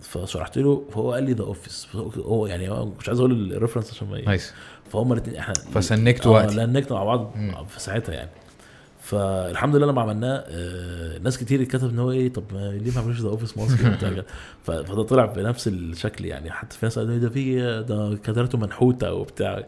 فشرحت له فهو قال لي ذا اوفيس هو يعني مش عايز أقول الريفرنس عشان ما نايس. فهم الاثنين إحنا فسنكتوا آه وقتي. لنكنا مع بعض. في ساعتها يعني. فالحمد لله لما عملناه آه ناس كتير اتكتب إن هو إيه طب ليه ما عملوش ذا اوفيس وبتاع. ف- فده طلع بنفس الشكل يعني حتى في ناس قالوا لي ده في ده كادراته منحوتة وبتاع.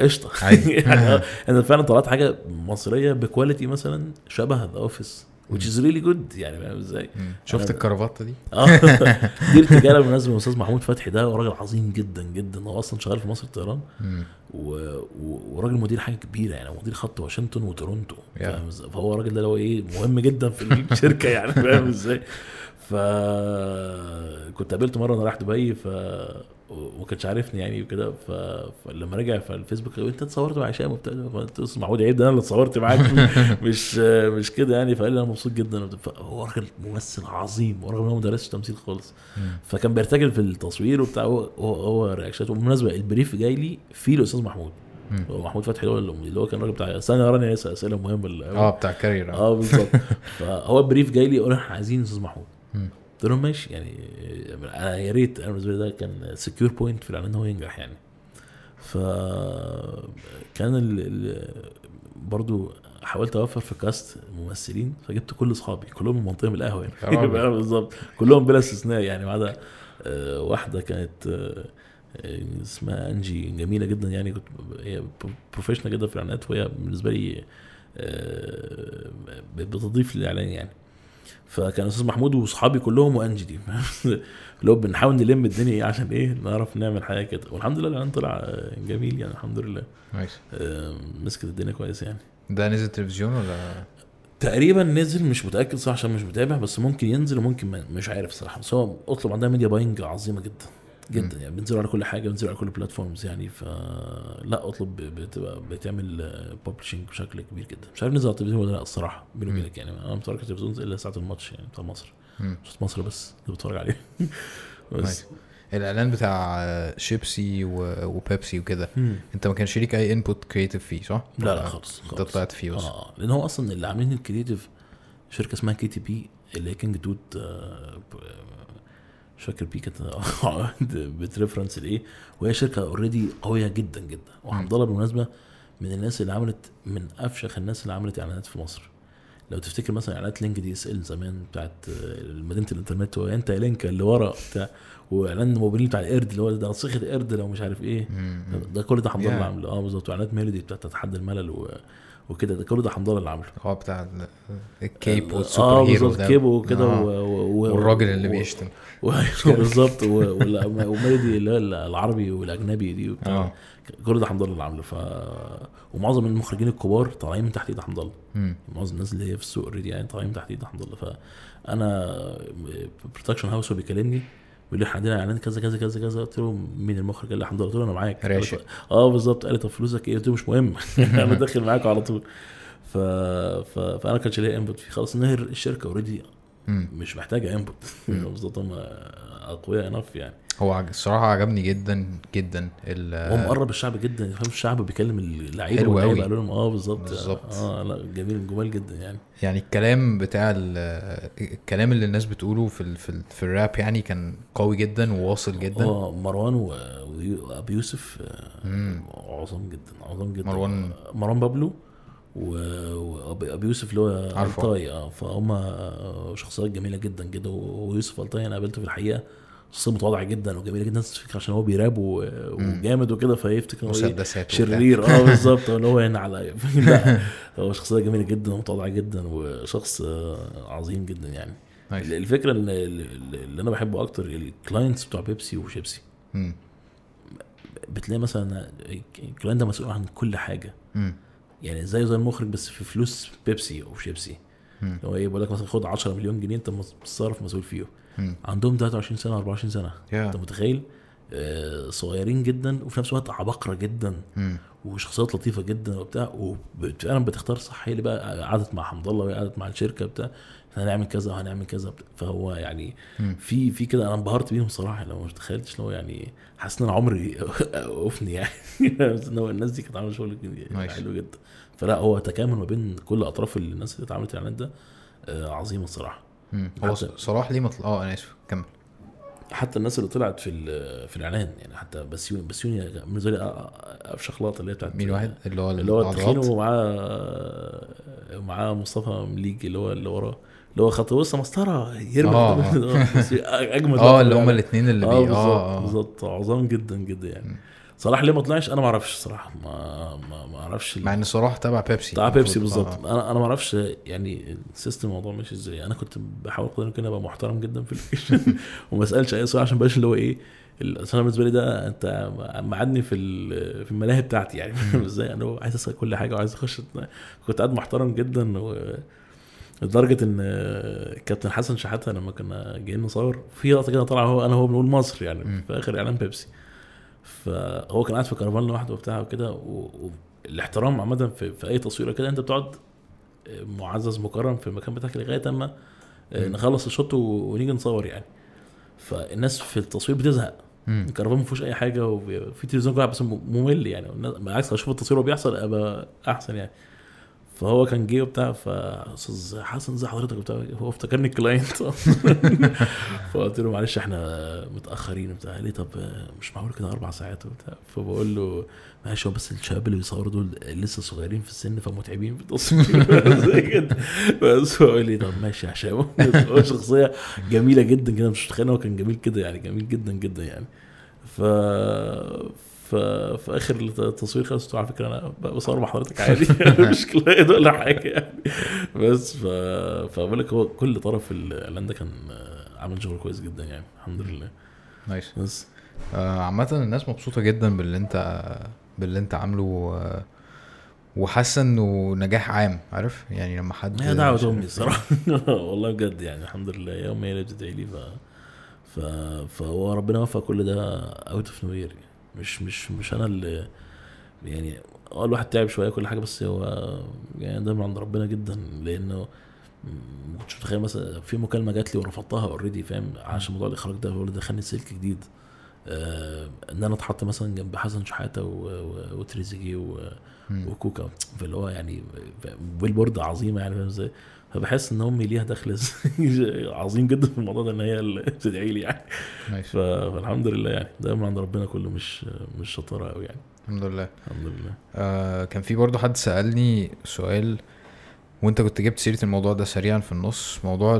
قشطة. يعني أنا فعلا طلعت حاجة مصرية ب quality مثلا شبه The Office which is really good يعني فاهم إزاي؟ شفت الكرافته دي؟ آه دي الرجاله بالمناسبة الاستاذ محمود فتحي ده راجل عظيم جدا جدا هو أصلا شغال في مصر الطيران. و... و... وراجل مدير حاجة كبيرة يعني مدير خط واشنطن وتورونتو. فاهم إزاي؟ فهو الراجل ده اللي هو إيه مهم جدا في الشركة يعني فاهم إزاي؟ ف كنت قابلته مرة وأنا رايح دبي ف وما كانش عارفني يعني وكده ف... فلما رجع في الفيسبوك قال لي، انت اتصورت مع هشام وبتاع؟ قلت له "أستاذ محمود عيب ده أنا اللي اتصورت معاك. مش مش كده يعني فقال لي أنا مبسوط جدا. هو راجل ممثل عظيم ورغم إن هو ما درسش تمثيل خالص. فكان بيرتجل في التصوير وبتاع هو هو, هو رياكشنات وبالمناسبه ال brief جاي لي فيه الاستاذ محمود. محمود فتحي هو اللي هو كان الراجل بتاع استنى راني اسال اسئله مهمه آه بتاع Carriage آه بالظبط. فهو ال brief جاي لي يقول إحنا عايزين أستاذ محمود. قلت لهم ماشي يعني أنا يا ريت أنا بالنسبة لي ده كان secure point في الإعلان إن هو ينجح يعني. ف كان ال... ال... برضو حاولت أوفر في cast ممثلين فجبت كل أصحابي كلهم من منطقة من القهوة يعني. بالظبط. كلهم بلا استثناء يعني ما عدا آه، واحدة كانت آه، اسمها أنجي جميلة جدا يعني كنت هي professional جدا في الإعلانات وهي بالنسبة لي آه، بتضيف للإعلان يعني. فكان أستاذ محمود واصحابي كلهم وأنجي دي. اللي هو بنحاول نلم الدنيا إيه عشان إيه نعرف نعمل حاجة كده. والحمد لله الاعلان طلع جميل يعني الحمد لله. nice آه، مسكت الدنيا كويس يعني. ده نزل تلفزيون ولا؟ تقريبا نزل مش متأكد صح عشان مش متابع بس ممكن ينزل وممكن مش عارف صراحة. بس هو أطلب عندها media buying عظيمة جدا. جدا يعني بينزلوا على كل حاجة بينزلوا على كل ال platforms يعني فلا أطلب بتبقى بتعمل publishing بشكل كبير جدا مش عارف نزل على التلفزيون ولا لا الصراحة بيني. وبينك يعني أنا متفرج على التلفزيون إلا ساعة الماتش يعني بتاع مصر. مش مصر بس اللي بتفرج عليه بس. الإعلان بتاع شيبسي وبيبسي وكده. أنت ما كانش ليك أي input creative فيه صح؟ لا لا خالص أنت. طلعت فيه بس آه لأن هو أصلا اللي عاملين ال creative شركة اسمها KTP اللي هي King ب- مش فاكر P كانت بت reference لإيه؟ وهي شركة already قوية جدا جدا. وحمد الله بالمناسبه من الناس اللي عملت من أفشخ الناس اللي عملت إعلانات في مصر. لو تفتكر مثلا إعلانات Link DSL زمان بتاعت مدينة الإنترنت وانت يا Link اللي ورا بتاع وإعلان موبينيل بتاع القرد اللي هو ده صيغة قرد لو مش عارف إيه. ده كل ده حمد الله عامله آه بالظبط. وإعلانات ميلودي بتاعت تحدي الملل و... وكده ده كل ده حمد الله اللي عامله. هو بتاع ال- ال cape آه وال superhero بالظبط cape وكده آه. والراجل اللي بيشتم. بالظبط و... وال- وميلودي اللي هي العربي والأجنبي دي وبتاع. آه. كل ده حمد الله اللي عامله. ف ومعظم المخرجين الكبار طالعين من تحت ايد حمد الله. معظم الناس اللي هي في السوق already يعني طالعين من تحت ايد حمد الله فانا production house هو بيكلمني بيقول لي إحنا عندنا اعلان كذا كذا كذا كذا قلت له مين المخرج؟ قال لي حمد الله قلت له أنا معاك راشد. آه بالظبط قال لي طب فلوسك إيه؟ قلت له مش مهم. أنا داخل معاك على طول. ف... ف... فأنا كانش ليا input فيه. خلاص ان هي الشركة already. مش محتاجة input بالظبط هم أقوياء enough يعني. هو الصراحة عجبني جدا جدا هو مقرب الشعب جدا فاهم الشعب بيكلم اللعيبة حلو أوي. قالوا لهم آه بالظبط بالظبط. آه لا جميل جمال جدا يعني يعني الكلام بتاع ال- الكلام اللي الناس بتقوله في ال في, ال في الراب يعني كان قوي جدا وواصل جدا آه مروان وأبي يوسف آه،. عظام جدا عظام جدا مروان- مروان بابلو وابي يوسف اللي هو. ألطاي آه فهم شخصيات جميلة جدا جدا ويوسف ألطاي أنا قابلته في الحقيقة شخصيه متواضعه جدا وجميلة جدا الناس تفتكر عشان هو بيراب وجامد وكده فيفتكر هو وبتاع. شرير آه بالظبط اللي هو هنا على لا هو شخصية جميلة جدا ومتواضعة جدا وشخص آه، عظيم جدا يعني nice الفكرة اللي, اللي أنا بحبه أكتر ال clients بتوع بيبسي وشيبسي. بتلاقي مثلا ال client ده مسؤول عن كل حاجة مم. يعني زيه زي المخرج بس في فلوس بيبسي أو شيبسي. هو إيه بيقول لك مثلا خد 10 مليون جنيه أنت متصرف مسؤول فيهم. عندهم 23 سنة 24 سنة. يا. أنت متخيل؟ آه، صغيرين جدا وفي نفس الوقت عباقرة جدا. مم. وشخصيات لطيفة جدا وبتاع. وفعلا بتختار صح هي اللي بقى قعدت مع حمد الله وهي قعدت مع الشركة بتاع إحنا هنعمل كذا وهنعمل كذا. فهو يعني. في في كده أنا انبهرت بيهم صراحة لو مش تخيلتش لو يعني حاسس إن أنا عمري وقفني يعني إن هو الناس دي كانت عاملة شغل nice. حلو جدا فلا هو تكامل ما بين كل أطراف الناس اللي اتعاملت الاعلانات ده آه، عظيمه الصراحة. هو صلاح ليه مطل... آه أنا آسف كمل حتى الناس اللي طلعت في في الإعلان يعني حتى بسيوني بسيوني بالنسبة لي أفشخ لقطة اللي هي بتاعت مين واحد اللي هو اللي هو؟ التخين ومعاه ومعاه مصطفى مليجي اللي هو اللي وراه اللي هو خط وسط مسطرة يرمي آه. آه. أجمد آه اللي يعني. الاثنين اللي آه بي بالظبط آه. بالظبط. عظام جدا جدا يعني. صلاح ليه ما طلعش؟ أنا ما أعرفش صراحة. ما ما, ما أعرفش مع إن صلاح تبع بيبسي. بتاع بيبسي. بالظبط. أنا أنا ما أعرفش يعني ال system الموضوع ماشي إزاي. أنا كنت بحاول قدر الامكان ابقى محترم جدا في ال location. وما اسالش أي سؤال عشان بلاش اللي هو إيه أنا بالنسبة لي ده أنت معدني في في الملاهي بتاعتي يعني. فاهم إزاي؟ أنا هو عايز أسأل كل حاجة وعايز أخش. كنت قاعد محترم جدا و لدرجة إن كابتن حسن شحاتة لما كنا جايين نصور في لقطة كده طالعة هو أنا هو بنقول مصر يعني مم. في آخر إعلان بيبسي فهو كان قاعد في كرفان لوحده وبتاع وكده والاحترام عامة في, في أي تصويره كده أنت بتقعد معزز مكرم في المكان بتاعك لغاية أما مم. نخلص الشوط و- ونيجي نصور يعني فالناس في التصوير بتزهق. الكرفان ما فيهوش أي حاجة وفي تلفزيون قاعد بس ممل يعني بالعكس أشوف التصوير وهو بيحصل أبقى أحسن يعني فهو كان جه وبتاع فأستاذ حسن زي حضرتك وبتاع هو افتكرني الكلاينت. فقلت له معلش إحنا متأخرين وبتاع ليه طب مش معقول كده أربع ساعات وبتاع؟ فبقول له معلش هو بس الشباب اللي بيصوروا دول لسه صغيرين في السن فمتعبين في التصوير. زي كده. بس هو قال لي طب ماشي يا هشام هو شخصية جميلة جدا كده مش متخيل هو كان جميل كده يعني جميل جدا جدا يعني. ف ف في آخر التصوير له على فكرة أنا بصور مع حضرتك عادي. مش كلايد ولا حاجة يعني. بس ف... فبقول لك هو كل طرف الإعلان ده كان عامل شغل كويس جدا يعني الحمد لله. نايس. بس. آه، عامة الناس مبسوطة جدا باللي انت باللي انت عامله آه، وحاسة انه نجاح عام عارف؟ يعني لما حد هي دعوة شايف- امي الصراحة. والله بجد يعني الحمد لله. يوم هي اللي بتدعي لي ف ف فهو ربنا وفق كل ده out of no يعني. مش مش مش أنا اللي يعني آه الواحد تعب شوية كل حاجة بس هو يعني ده من عند ربنا جدا لأنه ما كنتش متخيل مثلا في مكالمة جات لي ورفضتها already فاهم؟ عشان موضوع الإخراج ده هو اللي دخلني سلك جديد. آه إن أنا أتحط مثلا جنب حسن شحاتة وتريزيجيه. وكوكا. فاللي هو يعني بيلبورد عظيمة يعني فاهم إزاي؟ فبحس إن أمي ليها دخل عظيم جدا في الموضوع ده إن هي اللي بتدعي لي يعني. ف- فالحمد لله يعني. ده من عند ربنا كله مش مش شطارة قوي يعني. الحمد لله. الحمد لله. آه كان في برضه حد سألني سؤال وأنت كنت جبت سيرة الموضوع ده سريعا في النص موضوع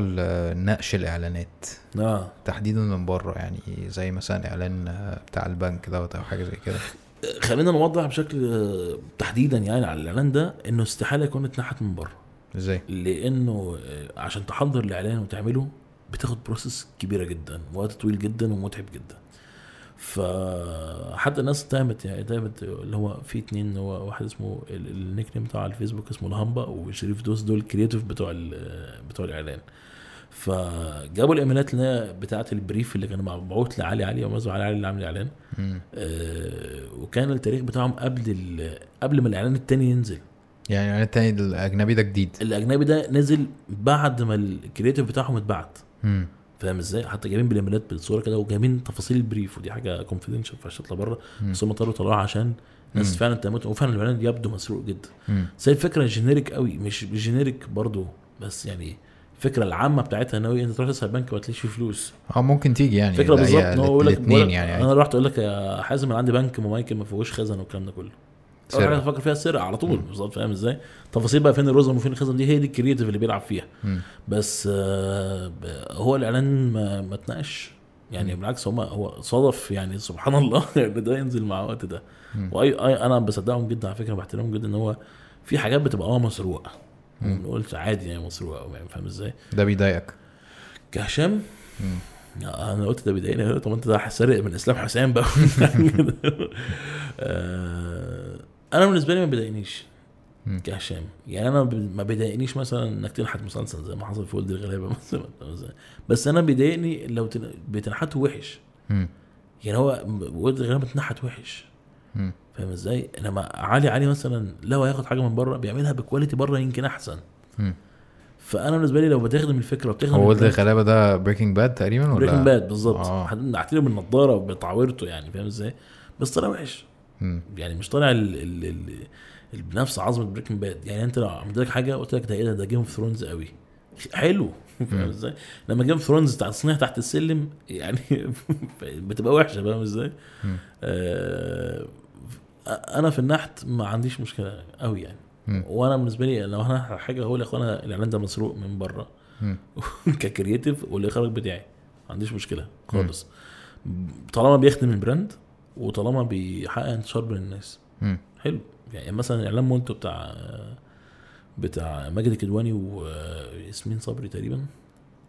نقش الإعلانات. آه. تحديدا من بره يعني زي مثلا إعلان آه، بتاع البنك دوت أو حاجة زي كده. خلينا نوضح بشكل آه، تحديدا يعني على الإعلان ده إنه استحالة يكون اتنحت من بره. إزاي؟ لأنه آه، عشان تحضر الإعلان وتعمله بتاخد process كبيرة جدا وقت طويل جدا ومتعب جدا. فحتى الناس اتهمت يعني اتهمت اللي هو في اتنين هو واحد اسمه ال- ال nickname بتاع على الفيسبوك اسمه الهامبا وشريف دوس دول ال creative بتوع بتوع الإعلان. فجابوا الإيميلات اللي هي بتاعه ال brief اللي كان مبعوث لعلي علي ومازو علي علي اللي عامل الإعلان. آه، وكان التاريخ بتاعهم قبل قبل ما الإعلان التاني ينزل. يعني الاعلان التاني الأجنبي ده جديد. الأجنبي ده نزل بعد ما ال creative بتاعهم اتبعت. فاهم إزاي؟ حتى جايبين بالايميلات بالصورة كده وجايبين تفاصيل ال brief ودي حاجة confidential ينفعش تطلع بره. بس هم اضطروا يطلعوها عشان ناس مم. فعلا اتهمتهم وفعلا الاعلان يبدو مسروق جدا. بس هي الفكرة generic قوي مش generic برضو. بس يعني الفكرة العامة بتاعتها إن أنت تروح تسأل بنك ما تلاقيش فيه فلوس. آه ممكن تيجي يعني الفكرة لا، بالظبط إن هو يقول لك- يعني. أنا رحت أقول لك يا حازم أنا عندي بنك مميكن ما فيهوش خزن والكلام ده كله. أول. حاجة تفكر فيها السرقه على طول. بالظبط فاهم إزاي تفاصيل بقى فين الرزم وفين الخزن دي هي دي ال creative اللي بيلعب فيها مم. بس آه، هو الإعلان ما, ما اتناقش يعني مم. بالعكس هم هو صادف يعني سبحان الله إن ده ينزل مع الوقت ده. وأي أي أنا بصدقهم جدا على فكرة بحترمهم جدا إن هو في حاجات بتبقى آه مسروقة. ما بنقولش عادي يعني مسروقة يعني فاهم إزاي ده بيضايقك كهشام مم. أنا قلت ده بيضايقني طب أنت ده سارق من إسلام حسام بقى آه، أنا بالنسبة لي ما بيضايقنيش. كهشام يعني أنا ما بيضايقنيش مثلا إنك تنحت مسلسل زي ما حصل في ولد الغلابة مثلا بس أنا بيضايقني لو تن- بتنحته وحش. يعني هو ولد الغلابة اتنحت وحش. فاهم إزاي؟ إنما علي علي مثلا لو هياخد حاجة من بره بيعملها ب quality بره يمكن أحسن. فأنا بالنسبة لي لو بتخدم الفكرة وبتخدم هو ولد الغلابة ده Breaking Bad تقريبا ولا Breaking Bad بالظبط آه. بالنضارة وبتعويرته يعني فاهم إزاي؟ بس طلع وحش مم. يعني مش طالع ال ال ال بنفس عظمة Breaking Bad يعني أنت لو عملت لك حاجة قلت لك ده إيه ده؟ ده Game of Thrones قوي. حلو. فاهم إزاي؟ لما Game of Thrones التصنيع تحت السلم يعني بتبقى وحشة فاهم إزاي؟ آه أنا في النحت ما عنديش مشكلة قوي يعني. مم. وأنا بالنسبة لي لو أنا حاجة هقول يا اخوانا الإعلان ده مسروق من بره. ك creative والإخراج بتاعي. ما عنديش مشكلة خالص. طالما بيخدم ال brand وطالما بيحقق انتشار بين الناس. مم. حلو. يعني مثلا إعلان مونتو بتاع بتاع ماجد الكدواني وياسمين صبري تقريبا.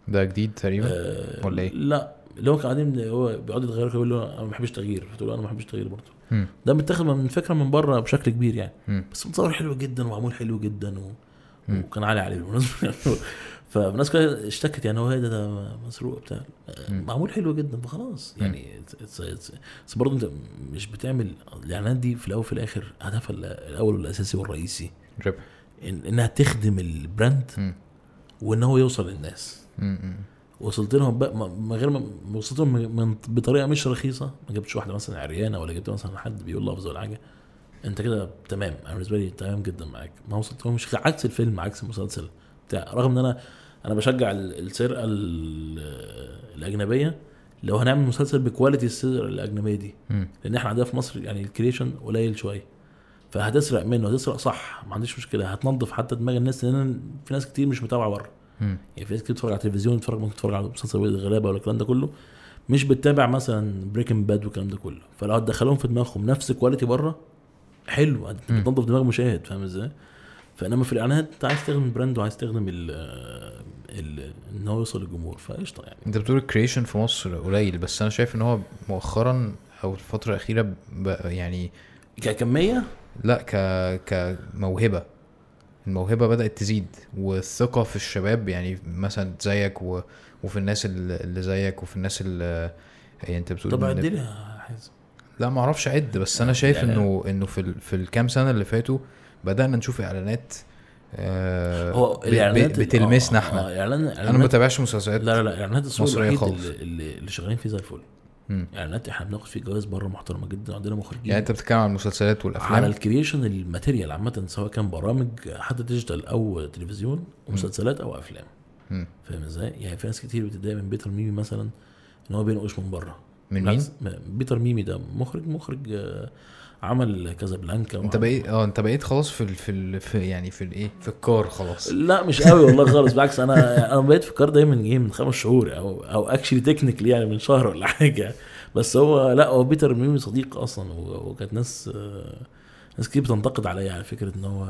ده جديد تقريبا؟ آه، ولا إيه؟ لا. اللي هو كان قاعدين هو بيقعد يتغير يقول له أنا ما بحبش تغيير فتقول له أنا ما بحبش تغيير برضه. ده متاخد من فكره من بره بشكل كبير يعني. مم. بس متصور حلو جدا ومعمول حلو جدا و... وكان عالي عليه. بالمناسبة. فالناس كلها اشتكت يعني هو ده ده مسروق بتاع. معمول حلو جدا فخلاص. يعني بس برضه انت مش بتعمل الإعلانات دي في الأول وفي الآخر هدفها ال- الأول والأساسي والرئيسي. ربح إن إنها تخدم البراند. وإن هو يوصل للناس. وصلت لهم بقى ما- من غير ما وصلت لهم من- من بطريقة مش رخيصة. ما جبتش واحدة مثلا عريانة ولا جبت مثلا حد بيقول لفظ ولا حاجة أنت كده تمام. أنا بالنسبة لي تمام جدا معاك. ما وصلت لهمش عكس الفيلم عكس المسلسل. بتاع رغم إن أنا أنا بشجع ال- السرقة ال- الاجنبية لو هنعمل مسلسل ب quality السرقة الاجنبية دي مم. لأن إحنا عندنا في مصر يعني ال creation قليل شوية فهتسرق منه هتسرق صح ما عنديش مشكلة هتنظف حتى دماغ الناس لأن في ناس كتير مش متابعة بره. يعني في ناس كتير بتتفرج على التلفزيون بتتفرج ممكن تتفرج على مسلسل ولد الغلابه ولا الكلام ده كله مش بتتابع مثلا Breaking Bad والكلام ده كله فلو هتدخلهم في دماغهم نفس quality بره حلو. بتنظف دماغ المشاهد فاهم إزاي؟ فانما في الاعلانات أنت عايز تخدم ال brand وعايز تخدم ال ال إن هو يوصل للجمهور فقشطة يعني. أنت بتقول الكرييشن في مصر قليل بس أنا شايف إن هو مؤخرا أو الفترة الأخيرة يعني ككميه لا ك كموهبة. الموهبة بدأت تزيد والثقة في الشباب يعني مثلا زيك و... وفي الناس اللي زيك وفي الناس اللي يعني أنت بتقول طب عد لي يا حازم. لا ما أعرفش اعد بس أنا شايف إنه إنه في ال... في الكام سنة اللي فاتوا بدأنا نشوف إعلانات آه هو. الإعلانات. بتلمسنا آه، إحنا آه، اعلان أنا ما بتابعش مسلسلات لا لا لا إعلانات السوق خالص. اللي, اللي, شغالين فيه زي الفل. إعلانات إحنا بناخد فيه جوائز بره محترمة جدا عندنا مخرجين يعني أنت بتتكلم عن المسلسلات والأفلام على الكرييشن ال material عامة سواء كان برامج حتى digital أو تلفزيون ومسلسلات أو أفلام. فاهم إزاي؟ يعني في ناس كتير بتتضايق من بيتر ميمي مثلا إن هو بينقش من بره من مين؟ بيتر ميمي ده مخرج مخرج آه، عمل كازابلانكا انت بقيت آه انت بقيت خلاص في ال... في, ال... في يعني في الايه؟ في الكار خلاص. لا مش قوي والله خالص. بالعكس أنا أنا بقيت في الكار دايما إيه من خمس شهور أو أو actually technically يعني من شهر ولا حاجة. بس هو لا هو بيتر ميمي صديق أصلا وكانت ناس ناس كتير بتنتقد عليا على فكرة إن هو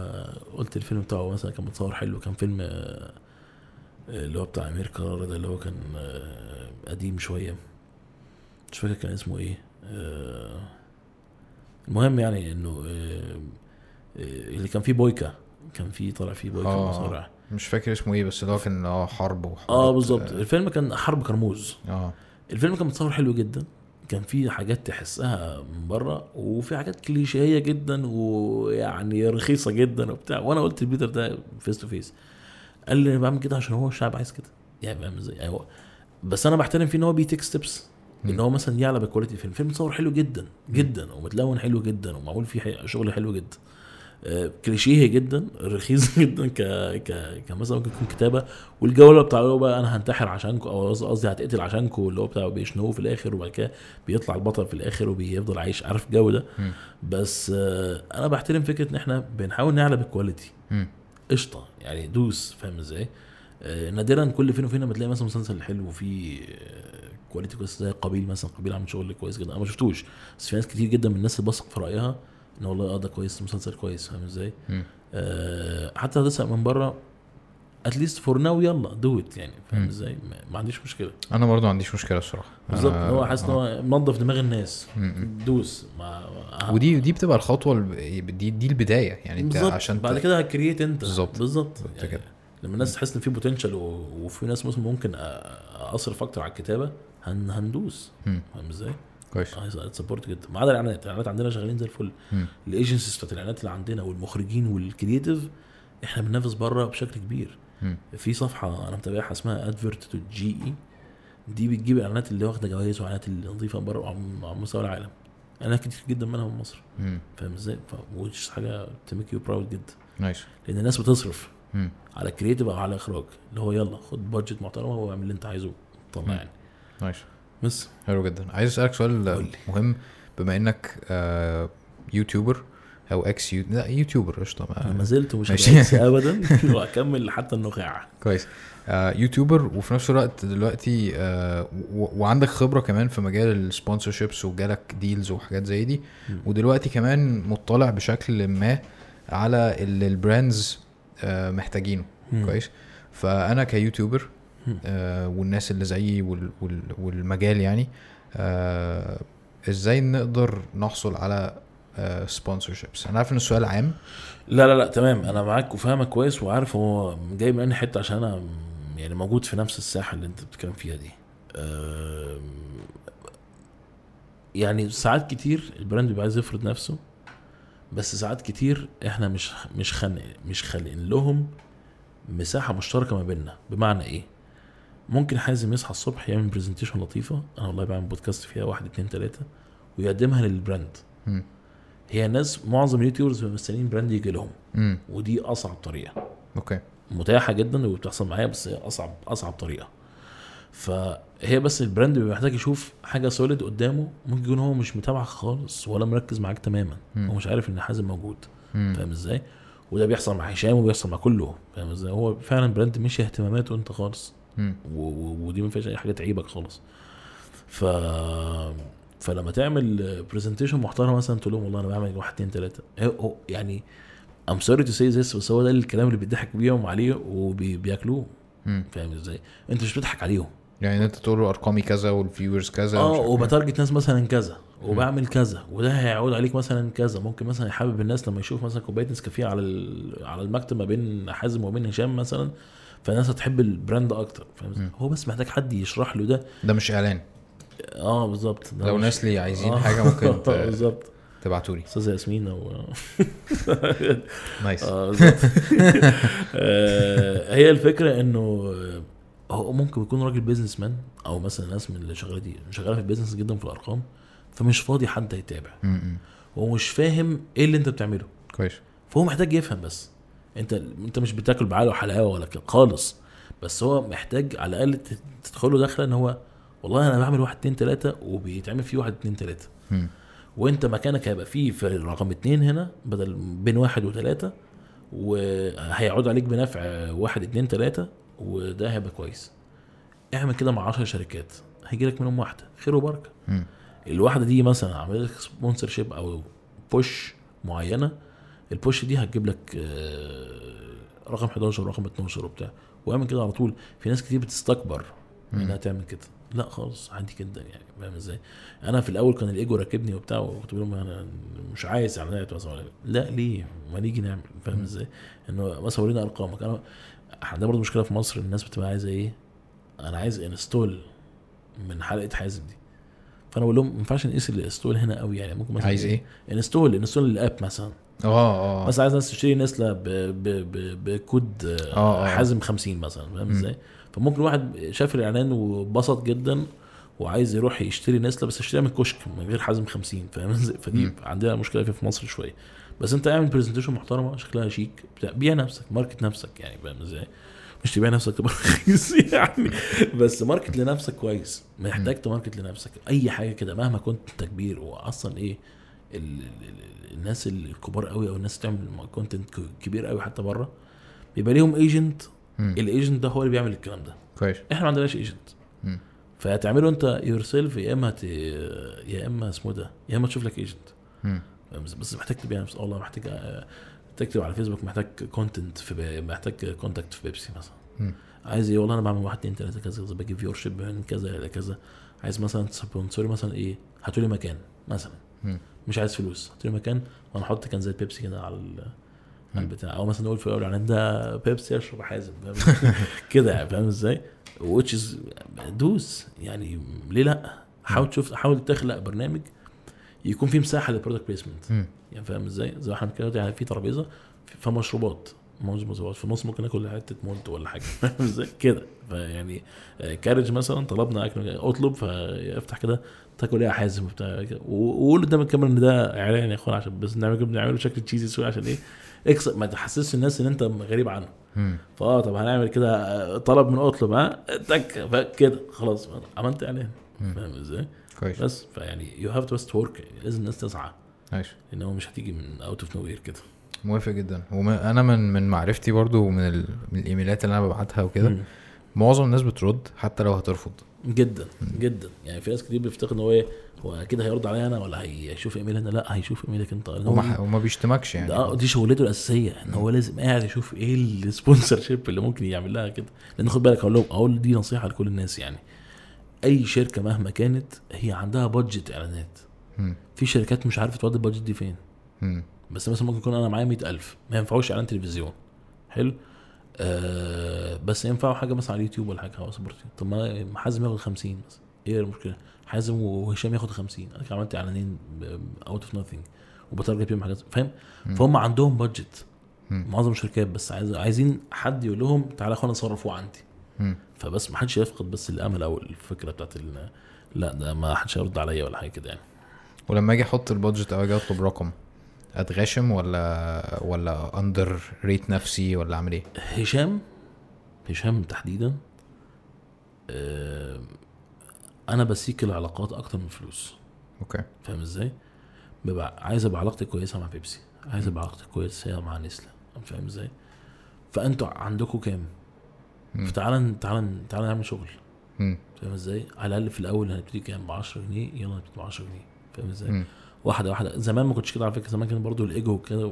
قلت الفيلم بتاعه مثلا كان متصور حلو كان فيلم اللي هو بتاع امير كرارة ده اللي هو كان قديم شوية. مش فاكر كان اسمه إيه. آه، المهم يعني إنه آه، آه، اللي كان فيه بويكا كان فيه طالع فيه بويكا آه. مصارع. مش فاكر اسمه إيه بس هو كان آه حرب وحرب. آه بالظبط. الفيلم كان حرب كرموز. آه. الفيلم كان متصور حلو جدا. كان فيه حاجات تحسها من بره وفي حاجات كليشيهية جدا ويعني رخيصة جدا وبتاع. وأنا قلت لبيتر ده face to face قال لي أنا بعمل كده عشان هو الشعب عايز كده. يعني فاهم إزاي؟ يعني هو بس أنا بحترم فيه إن هو بي take steps إن. هو مثلا يعلى ب quality الفيلم الفيلم متصور حلو جدا جدا ومتلون حلو جدا ومعمول فيه شغل حلو جدا آه، كليشيه جدا رخيص جدا ك ك كمثلا ممكن يكون كتابة والجولة بتاع اللي هو بقى أنا هنتحر عشانكم أو قصدي- هتقتل عشانكم اللي هو بتاع بيشنوه في الآخر وبعد كده بيطلع البطل في الآخر وبيفضل عايش عارف الجو ده. بس آه، أنا بحترم فكرة إن إحنا بنحاول نعلى بال quality. قشطة يعني دوس فاهم إزاي؟ آه، نادرا كل فين وفين لما تلاقي مثلا مسلسل حلو وفيه آه، quality كويس زي قابيل مثلا قابيل عامل شغل كويس جدا. أنا ما شفتوش. بس في ناس كتير جدا من الناس اللي بثق في رأيها إن والله آه ده كويس مسلسل كويس. فاهم إزاي؟ مم. آه، حتى لو من بره at least for now يلا do it يعني. فاهم مم. إزاي؟ ما- عنديش مشكلة. أنا برضو ما عنديش مشكلة الصراحة. بالظبط. آه، هو حاسس إن آه. هو منظف دماغ الناس. م- م. دوس. ما ودي ودي بتبقى الخطوة دي دي البداية يعني. أنت عشان بعد كده هت create أنت. بالظبط. بالظبط. يعني. لما الناس تحس إن في potential وفي ناس مثلا ممكن اصرف أكتر على الكتابة هن هندوس. فاهم إزاي؟ كويس support جدا ما عدا الإعلانات الإعلانات عندنا شغالين زي الفل. ال agencies بتاعت الإعلانات اللي عندنا والمخرجين وال creative إحنا بننافس بره بشكل كبير مم. في صفحة أنا متابعها اسمها advert G A D بتجيب الاعلانات اللي واخدة جوائز وإعلانات اللي نظيفه بره على مستوى العالم إعلانات كتير جدا منها من مصر. فاهم إزاي؟ ف حاجة ت make you proud جدا nice لأن الناس بتصرف مم. على creative أو على إخراج اللي هو يلا خد budget محترمه وأعمل اللي أنت عايزه طلع. يعني nice بس. حلو جدا. عايز أسألك سؤال. مهم. بما إنك آه، YouTuber أو ex-You... لا YouTuber قشطة. ما ما- زلت مش ماشي. ex ابدا. وأكمل حتى النخاع. كويس. آه YouTuber وفي نفس الوقت دلوقتي آه و- وعندك خبرة كمان في مجال ال sponsorships وجالك deals وحاجات زي دي. ودلوقتي كمان مطلع بشكل ما على اللي ال brands آه محتاجينه. كويس. فأنا ك YouTuber والناس اللي زيي وال وال والمجال يعني. آه إزاي نقدر نحصل على sponsorships أنا عارف ان السؤال عام. لا لا لا تمام. أنا معاك وفاهمك كويس وعارف هو جاي من أنهي حتة عشان أنا يعني موجود في نفس الساحة اللي أنت بتتكلم فيها دي. يعني ساعات كتير ال brand بيبقى عايز يفرض نفسه بس ساعات كتير إحنا مش مش خانق مش خالقين لهم مساحة مشتركة ما بيننا. بمعنى إيه؟ ممكن حازم يصحى الصبح يعمل presentation لطيفة. أنا والله بعمل بودكاست فيها واحد اتنين تلاتة ويقدمها لل brand. هي الناس معظم ال YouTubers بيبقوا مستنيين brand يجي لهم. ودي أصعب طريقة. okay. متاحة جدا وبتحصل معايا بس هي أصعب أصعب طريقة. فهي بس ال brand بيبقى محتاج يشوف حاجة solid قدامه ممكن يكون هو مش متابعك خالص ولا مركز معاك تماما. هو مش عارف إن حازم موجود. فاهم إزاي؟ وده بيحصل مع هشام وبيحصل مع كله. فاهم إزاي؟ هو فعلا brand مش اهتماماته أنت خالص. ودي ما فيهاش أي حاجة تعيبك خالص. ف فلما تعمل presentation محترم مثلا تقول لهم والله أنا بعمل واحد اتنين تلاتة. هو- هو يعني I'm sorry to say this بس هو ده الكلام اللي بيضحك بيهم عليه وبياكلوه. فاهم إزاي؟ أنت مش بتضحك عليهم. يعني أنت تقول له أرقامي كذا وال viewers كذا آه عارف إيه. وب target ناس مثلا كذا وبعمل كذا وده هيعود عليك مثلا كذا. ممكن مثلا يحبب الناس لما يشوف مثلا كوباية نسكافيه على على المكتب ما بين حازم وبين هشام مثلا فالناس هتحب ال brand أكتر فاهم. هو بس محتاج حد يشرح له ده. ده مش إعلان. آه بالظبط. لو مش- ناس لي عايزين آه. حاجة ممكن ت- بالظبط. تبعتوا لي استاذه ياسمين أو nice. بالظبط. آه، هي الفكرة إنه آه، هو ممكن يكون راجل businessman أو مثلا ناس من اللي شغالة دي شغالة في ال business جدا في الأرقام فمش فاضي حد يتابع م-م. هو مش فاهم إيه اللي أنت بتعمله. كويس. فهو محتاج يفهم بس. انت انت مش بتاكل بعقله وحلاوه ولا كده خالص. بس هو محتاج على الأقل تدخله داخله إن هو والله أنا بعمل واحد اتنين تلاتة وبيتعمل فيه واحد اتنين تلاتة. وأنت مكانك هيبقى فيه في رقم اتنين هنا بدل بين واحد وتلاتة وهيعود عليك بنفع واحد اتنين تلاتة وده هيبقى كويس. اعمل كده مع 10 شركات هيجي لك منهم واحدة. خير وبركة. الواحدة دي مثلا عملت لك sponsorship أو push معينة ال push دي هتجيب لك آه، رقم 11 ورقم 12 وبتاع. واعمل كده على طول. في ناس كتير بتستكبر. إنها تعمل كده. لا خالص عادي جدا يعني. فاهم إزاي؟ أنا في الأول كان الإيجو راكبني وبتاع وكنت بقول لهم أنا مش عايز إعلانات مثلا لا ليه؟ ما نيجي نعمل. فاهم. إزاي؟ إنه مثلا ورينا أرقامك. أنا عندنا برضه مشكلة في مصر الناس بتبقى عايزة إيه؟ أنا عايز install من حلقة حازم دي. فأنا بقول لهم ما ينفعش نقيس ال install هنا قوي يعني. ممكن مثلا عايز إيه؟ install install ال app مثلا. آه آه مثلا عايز ناس تشتري نسلة بكود آه، آه، آه. حازم 50 مثلا فاهم. إزاي؟ فممكن واحد شاف الإعلان وبسط جدا وعايز يروح يشتري نستله بس يشتريها من الكشك من غير حازم 50 فاهم إزاي؟ فدي. عندنا مشكلة فيها في مصر شوية بس أنت اعمل presentation محترمة شكلها شيك بيع نفسك market نفسك يعني فاهم إزاي؟ مش تبيع نفسك تبقى رخيص يعني بس market لنفسك كويس محتاج ت market لنفسك أي حاجة كده مهما كنت أنت كبير واصلا إيه الناس الكبار قوي أو الناس بتعمل content كبير قوي حتى بره بيبقى ليهم agent م. ال agent ده هو اللي بيعمل الكلام ده كويس إحنا ما عندناش agent م. فهتعمله أنت yourself يا إما. يا إما اسمه ده يا إما تشوف لك agent م. بس محتاج تبيع نفسك والله محتاج تكتب على فيسبوك محتاج contact في بي... محتاج contact في بيبسي مثلا مم. عايز إيه والله أنا بعمل واحد اتنين تلاتة كذا كذا بجيب viewership من كذا إلى كذا عايز مثلا sponsor مثلا إيه هاتوا لي مكان مثلا. مش عايز فلوس هاتوا لي مكان وأنا أحط can زي بيبسي كده على على البتاع أو مثلا نقول في الأول الاعلان ده بيبسي اشرب حازم كده يعني فاهم إزاي؟ بس دوس يعني ليه لأ؟ حاول تشوف حاول تخلق برنامج يكون فيه مساحة لل product placement. يعني فاهم إزاي؟ زي ما إحنا كده يعني في ترابيزة فيها مشروبات موز في النص ممكن اكل حتة مولتو ولا حاجة فاهم إزاي؟ كده فيعني آه، كارج مثلا طلبنا أكل أطلب فافتح كده تاكل إيه حازم وبتاع وقول قدام الكاميرا إن ده إعلان يا إخوان عشان بس نعمل بنعمله بشكل cheesy شوية عشان إيه؟ اكسب ما تحسسش الناس إن أنت غريب عنهم مم. فآه طب هنعمل كده آه، طلب من أطلب ها تك كده خلاص عملت إعلان. فاهم إزاي؟ كويس بس فيعني you have to بس work لازم الناس تسعى ماشي لأن هو مش هتيجي من out of nowhere كده موافق جدا وما أنا من من معرفتي برضو من, ال... من الإيميلات اللي أنا ببعتها وكده. معظم الناس بترد حتى لو هترفض جدا جدا. يعني في ناس كتير بيفتكر إن هو إيه هو أكيد هيرد عليا أنا ولا هيشوف ايميل أنا لأ هيشوف إيميلك أنت. وما, وما بيشتمكش يعني. ده دي شغلته الأساسية إن هو لازم قاعد يشوف إيه ال sponsorship اللي ممكن يعمل لها كده. لأن خد بالك أقول لهم أقول دي نصيحة لكل الناس يعني. أي شركة مهما كانت هي عندها budget إعلانات. في شركات مش عارفة تودي ال budget دي فين. بس مثلا ممكن يكون أنا معايا 100000 ما ينفعوش إعلان تلفزيون. حلو؟ آه بس ينفعوا حاجة مثلا على اليوتيوب ولا حاجة sporty طب ما حازم ياخد 50 مثلا. إيه المشكلة؟ حازم وهشام ياخد 50 أنا عملت إعلانين out of nothing وب target بيهم حاجات فاهم؟ فهم عندهم budget. معظم الشركات بس عايز عايزين حد يقول لهم تعالى أخوانا صرفوا عندي. فبس ما حدش يفقد بس الأمل أو الفكرة بتاعت لا ده ما حدش هيرد عليا ولا حاجة كده يعني. ولما أجي أحط ال budget أو أجي أطلب رقم. اتغاشم ولا ولا underrate نفسي ولا أعمل إيه؟ هشام؟ هشام تحديدا آه، أنا ب seek العلاقات أكتر من الفلوس okay. فاهم إزاي؟ ببقى عايز أبقى علاقتي كويسة مع بيبسي عايز أبقى علاقتي كويسة مع نستله. فاهم إزاي؟ فأنتوا عندكم كام. فتعالى تعالى تعالى نعمل شغل. فاهم إزاي؟ على الأقل في الأول هنبتدي كام؟ ب 10 جنيه يلا نبتدي ب 10 جنيه. فاهم إزاي. واحدة واحدة. زمان ما كنتش كده على فكرة زمان كان برضو الإيجو وكده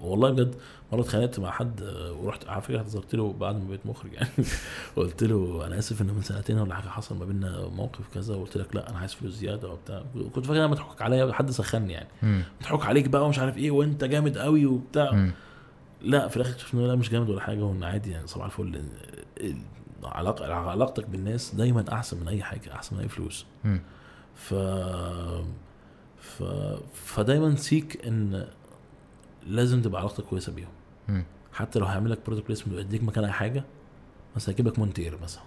والله بجد مرة اتخانقت مع حد ورحت على فكرة اعتذرت له بعد ما بقيت مخرج يعني. قلت له أنا آسف إن من سنتين ولا حاجة حصل ما بيننا موقف كذا. وقلت لك لا أنا عايز فلوس زيادة وبتاع. كنت فاكر أنا مضحوك عليا حد سخني يعني. مضحوك عليك بقى ومش عارف إيه وأنت جامد قوي وبتاع. لا في الآخر اكتشفنا إنه لا مش جامد ولا حاجة وإن عادي يعني صباح الفل. علاقة علاقتك بالناس دايما أحسن من أي حاجة أحسن من أي فلوس. ف ف فدايما seek إن لازم تبقى علاقتك كويسة بيهم مم. حتى لو هيعمل لك product placement ويديك مكان أي حاجة مثلا هيجيب لك مونتير مثلا.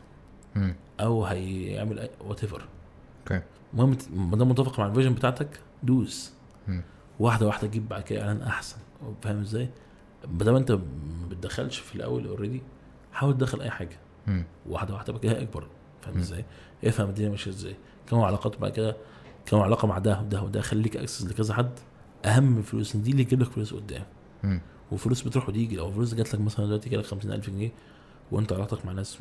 أو هيعمل whatever okay المهم ما دام متفق مع ال vision بتاعتك دوس مم. واحدة واحدة تجيب بعد كده إعلان أحسن فاهم إزاي؟ ما دام أنت ما بتدخلش في الأول already حاول تدخل أي حاجة مم. واحدة واحدة بقى كده اكبر فاهم. إزاي؟ افهم الدنيا ماشية إزاي كون علاقات بعد كده كون علاقة مع ده وده وده خليك access لكذا حد أهم من الفلوس إن دي اللي يجيب لك فلوس قدام. وفلوس بتروح وتيجي لو فلوس جات لك مثلا دلوقتي جالك 50000 جنيه وأنت علاقتك مع ناس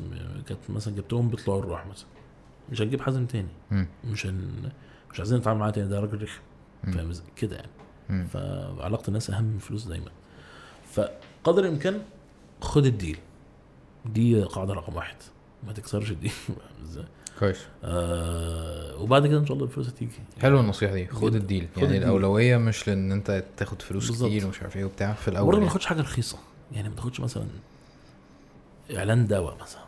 كانت مثلا جبتهم بيطلعوا الروح مثلا مش هتجيب حازم تاني. مش هن... مش عايزين نتعامل معاه تاني ده راجل رخم. فاهم؟ كده يعني. فعلاقة الناس أهم من الفلوس دايما فقدر الإمكان خد الديل دي قاعدة رقم واحد ما تكسرش الديل؟ كويس آه وبعد كده إن شاء الله الفلوس هتيجي حلو النصيحة دي خد. الديل خد يعني الديل. الأولوية مش لأن أنت تاخد فلوس بالظبط. كتير ومش عارف إيه وبتاع في برضه الأول ما يعني. تاخدش حاجة رخيصة يعني ما تاخدش مثلا إعلان دواء مثلا.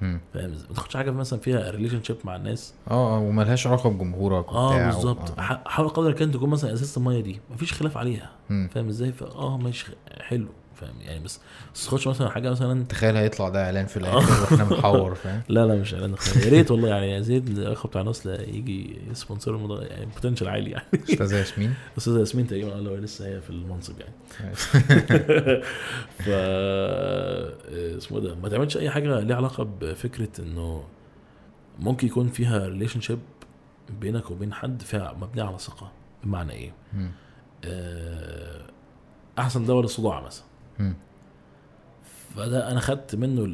فاهم؟ ما تاخدش حاجة مثلا فيها relationship مع الناس آه آه وملهاش علاقة بجمهورك آه بالظبط ح- حاول قدر الإمكان تكون مثلا أساس المية دي مفيش خلاف عليها. فاهم إزاي؟ فآه ماشي حلو فاهم؟ يعني بس بس تاخدش مثلا حاجة مثلا تخيل هيطلع ده إعلان في الآخر وإحنا محور فاهم؟ لا لا مش إعلان. يا ريت والله يعني زيد الأخ بتاع نستله يجي ي sponsor الموضوع يعني potential عالي يعني. أستاذة ياسمين؟ أستاذة ياسمين تقريبا قال له لسه هي في المنصب يعني. ف اسمه ده؟ ما تعملش أي حاجة ليها علاقة بفكرة إنه ممكن يكون فيها relationship بينك وبين حد فيها مبنية على ثقة. بمعنى إيه؟ آه، أحسن دواء للصداع مثلا. فده أنا خدت منه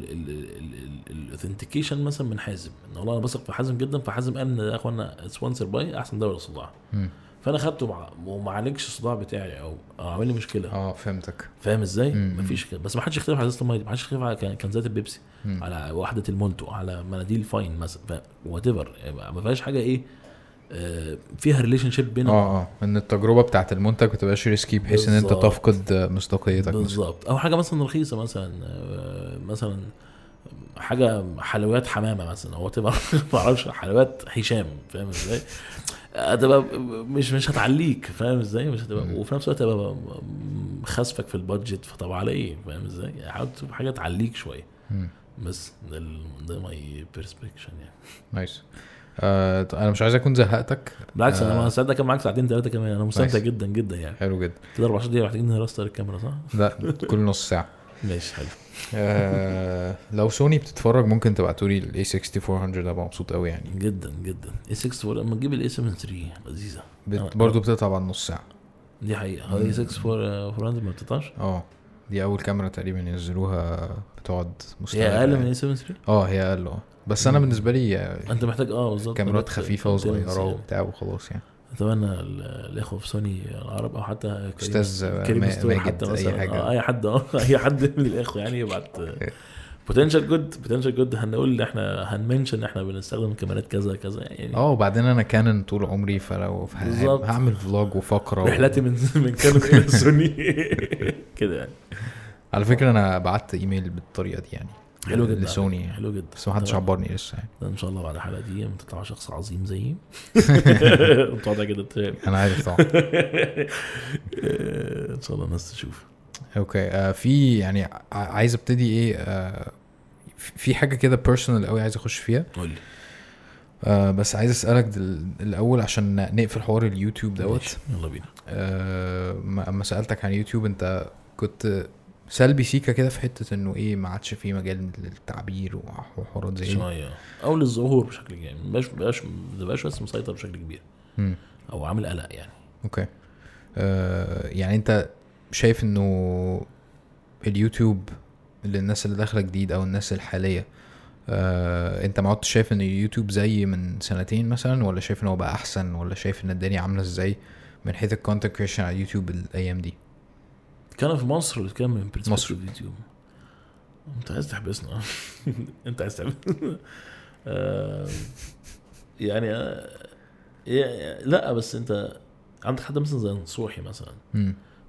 ال authentication مثلا من حازم إن والله أنا بثق في حازم جدا فحازم قال إن ده يا إخوانا sponsored by أحسن دواء للصداع مم. فأنا خدته مع... وما عالجش الصداع بتاعي أو عامل لي مشكلة. آه فهمتك. فاهم إزاي؟ مفيش كده. بس ما حدش يختلف على ازازه الميه ما حدش يختلف على كان- كنزات البيبسي. مم. على وحدة المولتو على مناديل فاين مثلا whatever ما فيهاش حاجة إيه فيها relationship بينهم آه آه إن التجربة بتاعت المنتج ما تبقاش risky بحيث إن أنت. تفقد مصداقيتك بالظبط أو حاجة مثلا رخيصة مثلا آه، مثلا حاجة حلويات حمامة مثلا أو ما أعرفش حلويات هشام فاهم إزاي؟ هتبقى مش مش هتعليك فاهم إزاي؟ مش هتبقى. وفي نفس الوقت هتبقى خسفك في ال budget فطب على إيه؟ فاهم إزاي؟ يعني حاول تشوف حاجة تعليك شوية. بس ده ده my perspective يعني nice آه أنا مش عايز أكون زهقتك. بالعكس أنا آه. ما ساعتها كان معاك ساعتين ثلاثة كمان. أنا مستمتع. جدا جدا يعني. حلو جدا. كده 14 دقيقه محتاجين نـ restart الكاميرا صح؟ لا كل نص ساعة. ماشي حلو. آه لو سوني بتتفرج ممكن تبعتولي ال a 6400 أبقى مبسوط قوي يعني. جدا جدا. a 6 لما تجيب ال a 7 3 لذيذة. برضه بتقطع بعد نص ساعة. دي حقيقة. هو a 6 400 ما بتقطعش آه. دي أول كاميرا تقريبا ينزلوها بتقعد مستمرة هي أقل من. a 7 3 آه هي أقل آه. بس أنا. بالنسبة لي أنت محتاج آه بالظبط كاميرات خفيفة وصغيرة. وبتاع وخلاص يعني أتمنى ال- الإخوة في سوني العرب أو حتى أستاذ كريم ماجد، حتى مثلا حاجة. آه أي حد آه أي حد من الإخوة يعني يبعت potential good potential good هنقول إحنا هن mention إن إحنا بنستخدم كاميرات كذا كذا يعني آه وبعدين أنا كانن طول عمري فلو. هعمل vlog وفقرة و... رحلتي من من كانون إلى سوني كده يعني على فكرة أنا بعت إيميل بالطريقة دي يعني حلو جدا لسوني يعني. حلو جدا. بس ما حدش. عبرني لسه يعني. إن شاء الله بعد الحلقة دي لما تطلع شخص عظيم زيي. كده ت- أنا عارف طبعا. إن شاء الله الناس تشوف. okay. آه في يعني عايز أبتدي إيه آه في- حاجة كده personal قوي عايز أخش فيها. قول لي. آه بس عايز أسألك. الأول عشان نقفل حوار اليوتيوب دوت. يلا بينا. آه ما- اما سألتك عن يوتيوب أنت كنت سلبي سيكا كده في حتة إنه إيه ما عادش في مجال للتعبير وح- وحوارات زي دي. شوية. أو للظهور بشكل كبير. مبقاش مبقاش مبقاش بس مسيطر بشكل كبير. أو عامل قلق يعني. okay. آه يعني أنت شايف إنه اليوتيوب للناس اللي داخلة جديد أو الناس الحالية آه أنت ما عدتش شايف إن اليوتيوب زي من سنتين مثلا ولا شايف إن هو بقى أحسن ولا شايف إن الدنيا عاملة إزاي من حيث ال content creation على اليوتيوب الأيام دي؟ كان في مصر ولا كان من مصر. اليوتيوب انت عايز تحبسنا انت عايز تحبسنا آه، يعني آه، لا بس انت عندك حد مثلا زي نصوحي مثلا.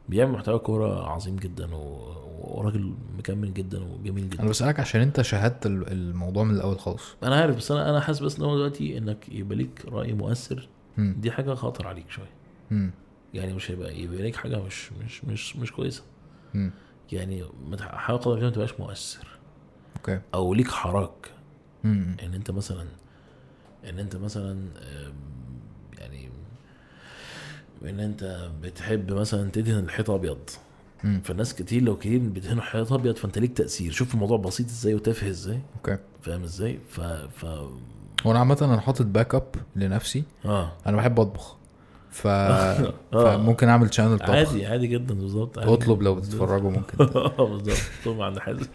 بيعمل محتوى كورة عظيم جدا و- وراجل مكمل جدا وجميل جدا أنا بسألك عشان أنت شاهدت ال- الموضوع من الأول خالص أنا عارف بس أنا أنا حاسس بس إن هو دلوقتي إنك يبقى ليك رأي مؤثر. دي حاجة خطر عليك شوية. يعني مش هيبقى يبقى ليك حاجة مش مش مش مش كويسة. مم. يعني حاول قدر الامكان ما تبقاش مؤثر. okay. أو ليك حراك. إن أنت مثلا إن أنت مثلا يعني إن أنت بتحب مثلا تدهن الحيط أبيض. فالناس كتير لو كتير بتدهنوا حيط أبيض فأنت ليك تأثير. شوف الموضوع بسيط إزاي وتافه إزاي. okay. فاهم إزاي؟ ف ف هو أنا عامة أنا حاطط backup لنفسي. آه. أنا بحب أطبخ. ف... آه. فممكن أعمل channel طبخ. عادي عادي جدا بالظبط اطلب لو. بتتفرجوا ممكن. آه بالظبط. طول عند حازم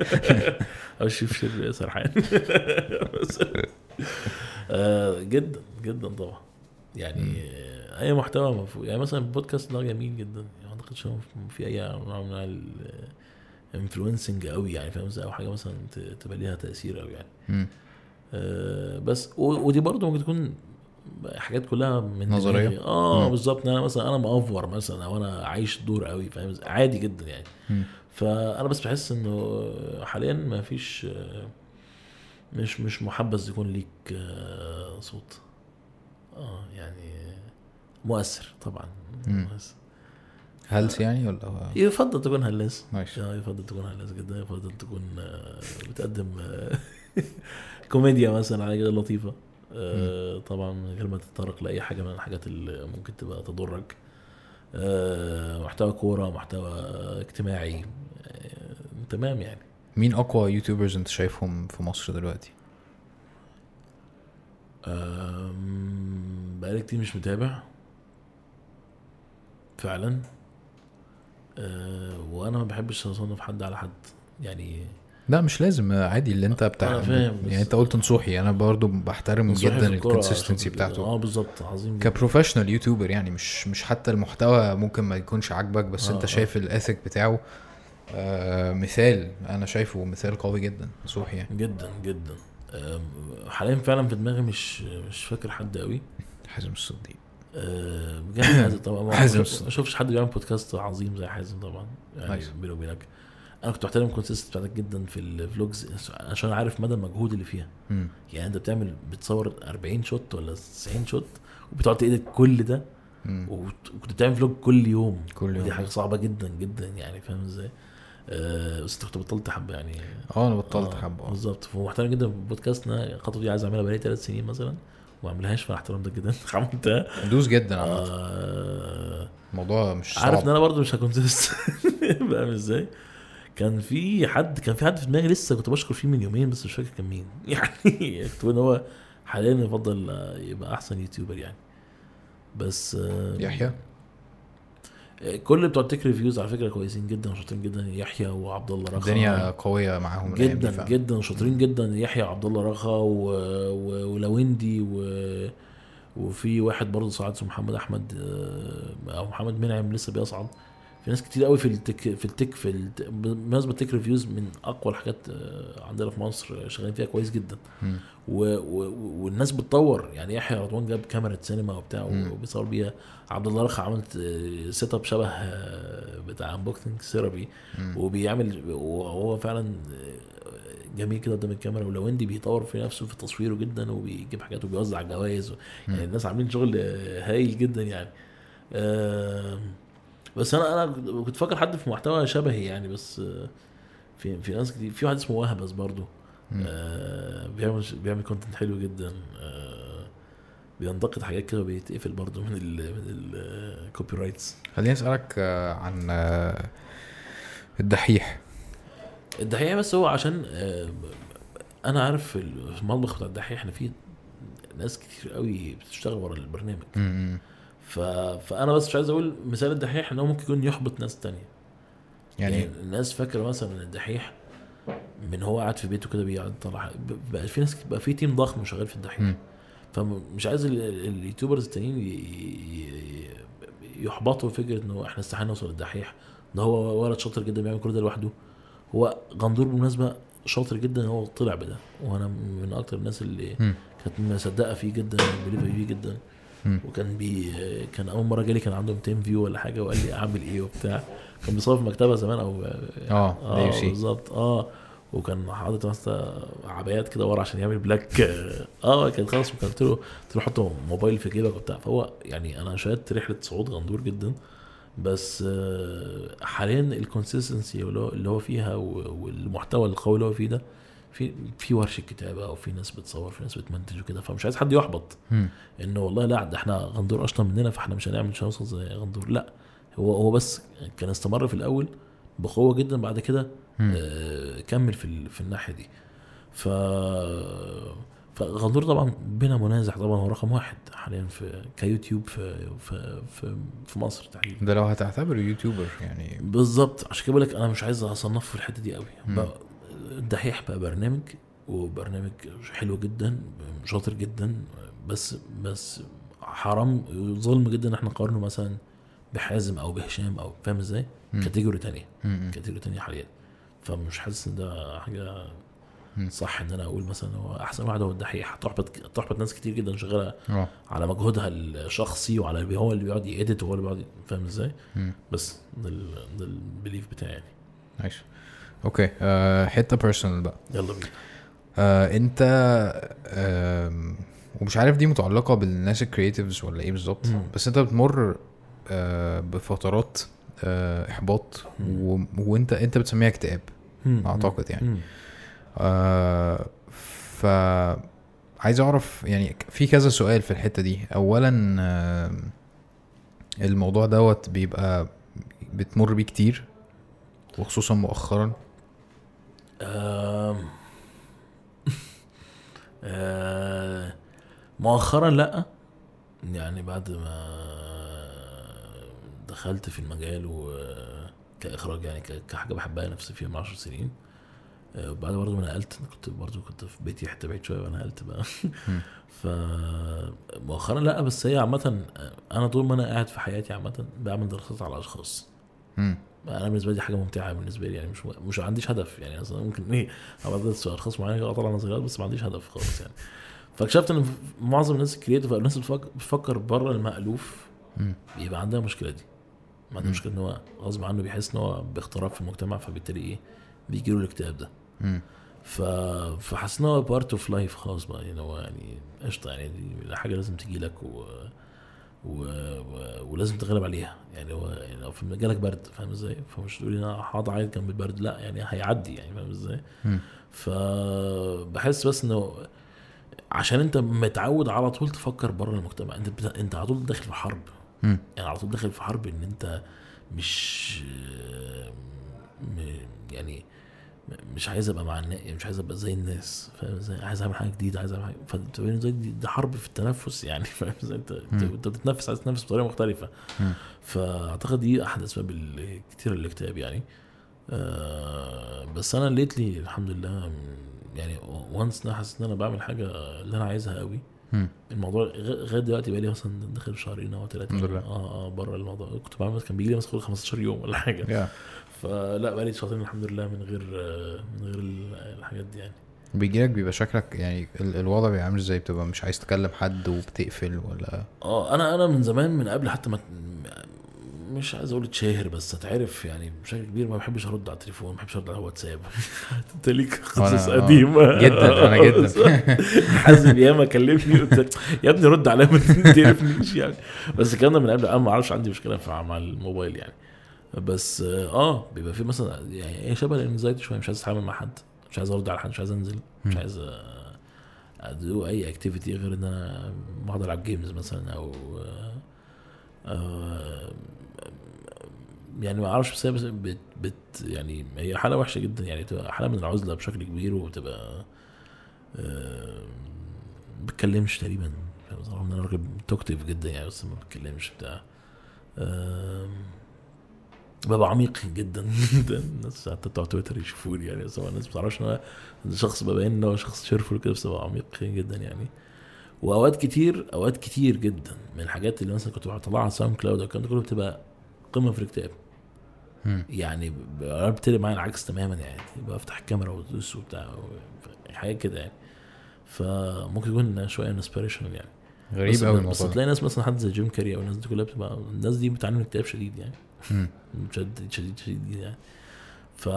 أو شيف شير سرحان آه جدا جدا طبعا. يعني أي محتوى مفهوم يعني مثلا البودكاست ده جميل جدا. يعني ما اعتقدش في أي نوع من ال influencing قوي يعني فاهم؟ أو حاجة مثلا تبقى ليها تأثير قوي يعني. آه، بس ودي برضه ممكن تكون حاجات كلها من. دماغي. آه. بالظبط أنا مثلا أنا مأفور مثلا أو أنا عايش دور قوي فاهم؟ عادي جدا يعني مم. فأنا بس بحس إنه حاليا ما فيش مش مش محبذ يكون ليك آه، صوت آه يعني مؤثر طبعا. مؤثر. هلس يعني ولا يفضل تكون هلاس ماشي آه يفضل تكون هلاس جدا يفضل تكون آه، بتقدم آه، كوميديا مثلا حاجة لطيفة آه، طبعا من غير ما تتطرق لأي حاجة من الحاجات اللي ممكن تبقى تضرك. آه، محتوى كورة محتوى اجتماعي. آه، تمام يعني. مين أقوى YouTubers أنت شايفهم في مصر دلوقتي؟ بقالي كتير مش متابع. فعلا. وأنا ما بحبش أصنف حد على حد. يعني لا مش لازم عادي اللي انت بتاع أنا فاهم، يعني انت قلت نصوحي أنا برضو بحترم جدا ال consistency بتاعته. آه بالظبط عظيم. ك professional YouTuber يعني مش مش حتى المحتوى ممكن ما يكونش عاجبك بس آه، انت آه. شايف ال ethic بتاعه آه مثال أنا شايفه مثال قوي جدا نصوحي يعني جدا جدا آم، حاليا فعلا في دماغي مش مش فاكر حد قوي حازم الصديق آه، بجد طبعا ما- شفتش حد بيعمل بودكاست عظيم زي حازم طبعا يعني. بيني وبينك أنا كنت بحترم ال consistency بتاعتك جدا في ال vlogs عشان عارف مدى المجهود اللي فيها. مم. يعني انت بتعمل بتصور 40 shot ولا 90 shot وبتقعد ت edit كل ده. وكنت بتعمل vlog كل يوم. كل يوم. دي حاجة صعبة جدا جدا يعني فاهم إزاي؟ آه بس انت كنت بطلت حبة يعني. آه أنا بطلت آه، حبة. آه. بالظبط. فمحترم جدا في بودكاستنا الخطوة دي عايز اعملها بقالي ثلاث سنين مثلا وما اعملهاش فانا احترمتك جدا. عملتها. دوس جدا عامة آه الموضوع مش عارف ان صعب أنا برضه مش ه consist فاهم إزاي؟ كان في حد كان في حد في دماغي لسه كنت بشكر فيه من يومين بس مش فاكر كان مين. يعني كنت إن هو حاليا يفضل يبقى أحسن YouTuber يعني. بس يحيى؟ كل بتوع ال tech reviews على فكرة كويسين جدا وشاطرين جدا. يحيى وعبد الله رخا. الدنيا قوية معاهم جدا. جدا شاطرين جدا. يحيى وعبد الله رخا و... و... ولويندي و... وفي واحد برضه صعد اسمه محمد أحمد أو محمد منعم لسه بيصعد. في ناس كتير قوي في ال tech في ال tech في الت... بالمناسبه ال tech reviews من أقوى الحاجات آه، عندنا في مصر شغالين فيها كويس جدا. و... و... والناس بتطور. يعني يحيى رضوان جاب كاميرا سينما وبتاع. وبيصور بيها. عبد الله رخا عملت setup شبه آه، بتاع Unboxing Therapy. وبيعمل وهو فعلا جميل كده قدام الكاميرا. ولويندي بيطور في نفسه في تصويره جدا وبيجيب حاجات وبيوزع جوائز يعني الناس عاملين شغل هايل جدا يعني. آم، بس أنا أنا كنت فاكر حد في محتوى شبهي يعني بس آه، في في ناس كتير في واحد اسمه وهبس برضو مم. آه، بيعمل بيعمل content حلو جدا. آه، بينتقد حاجات كده وبيتقفل برضو من ال من ال copyrights خليني أسألك آه، عن آه، الدحيح. الدحيح بس هو عشان آه، أنا عارف المطبخ بتاع الدحيح إحنا في ناس كتير قوي بتشتغل ورا البرنامج. ف... فأنا بس مش عايز أقول مثال الدحيح إن هو ممكن يكون يحبط ناس تانية يعني, يعني الناس فاكرة مثلا إن الدحيح من هو قاعد في بيته كده بيقعد يطلع بقى في ناس بقى في تيم ضخم شغال في الدحيح مم. فمش عايز ال- ال- اليوتيوبرز التانيين ي- ي- يحبطوا فكرة إن هو إحنا استحالة نوصل للدحيح ده هو ولد شاطر جدا بيعمل كل ده لوحده هو غندور بالمناسبه شاطر جدا هو طلع بده وأنا من أكتر الناس اللي مم. كانت مصدقة فيه جدا ب believe فيه جدا. وكان بي كان أول مرة جالي كان عنده 200 view ولا حاجة وقال لي أعمل إيه وبتاع. كان بيصور في مكتبة زمان أو آه آه AUC. بالظبط. آه. وكان حاطط مثلا عبايات كده ورا عشان يعمل black آه كان خلاص وكان قلت له قلت له حط موبايل في جيبك وبتاع. فهو يعني أنا شاهدت رحلة صعود غندور جدا. بس آه، حاليا ال consistency اللي هو- فيها والمحتوى القوي اللي هو فيه ده في في ورشة كتابة أو في ناس بتصور في ناس بتمنتج وكده فمش عايز حد يحبط. إنه والله لا ده إحنا غندور أشطر مننا فإحنا مش هنعمل مش هنوصل زي غندور. لا هو هو بس كان استمر في الأول بقوة جدا بعد كده. آه كمل في في الناحية دي. ف فغندور طبعا بلا منازع طبعا هو رقم واحد حاليا في كيوتيوب في في في, في مصر تحديدا. ده لو هتعتبره YouTuber يعني. بالظبط عشان كده بقول لك أنا مش عايز أصنفه في الحتة دي قوي. الدحيح بقى برنامج وبرنامج حلو جدا شاطر جدا بس بس حرام ظلم جدا إحنا نقارنه مثلا بحازم أو بهشام أو فاهم إزاي؟ category تانية. category تانية حاليا فمش حاسس إن ده حاجة. صح إن أنا أقول مثلا هو أحسن واحد هو الدحيح تحبط تحبط ناس كتير جدا شغالة آه على مجهودها الشخصي وعلى اللي هو اللي بيقعد ي edit وهو اللي بيقعد فاهم إزاي؟ بس ده ال- ده ال belief بتاعي يعني nice okay آه حتة personal بقى يلا بينا آه أنت آم، ومش عارف دي متعلقة بالناس ال creatives ولا إيه بالظبط. بس أنت بتمر آه بفترات آه إحباط. و... وأنت أنت بتسميها اكتئاب مم. أعتقد يعني. آه ف عايز أعرف يعني في كذا سؤال في الحتة دي اولا آه الموضوع دوت بيبقى بتمر بيه كتير وخصوصا مؤخرا مؤخرا لأ يعني بعد ما دخلت في المجال و كإخراج يعني كحاجة بحبها نفسي فيها من 10 سنين آه، بعد برضه ما نقلت كنت برضه كنت في بيتي حتة بعيد شوية ونقلت بقى. ف مؤخرا لأ بس هي عامة آه، أنا طول ما أنا قاعد في حياتي عامة بعمل دراسات على أشخاص مم. أنا بالنسبة لي حاجة ممتعة بالنسبة لي يعني مش مش عنديش هدف يعني أصلا ممكن إيه أبقى اشخاص معينه كده اطلع نظريات بس ما عنديش هدف خالص يعني فاكتشفت إن معظم الناس الكريتيف أو الناس اللي بتفكر- بره المألوف مم. بيبقى عندها المشكلة دي ما عندها. مشكلة إن هو غصب عنه بيحس إن هو باختراق في المجتمع فبالتالي إيه بيجي له الاكتئاب ده. ف... فحاسس إن هو part of life خلاص بقى يعني هو يعني قشطة يعني دي حاجة لازم تجي لك و... و... و... ولازم تغلب عليها يعني هو يعني لو في جالك برد فاهم إزاي؟ فمش تقول أنا هقعد أعيط جنب البرد لا يعني هيعدي يعني فاهم إزاي؟ فبحس بس إنه عشان أنت متعود على طول تفكر بره المجتمع أنت بت... أنت على طول داخل في حرب مم. يعني على طول داخل في حرب إن أنت مش م... يعني مش عايز ابقى مع الناس مش عايز ابقى زي الناس فاهم إزاي؟ عايز اعمل حاجة جديدة عايز اعمل حاجة فانت دي ده حرب في التنفس يعني فاهم إزاي؟ انت انت بتتنفس عايز تتنفس بطريقة مختلفة. فأعتقد دي أحد أسباب الكتير الاكتئاب يعني. آه بس أنا ليتلي الحمد لله يعني وانس أنا حاسس إن أنا بعمل حاجة اللي أنا عايزها قوي. الموضوع لغاية دلوقتي بقى لي مثلا داخل شهرين أو ثلاثة. آه آه بره الموضوع. كنت بعمل كان بيجي لي مثلا كل 15 يوم ولا حاجة. يا فلا بقى لي شهرين الحمد لله من غير من غير ال- الحاجات دي يعني. بيجيلك بيبقى شكلك يعني ال- الوضع بيبقى عامل إزاي؟ بتبقى مش عايز تكلم حد وبتقفل ولا؟ آه أنا أنا من زمان من قبل حتى ما مش عايز أقول اتشهر بس أتعرف يعني بشكل كبير. ما بحبش أرد على التليفون ما بحبش أرد على الواتساب. أنت ليك قصص آه، قديمة. جدا أنا جدا. حازم ياما كلمني قلت يا ابني رد عليا ما تقرفنيش يعني. بس الكلام ده من قبل أنا ما أعرفش عندي مشكلة مع الموبايل يعني. بس آه بيبقى في مثلا يعني إيه شبه ال anxiety شوية مش عايز أتعامل مع حد مش عايز أرد على حد مش عايز أنزل مش. عايز آه، أ do أي activity غير إن أنا بقعد ألعب games مثلا أو آه، آه، يعني ما أعرفش بس هي بت, بت يعني هي حالة وحشة جدا يعني تبقى حالة من العزلة بشكل كبير وبتبقى آه، ما بتكلمش تقريبا؟ رغم ان أنا راجل talkative جدا يعني بس ما بتكلمش بتاع ببقى عميق جدا جدا. الناس حتى بتوع تويتر يشوفوني يعني بس الناس ما بتعرفش إن أنا شخص ببين إن هو شخص cheerful كده بس ببقى عميق جدا يعني. وأوقات كتير أوقات كتير جدا من الحاجات اللي مثلا كنت بطلعها على SoundCloud والكلام ده كله بتبقى قمة في الاكتئاب. يعني ب- أنا بتقلب معايا العكس تماما يعني بفتح الكاميرا وأدوس وبتاع حاجات كده يعني. فممكن يكون شوية inspirational يعني. غريب بس, قوي بس الموضوع ده. تلاقي ناس مثلا حد زي جيم كاري أو الناس دي كلها بتبقى الناس دي بتعاني من اكتئاب شديد يعني. مم. شديد شديد يعني. ف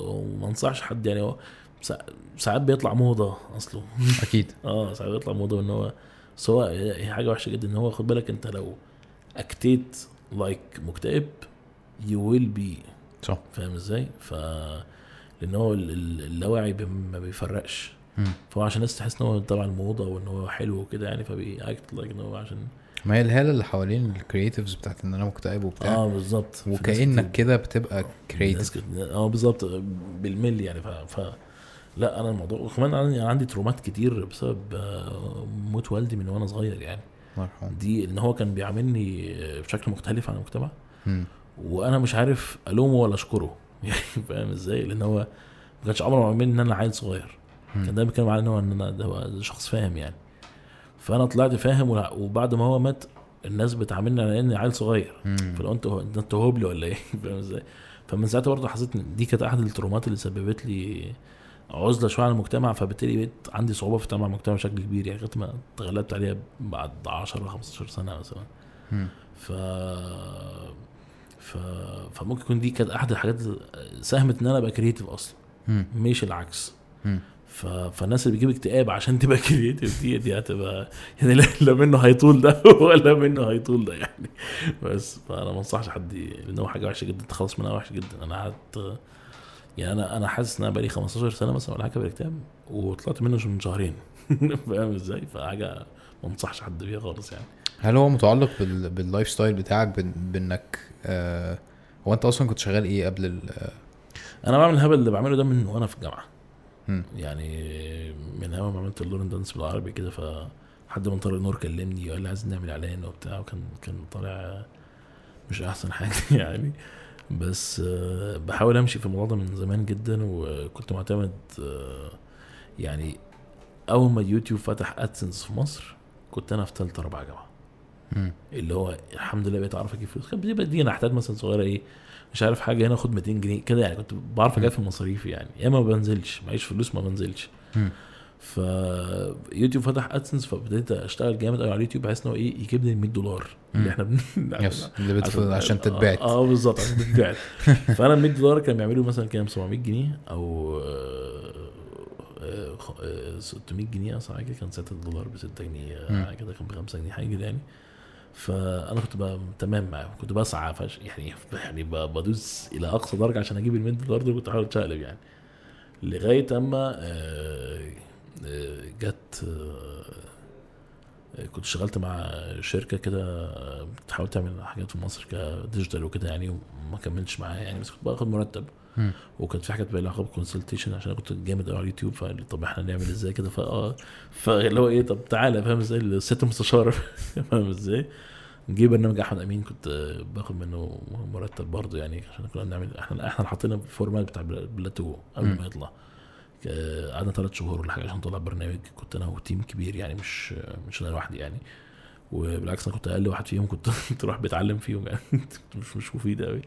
وما انصحش حد يعني. ساعات بيطلع موضة أصله. أكيد. آه ساعات بيطلع موضة إن هو هو هي حاجة وحشة جدا إن هو خد بالك أنت لو act ت like مكتئب you will be صح. فاهم إزاي؟ ف لأن هو ال- ال- اللاواعي بي- ما بيفرقش. فهو عشان الناس تحس إن هو تبع الموضه وإن هو حلو وكده يعني فبي act like إن هو عشان ما هي الهاله اللي حوالين ال creatives بتاعت إن أنا مكتئب وبتاع. آه بالظبط. وكأنك كده بتبقى creative آه بالظبط. بالملي يعني. ف, ف... لا أنا الموضوع وكمان أنا أنا عندي trauma ات كتير بسبب آه، موت والدي من وأنا صغير يعني. يرحمه دي إن هو كان بيعاملني بشكل مختلف عن المجتمع. مم. وأنا مش عارف ألومه ولا أشكره. يعني فاهم إزاي؟ لأن هو ما كانش عمره معاملني إن أنا عيل صغير. مم. كان دايما بيتكلم على إن هو إن أنا ده شخص فاهم يعني. فأنا طلعت فاهم وبعد ما هو مات الناس بتعاملني على اني عيل صغير. فلو انت انت هبل ولا إيه فاهم إزاي فمن ساعتها برضه حسيت إن دي كانت أحد الترومات اللي سببت لي عزلة شوية عن المجتمع فبالتالي بقيت عندي صعوبة في التعامل مع المجتمع بشكل كبير يعني لغاية ما تغلبت عليها بعد 10 15 سنة مثلا. ف ف فممكن يكون دي كانت أحد الحاجات ساهمت إن أنا أبقى creative أصلا. مش العكس. ف... فالناس اللي بيجيب اكتئاب عشان تبقى creative دي دي هتبقى يعني لا, منه هيطول ده ولا منه هيطول ده يعني. بس فأنا ما أنصحش حد لأن هو حاجة وحشة جدا تخلص منها وحشة جدا. أنا قعدت يعني أنا أنا حاسس إن أنا بقالي 15 سنة مثلا ولا حاجة بالاكتئاب وطلعت منه من شهرين. فاهم إزاي؟ فحاجة ما أنصحش حد بيها خالص يعني. هل هو متعلق بال... بال lifestyle بتاعك بان... بإنك آه... هو أنت أصلا كنت شغال إيه قبل ال... أنا بعمل الهبل اللي بعمله ده من وأنا في الجامعة. يعني من اول ما عملت ال Learn Dance بالعربي كده فحد من طارق نور كلمني وقال لي عايزين نعمل إعلان وبتاع وكان كان طالع مش أحسن حاجة يعني. بس آه، بحاول أمشي في الموضوع ده من زمان جدا وكنت معتمد آه، يعني أول ما اليوتيوب فتح AdSense في مصر كنت أنا في ثالثه رابعة جامعة. اللي هو الحمد لله بقيت أعرف أجيب فلوس. كانت بتبقى دي أحتاج مثلا صغيرة إيه مش عارف حاجة هنا خد 200 جنيه كده يعني كنت بعرف أجيب في المصاريف يعني يا ما بنزلش معيش فلوس ما بنزلش. ف يوتيوب فتح AdSense فابتديت أشتغل جامد قوي على اليوتيوب بحيث إن هو إيه يجيب لي 100 دولار. اللي إحنا بن... yes اللي بتف... عشان آه، تتبعت آه بالظبط عشان تتبعت فأنا ال 100 دولار كانوا بيعملوا مثلا كام 700 جنيه أو آه، آه، خ- آه، 600 جنيه أصلا حاجة كان ساعتها الدولار ب 6 جنيه آه،. حاجة كده كان ب 5 جنيه حاجة كده يعني فأنا كنت تمام معاهم. كنت بسعى فش يعني يعني بدوس إلى أقصى درجة عشان أجيب ال 100 دولار دول كنت بحاول أتشقلب يعني. لغاية أما آه، آه، جت آه، كنت اشتغلت مع شركة كده بتحاول تعمل حاجات في مصر ك digital وكده يعني وما كملتش معاها يعني بس كنت باخد مرتب. مم. وكانت في حاجات بقى لها علاقة بال consultation عشان أنا كنت جامد قوي على اليوتيوب فقال لي طب إحنا نعمل إزاي كده؟ فاه فاللي هو إيه طب تعالى فاهم إزاي؟ لست مستشار فاهم إزاي؟ جه برنامج أحمد أمين كنت باخد منه مرتب برضه يعني عشان كنا بنعمل إحنا إحنا اللي حطينا ال format بتاع بلا- بلاتو قبل. ما يطلع. قعدنا ثلاث شهور ولا حاجة عشان نطلع برنامج. كنت أنا و team كبير يعني مش مش أنا لوحدي يعني. وبالعكس أنا كنت أقل واحد فيهم كنت راح بتعلم فيهم يعني. مش مش مفيد قوي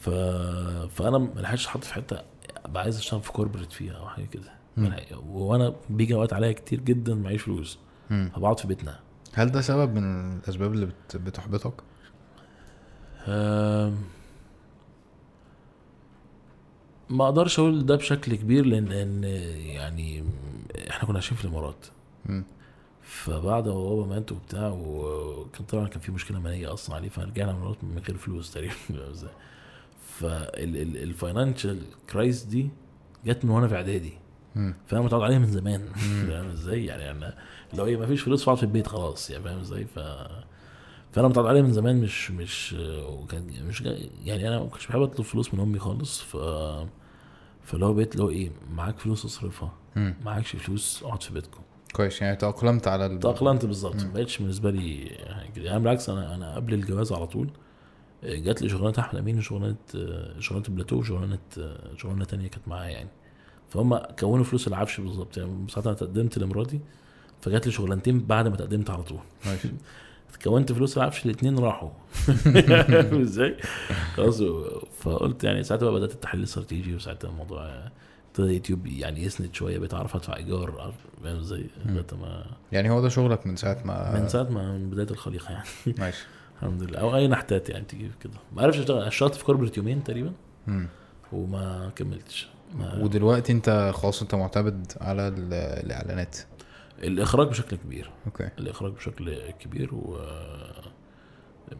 ف... فأنا ما لحقتش أتحط في حتة أبقى عايز أشتغل في كوربريت فيها أو حاجة كده وأنا بيجي اوقات عليا كتير جدا معيش فلوس. فبقعد في بيتنا هل ده سبب من الأسباب اللي بت... بتحبطك؟ أم، ما أقدرش أقول ده بشكل كبير لأن لأن يعني إحنا كنا عايشين في الإمارات. فبعد ما بابا مات وبتاع وكان طبعا كان في مشكلة مالية أصلا عليه فرجعنا من الإمارات من غير فلوس تقريبا؟ فال financial crisis دي جت من وأنا في اعدادي. فانا متعود عليها من زمان فاهم إزاي؟ يعني أنا لو إيه ما فيش فلوس فاقعد في البيت خلاص يعني فاهم إزاي؟ ف فأنا متعود عليها من زمان مش مش وكان مش يعني أنا ما كنتش بحب أطلب فلوس من أمي خالص ف هو بقيت هو إيه معاك فلوس أصرفها. معاكش فلوس اقعد في بيتكم كويس يعني تأقلمت على ال... تأقلمت بالظبط. ما بقتش بالنسبة لي. يعني بالعكس أنا أنا قبل الجواز على طول جات لي شغلانة احمد امين وشغلانه شغلانة بلاتو وشغلانة شغلانة تانية كانت معايا يعني. فهم كونوا فلوس العفش بالظبط يعني ساعتها أنا تقدمت لمراتي فجات لي شغلانتين بعد ما تقدمت على طول. ماشي. كونت فلوس العفش الاثنين راحوا. إزاي؟ خلاص. فقلت يعني ساعتها بقى بدأت التحليل الاستراتيجي وساعتها الموضوع ابتدى يوتيوب يعني يسند شوية بقيت أعرف أدفع إيجار فاهم إزاي؟ لغاية ما يعني هو ده شغلك من ساعة ما من ساعة ما من بداية الخليقة يعني. ماشي. الحمد لله. أو أي نحتات يعني تيجي كده. ما عرفش أشتغل. اشتغلت في corporate يومين تقريبا. وما كملتش. ما ودلوقتي أنت خلاص أنت معتمد على ال- الإعلانات. الإخراج بشكل كبير. okay. الإخراج بشكل كبير و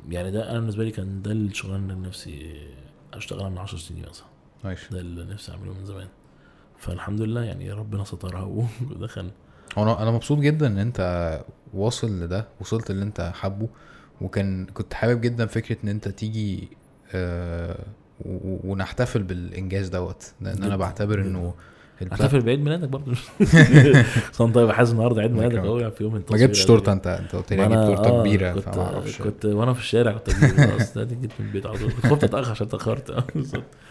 يعني ده أنا بالنسبة لي كان ده الشغلانة اللي نفسي أشتغلها من 10 سنين مثلا. ماشي. ده اللي نفسي أعمله من زمان. فالحمد لله يعني ربنا سترها ودخل. أنا أنا مبسوط جدا إن أنت واصل لده وصلت اللي أنت حابه. وكان كنت حابب جدا فكرة إن أنت تيجي آه ونحتفل بالإنجاز دوت لأن أنا بعتبر. إنه احتفل بعيد ميلادك برضه صنع طيب حاسس النهارده عيد ميلادك كمان. أهو في يوم ما التصوير جبتش ده. تورتة أنت أنت قلت لي ما أجيب تورتة آه، كبيرة كنت فما أعرفش كنت وأنا في الشارع كنت أجيب خلاص ده جيت من البيت على طول كنت خفت أتأخر عشان اتأخرت آه،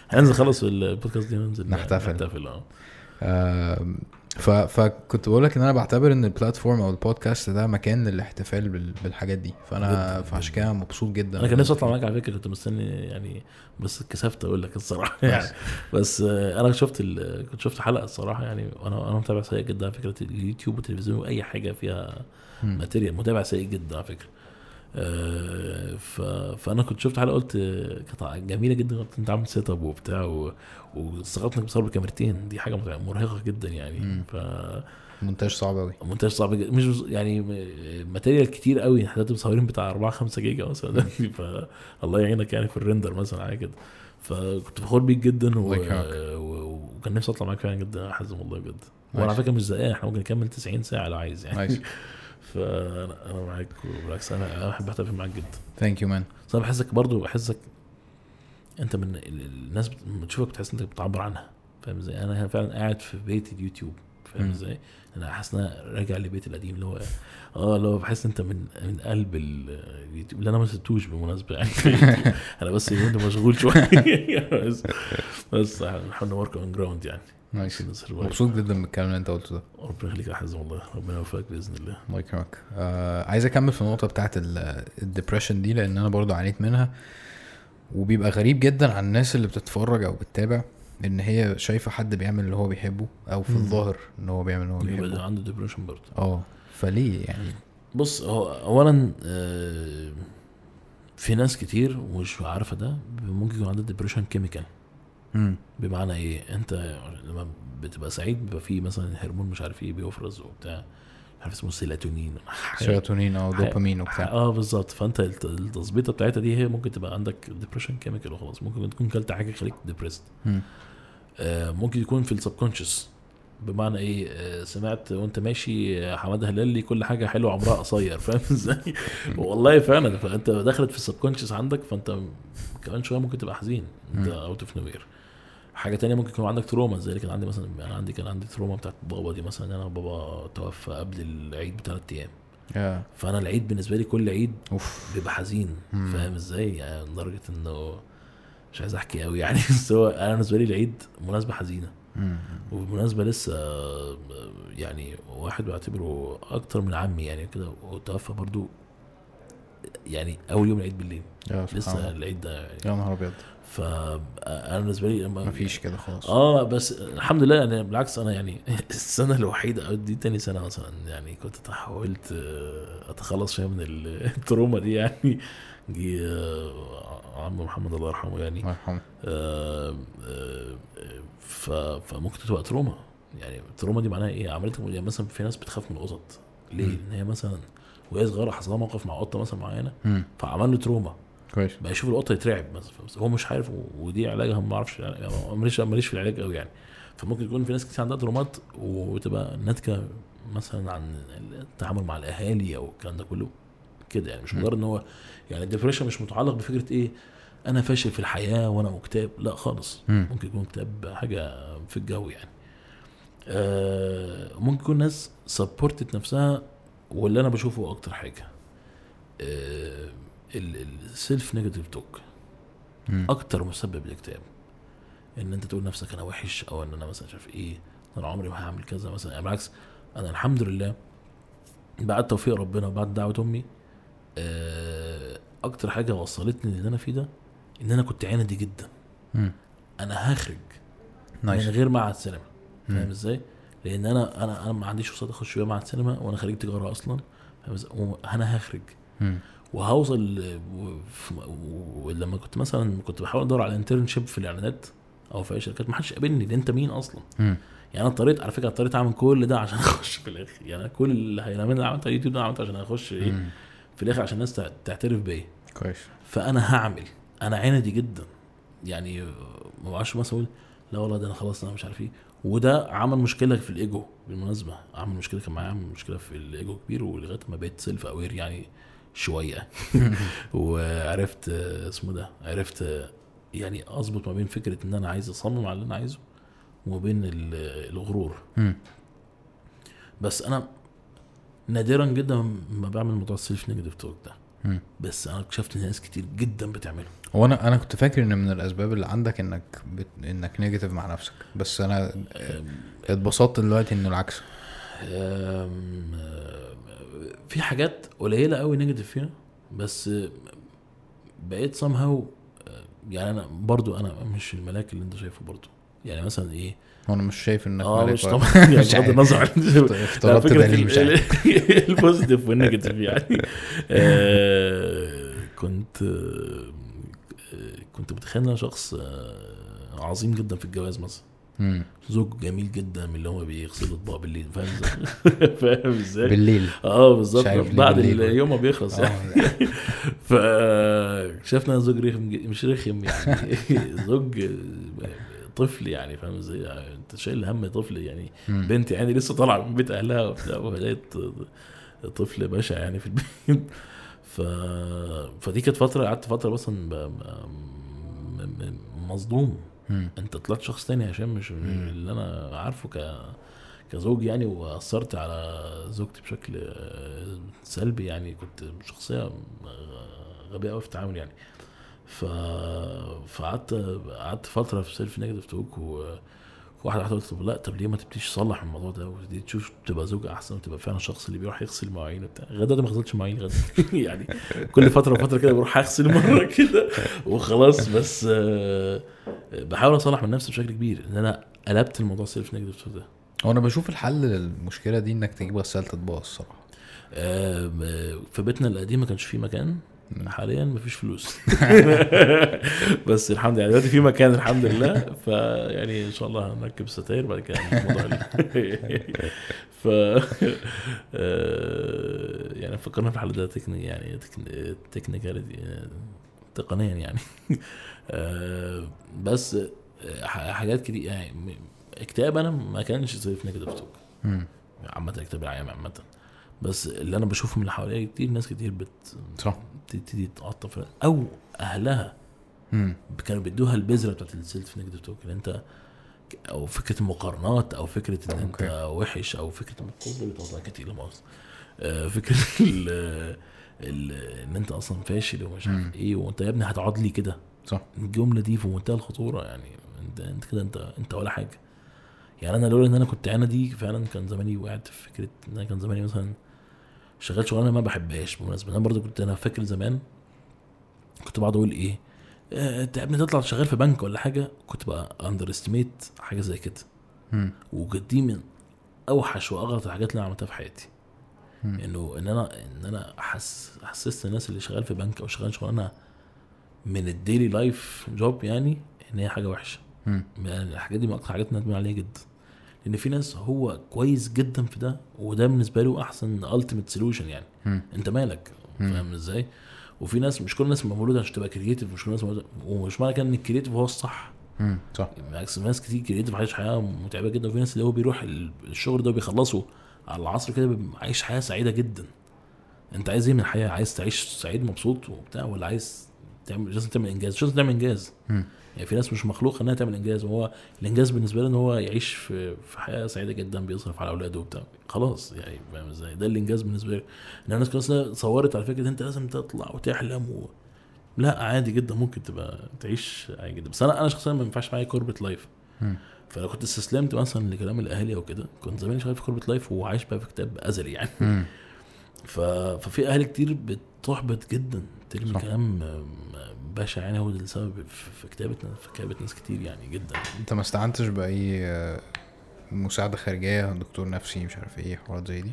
هننزل خلص البودكاست دي وننزل نحتفل. نحتفل آه ف... فكنت بقول لك إن أنا بعتبر إن ال platform أو البودكاست ده مكان للاحتفال بال... بالحاجات دي. فأنا فعشان. كده مبسوط جدا. أنا كان نفسي أطلع معاك على فكرة. كنت مستني يعني بس اتكسفت أقول لك الصراحة يعني. بس أنا شفت ال... كنت شفت حلقة الصراحة يعني. وأنا أنا متابع سيء جدا على فكرة. اليوتيوب والتلفزيون وأي حاجة فيها. material. متابع سيء جدا على فكرة. فأنا كنت شفت حلقة قلت كانت جميلة جدا قلت أنت عامل setup وبتاع. واستغربت إنك بتصور بكاميرتين دي حاجة مرهقة جدا يعني. ف مونتاج صعب قوي مونتاج صعب جدا. مش يعني material كتير قوي إحنا دلوقتي مصورين بتاع 4 5 جيجا مثلا. فالله يعينك يعني في ال render مثلا حاجة كده. فكنت فخور بيك جدا و... و... وكان نفسي أطلع معاك فعلا جدا. يا حازم والله بجد وأنا على. فكرة مش زهقان إحنا ممكن نكمل 90 ساعة لو عايز يعني. ماشي. فأنا أنا معاك وبالعكس أنا بحب أحتفل معاك جدا. thank you man بس أنا بحسك برضو بحسك أنت من ال- ال- الناس بت- لما تشوفك بتحس إنك بتعبر عنها. فاهم إزاي؟ أنا فعلا قاعد في بيت اليوتيوب. فاهم. إزاي؟ أنا حاسس إن أنا راجع لبيتي القديم اللي هو آه اللي هو بحس أنت من من قلب ال- اليوتيوب اللي أنا ما سبتوش بالمناسبة يعني. أنا بس مشغول شوية. بس بس إحنا work on ground يعني. nice. مبسوط جدا بالكلام اللي أنت قلته ده. ربنا يخليك يا حازم والله. ربنا يوفقك بإذن الله. الله يكرمك آه عايز أكمل في النقطة بتاعت ال depression دي لأن أنا برضو عانيت منها. وبيبقى غريب جدا عن الناس اللي بتتفرج أو بتتابع إن هي شايفة حد بيعمل اللي هو بيحبه أو في. الظاهر إن هو بيعمل اللي هو بيحبه. عنده depression برضه. آه فليه يعني؟ بص هو اولا آه، في ناس كتير مش عارفة ده ممكن يكون عندها depression chemical بمعنى إيه؟ أنت لما بتبقى سعيد بيبقى في مثلا هرمون مش عارف إيه بيفرز وبتاع مش عارف اسمه سيلاتونين سيروتونين أو دوبامين وبتاع. آه بالظبط. فأنت الت- التظبيطة بتاعتها دي هي ممكن تبقى عندك depression chemical وخلاص. ممكن تكون كلت حاجة خليتك depressed مم. آه ممكن يكون في ال subconscious. بمعنى إيه؟ آه سمعت وأنت ماشي آه، حمادة هلالي كل حاجة حلوة عمرها قصير. فاهم إزاي؟ والله فعلا. فأنت دخلت في ال subconscious عندك فأنت كمان شوية ممكن تبقى حزين. أنت. out of nowhere حاجة تانية ممكن يكون عندك trauma زي اللي كان عندي مثلا أنا عندي كان عندي trauma بتاعت بابا دي مثلا أنا بابا توفى قبل العيد بثلاث أيام. يا. فأنا العيد بالنسبة لي كل عيد off. بيبقى حزين. فاهم إزاي؟ يعني لدرجة إنه مش عايز أحكي قوي يعني. بس هو أنا بالنسبة لي العيد مناسبة حزينة. وبالمناسبه لسه يعني واحد بعتبره أكتر من عمي يعني كده وتوفى برضو يعني أول يوم العيد بالليل. لسه. العيد ده يعني. يا نهار أبيض. فانا بالنسبة لي لما مفيش كده خلاص آه بس الحمد لله يعني بالعكس أنا يعني السنة الوحيدة أو دي تاني سنة مثلا يعني كنت تحاولت آه، أتخلص فيها من ال- التروما دي يعني. جه آه، عم محمد الله يرحمه يعني. الله يرحمه. آه، فممكن تبقى trauma. يعني ال trauma دي معناها إيه؟ عملت يعني مثلا في ناس بتخاف من القطط ليه؟ إن هي مثلا وهي صغيرة حصل لها موقف مع قطة مثلا معينة. فعمل له trauma. كويس. بقى يشوف القطة يترعب مثلا بس هو مش عارف ودي علاجها ما أعرفش يعني ماليش ماليش في العلاج قوي يعني. فممكن يكون في ناس كتير عندها ترومات وتبقى ناتجة مثلا عن التعامل مع الأهالي أو الكلام ده كله كده يعني. مش. مجرد إن هو يعني ال depression مش متعلق بفكرة إيه أنا فاشل في الحياة وأنا مكتئب لا خالص. مم. ممكن يكون اكتئاب حاجة في الجو يعني. آه ممكن يكون ناس سبورتت نفسها واللي أنا بشوفه أكتر حاجة. آه ال self negative talk. أكتر مسبب للاكتئاب إن أنت تقول لنفسك أنا وحش أو إن أنا مثلا مش عارف إيه أنا عمري ما هعمل كذا مثلا يعني بالعكس أنا الحمد لله بعد توفيق ربنا وبعد دعوة أمي آه، أكتر حاجة وصلتني للي أنا فيه ده إن أنا كنت عندي جدا مم. أنا هخرج من نايس غير معهد سينما فاهم. إزاي؟ لأن أنا أنا أنا ما عنديش فرصة أخش بيها معهد سينما وأنا خريج تجارة أصلا فاهم إزاي؟ وأنا هخرج مم. وهوصل ولما كنت مثلا كنت بحاول أدور على internship في الإعلانات أو في أي شركات ما حدش قابلني. ده أنت مين أصلا. يعني أنا اضطريت على فكرة اضطريت أعمل كل ده عشان أخش في الآخر. يعني كل اللي عملته على اليوتيوب ده عملته عشان أخش إيه. في الآخر عشان الناس تع- تعترف بيا. كويس. فأنا هعمل. أنا عندي جدا. يعني ما بعرفش مثلا أقول لا والله ده أنا خلاص أنا مش عارف إيه. وده عمل مشكلة في الإيجو بالمناسبة. عمل مشكلة كان معايا عمل مشكلة في الإيجو كبير ولغاية ما بقيت self aware يعني شوية. وعرفت اسمه ده عرفت يعني أظبط ما بين فكرة إن أنا عايز أصمم على اللي أنا عايزه وما بين ال- الغرور. بس أنا نادرا جدا ما بعمل موضوع ال self negative talk ده. بس أنا اكتشفت إن ناس كتير جدا بتعمله. هو أنا أنا كنت فاكر إن من الأسباب اللي عندك إنك بت... إنك negative مع نفسك. بس أنا اتبسطت دلوقتي إنه العكس. في حاجات قليلة قوي negative فيها بس بقيت somehow آه، يعني أنا برضو أنا مش الملاك اللي أنت شايفه برضو. يعني مثلا إيه؟ هو أنا مش شايف إنك آه مش طبعا. يعني بغض. النظر عن افترضت دليل مش ال positive وال negative يعني. آه، كنت آه، كنت متخيل إن أنا شخص آه، عظيم جدا في الجواز مثلا. مم. زوج جميل جدا من اللي هو بيغسل اطباق بالليل فاهم إزاي؟ فاهم إزاي؟ بالليل آه بالظبط بعد. اليوم ما بيخلص يعني آه فاكتشفنا زوج رخم ج- مش رخم يعني زوج طفل يعني فاهم إزاي؟ يعني أنت شايل هم طفل يعني مم. بنتي يعني لسه طالعة من بيت أهلها وبتاع ولقيت طفل بشع يعني في البيت ف... فدي كانت فترة قعدت فترة مثلا ب... مصدوم مم. انت طلعت شخص تاني عشان مش مم. اللي أنا عارفه ك كزوج يعني وأثرت على زوجتي بشكل سلبي يعني كنت شخصية غبية قوي في التعامل يعني ف فقعدت قعدت فترة في self negative talk و واحدة واحدة قلت لا طب ليه ما تبتديش تصلح الموضوع ده؟ وتبتدي تشوف تبقى زوج أحسن وتبقى فعلا الشخص اللي بيروح يغسل مواعين وبتاع. دلوقتي ما غسلتش مواعين لغايه يعني كل فترة وفترة كده بروح أغسل مرة كده وخلاص. بس آه، بحاول أصلح من نفسي بشكل كبير إن أنا قلبت الموضوع self negative ده. هو أنا بشوف الحل للمشكلة دي إنك تجيب غسالة أطباق الصراحة. آه، في بيتنا القديم ما كانش فيه مكان. حاليا مفيش فلوس. بس الحمد لله دلوقتي في مكان الحمد لله. فيعني إن شاء الله هنركب ستاير بعد كده الموضوع ال- ف آه، يعني فكرنا في الحل ده techni يعني technically تقنيا يعني. آه، بس آه، حاجات كتير يعني اكتئاب أنا ما كانش self negative talk مم. عامة اكتئاب العام عامة. بس اللي أنا بشوفه من اللي حواليا كتير ناس كتير بت صح. بتبتدي تتعاطف أو أهلها مم. كانوا بيدوها البذرة بتاعت ال self negative talk ان أنت أو فكرة المقارنات أو فكرة إن أنت. وحش أو فكرة المقارنه بتوضع كتير لا آه، فكرة ال ال إن أنت أصلا فاشل ومش. عارف إيه وأنت يا ابني هتقعد لي كده صح الجملة دي في منتهى الخطورة يعني انت أنت كده انت أنت ولا حاجة يعني أنا لولا إن أنا كنت عندي فعلا كان زماني وقعت في فكرة إن أنا كان زماني مثلا شغال شغلانة ما بحبهاش بالمناسبة أنا برضو كنت أنا فاكر زمان كنت بقعد أقول إيه آه، أنت يا ابني تطلع شغال في بنك ولا حاجة كنت بقى underestimate حاجة زي كده. وكانت دي من أوحش واغلط الحاجات اللي أنا عملتها في حياتي. إنه إن أنا إن أنا حس حسست الناس اللي شغال في بنك أو شغال شغلانة من ال daily life job يعني إن هي حاجة وحشة. يعني الحاجات دي من أكتر حاجات ندمان عليها جدا لأن في ناس هو كويس جدا في ده وده بالنسبة له أحسن ultimate solution يعني مم. أنت مالك. فاهم إزاي وفي ناس مش كل الناس مولودة عشان تبقى creative مش كل الناس مولودة ومش معنى كده إن ال creative هو الصح. صح بالعكس ناس كتير creative عايش حياة متعبة جدا وفي ناس اللي هو بيروح ال- الشغل ده بيخلصه على العصر كده عايش حياة سعيدة جدا أنت عايز إيه من الحياة عايز تعيش سعيد مبسوط وبتاع ولا عايز تعمل لازم تعمل إنجاز مش لازم تعمل إنجاز. يعني في ناس مش مخلوقة إنها تعمل إنجاز وهو الإنجاز بالنسبة له إن هو يعيش في في حياة سعيدة جدا بيصرف على أولاده وبتاع. خلاص يعني فاهم إزاي؟ ده الإنجاز بالنسبة له إن الناس كلها صورت على فكرة أنت لازم تطلع وتحلم و... لا عادي جدا ممكن تبقى تعيش عادي جدا. بس أنا أنا شخصيا ما ينفعش معايا corporate life. فلو كنت استسلمت مثلا لكلام الأهالي أو كده. كنت زماني شغال في corporate life وعايش بقى في اكتئاب أزلي يعني. ففي اهالي كتير بتحبط جدا. ترمي. كلام بشع يعني هو ده السبب في كتابة في كتابة ناس كتير يعني جدا. أنت ما استعنتش بأي آه، مساعدة خارجية دكتور نفسي مش عارف إيه حوارات زي دي؟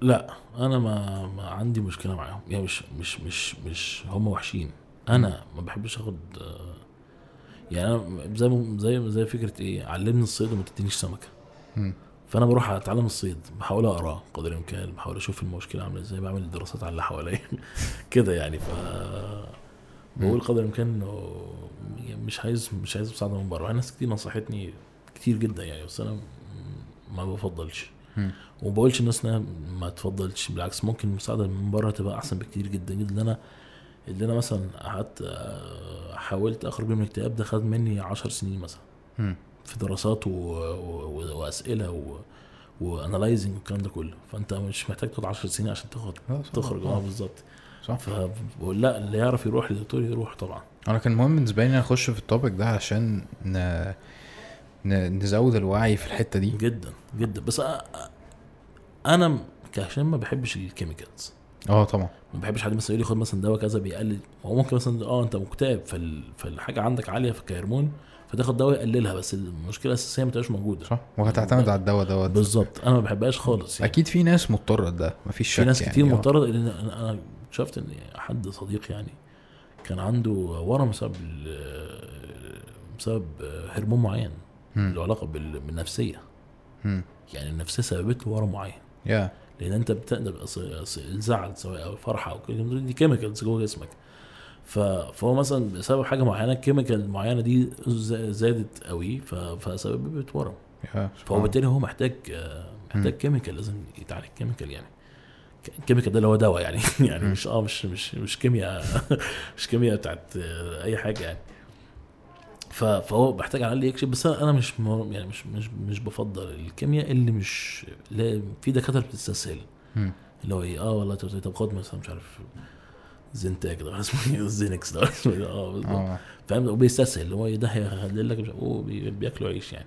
لا أنا ما, ما عندي مشكلة معاهم. يعني مش مش مش مش هم وحشين. أنا ما بحبش آخد آه، يعني أنا زي زي زي فكرة إيه علمني الصيد وما تدينيش سمكة. فأنا بروح أتعلم الصيد بحاول أقرأ قدر الإمكان بحاول أشوف المشكلة عاملة إزاي بعمل دراسات على اللي حواليا كده يعني. ف بقول قدر الإمكان إنه مش عايز مش عايز مساعدة من بره. ناس كتير نصحتني كتير جدا يعني بس أنا ما بفضلش. وما بقولش الناس إنها ما تفضلش بالعكس ممكن المساعدة من بره تبقى أحسن بكتير جدا. جدا اللي أنا اللي أنا مثلا قعدت آه، حاولت أخرج من الاكتئاب ده خد مني عشر سنين مثلا. في دراسات و... و... وأسئلة و... و analyzing والكلام ده كله. فأنت مش محتاج تقعد 10 سنين عشان تاخد. تخرج. آه بالظبط. صح. فبقول لا اللي يعرف يروح لدكتور يروح طبعا. أنا كان مهم بالنسبة لي إن أخش في ال topic ده عشان ن... ن... نزود الوعي في الحتة دي. جدا جدا. بس أ- أنا كهشام ما بحبش ال chemicals آه طبعا. ما بحبش حد مثلا يقول لي خد مثلا دواء كذا بيقلل. هو ممكن مثلا آه أنت مكتئب فال... فالحاجة عندك عالية في الهرمون فتاخد دواء يقللها بس المشكلة الأساسية ما تبقاش موجودة صح وهتعتمد على الدواء دوت بالظبط أنا ما بحبهاش خالص يعني. أكيد في ناس مضطرة لده مفيش شك في ناس يعني. كتير آه. معترضه لأن أنا أنا شفت إن حد صديق يعني كان عنده ورم بسبب بسبب هرمون معين. له علاقة بال- بالنفسية مم. يعني النفسية سببت له ورم معين يا لأن أنت بتقدر الزعل سواء أو الفرحة أو كل دي chemicals جوه جسمك فهو مثلا بسبب حاجة معينة ال chemical المعينه دي زادت قوي فسببت ورم فهو بالتالي هو محتاج آه، محتاج chemical لازم يتعالج chemical يعني. ال chemical ده اللي هو دواء يعني. يعني. مش آه مش مش مش كيمياء مش كيمياء بتاعت آه، أي حاجة يعني. فهو بحتاج على الأقل يكشف. بس أنا مش يعني مش مش مش بفضل الكيمياء اللي مش لا في دكاترة بتستسهل. اللي هو إيه آه والله طب خد مثلا مش عارف زنتاج ده اسمه إيه؟ Xanax ده ده؟ آه بالظبط آه. فاهم وبيستسهل هو ده هيخلي لك مش عارف- هو بي- بياكلوا عيش يعني.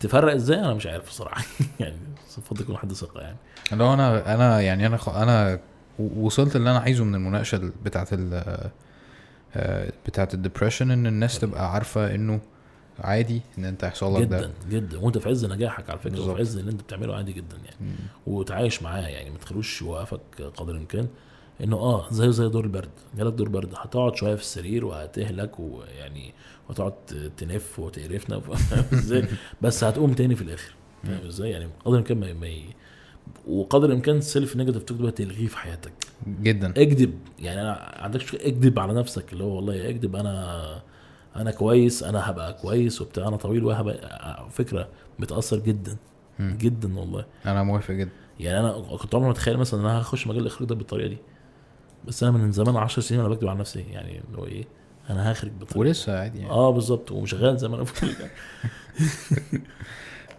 تفرق إزاي؟ أنا مش عارف بصراحة. يعني المفروض يكون حد ثقة يعني. هو أنا أنا يعني أنا خ- أنا وصلت اللي أنا عايزه من المناقشة ال- بتاعت ال آه، بتاعت ال depression إن الناس تبقى عارفة إنه عادي إن أنت يحصل لك جدا ده. جدا وأنت في عز نجاحك على فكرة. وفي عز اللي أنت بتعمله عادي جدا يعني. مم. وتعايش معاه يعني ما تخلوش يوقفك قدر الإمكان. إنه آه زيه زي دور البرد. جالك دور برد. هتقعد شوية في السرير وهتهلك ويعني وتقعد تنف وتقرفنا إزاي؟ بس هتقوم تاني في الآخر. فاهم إزاي؟ يعني قدر الإمكان ما, ما وقدر الإمكان ال self negative talk ده تلغيه في حياتك. جدا. اكذب. يعني أنا عندكش اكذب على نفسك اللي هو والله اكذب أنا أنا كويس أنا هبقى كويس وبتاع أنا طويل وهبقى فكرة بتأثر جدا. جدا والله. أنا موافق جدا. يعني أنا كنت عمري ما أتخيل مثلا إن أنا هخش مجال الإخراج ده بالطريقة دي. بس أنا من زمان 10 سنين وأنا بكتب عن نفسي يعني اللي هو إيه أنا هخرج بالطريقة ولسه عادي يعني. آه بالظبط وشغال زي ما أنا بقول.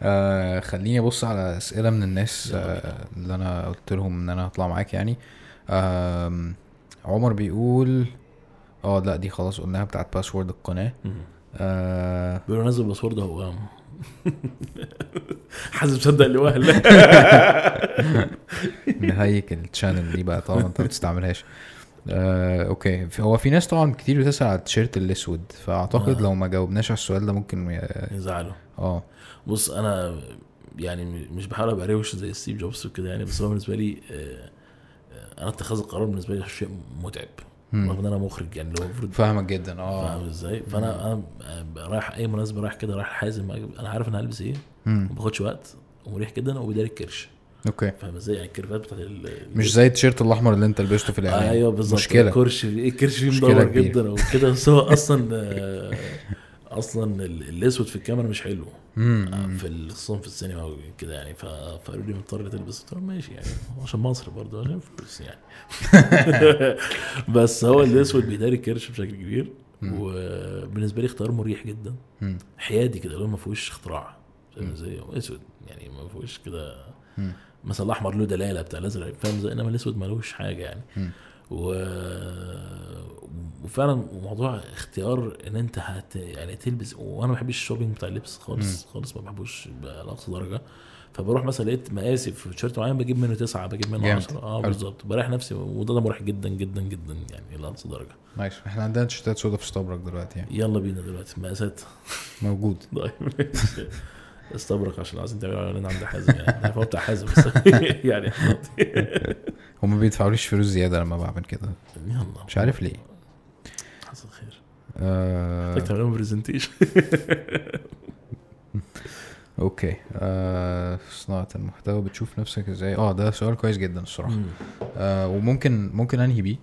آه خليني أبص على أسئلة من الناس آه اللي أنا قلت لهم إن أنا هطلع معاك يعني. آه عمر بيقول آه لا دي خلاص قلناها بتاعت باسورد القناة. آه بيقولوا نزل password أهو. حاسس مصدق اللي وهل ن hack ال channel دي بقى طالما انت ما بتستعملهاش. آه، okay. هو في ناس طبعا كتير بتسأل على التيشيرت الأسود. فأعتقد آه. لو ما جاوبناش على السؤال ده ممكن ي- يزعلوا. آه. بص أنا يعني مش بحاول أبقى روش زي ستيف جوبز وكده يعني بس هو بالنسبة لي آه، آه، أنا اتخاذ القرار بالنسبة لي شيء متعب. رغم إن أنا مخرج يعني لو المفروض فاهمك جدا آه. فاهم إزاي؟ فأنا أنا رايح أي مناسبة رايح كده رايح حازم أنا عارف أنا هلبس إيه. ما باخدش وقت ومريح جدا وبيداري الكرش. okay. فاهم إزاي؟ يعني ال curve ات بتاعت مش زي التيشيرت الأحمر اللي أنت لبسته في الإعلان. أيوه بالظبط. مشكلة. الكرش الكرش فيه مدور. جدا وكده بس هو أصلا أصلا ال- الاسود في الكاميرا مش حلو. مم. في الصنف السينما وكده يعني. فقالوا لي مضطر تلبس قلت لهم ماشي يعني. عشان مصر برضه عشان فلوس يعني. بس هو الاسود بيداري الكرش بشكل كبير وبالنسبة لي اختيار مريح جدا. حيادي كده لون ما فيهوش اختراع. فاهم إزاي؟ هو اسود يعني ما فيهوش كده. مثلا الاحمر له دلالة بتاع الأزرق فاهم إزاي؟ انما الاسود ملوش حاجة يعني. و... وفعلا موضوع اختيار إن أنت هت يعني تلبس وأنا ما بحبش الشوبينج بتاع اللبس خالص خالص ما بحبوش لاقصى درجة. فبروح مثلا لقيت مقاسي في تيشيرت معين بجيب منه تسعة بجيب منه جامد. 10 آه. بالظبط. بريح نفسي وده ده مريح جدا جدا جدا يعني لاقصى درجة. nice إحنا عندنا تيشيرتات سودا في ستابرك دلوقتي يعني. يلا بينا دلوقتي. مقاسات. موجود. طيب استبرك عشان عايزين تعملوا اعلان عند حازم يعني. هو بتاع حازم بس يعني. هما بيدفعوليش فلوس زيادة لما بعمل كده. يلا. مش عارف ليه. محتاج تعمل لهم presentation okay. آه صناعة المحتوى بتشوف نفسك إزاي؟ آه ده سؤال كويس جدا الصراحة. آه وممكن ممكن أنهي بيه.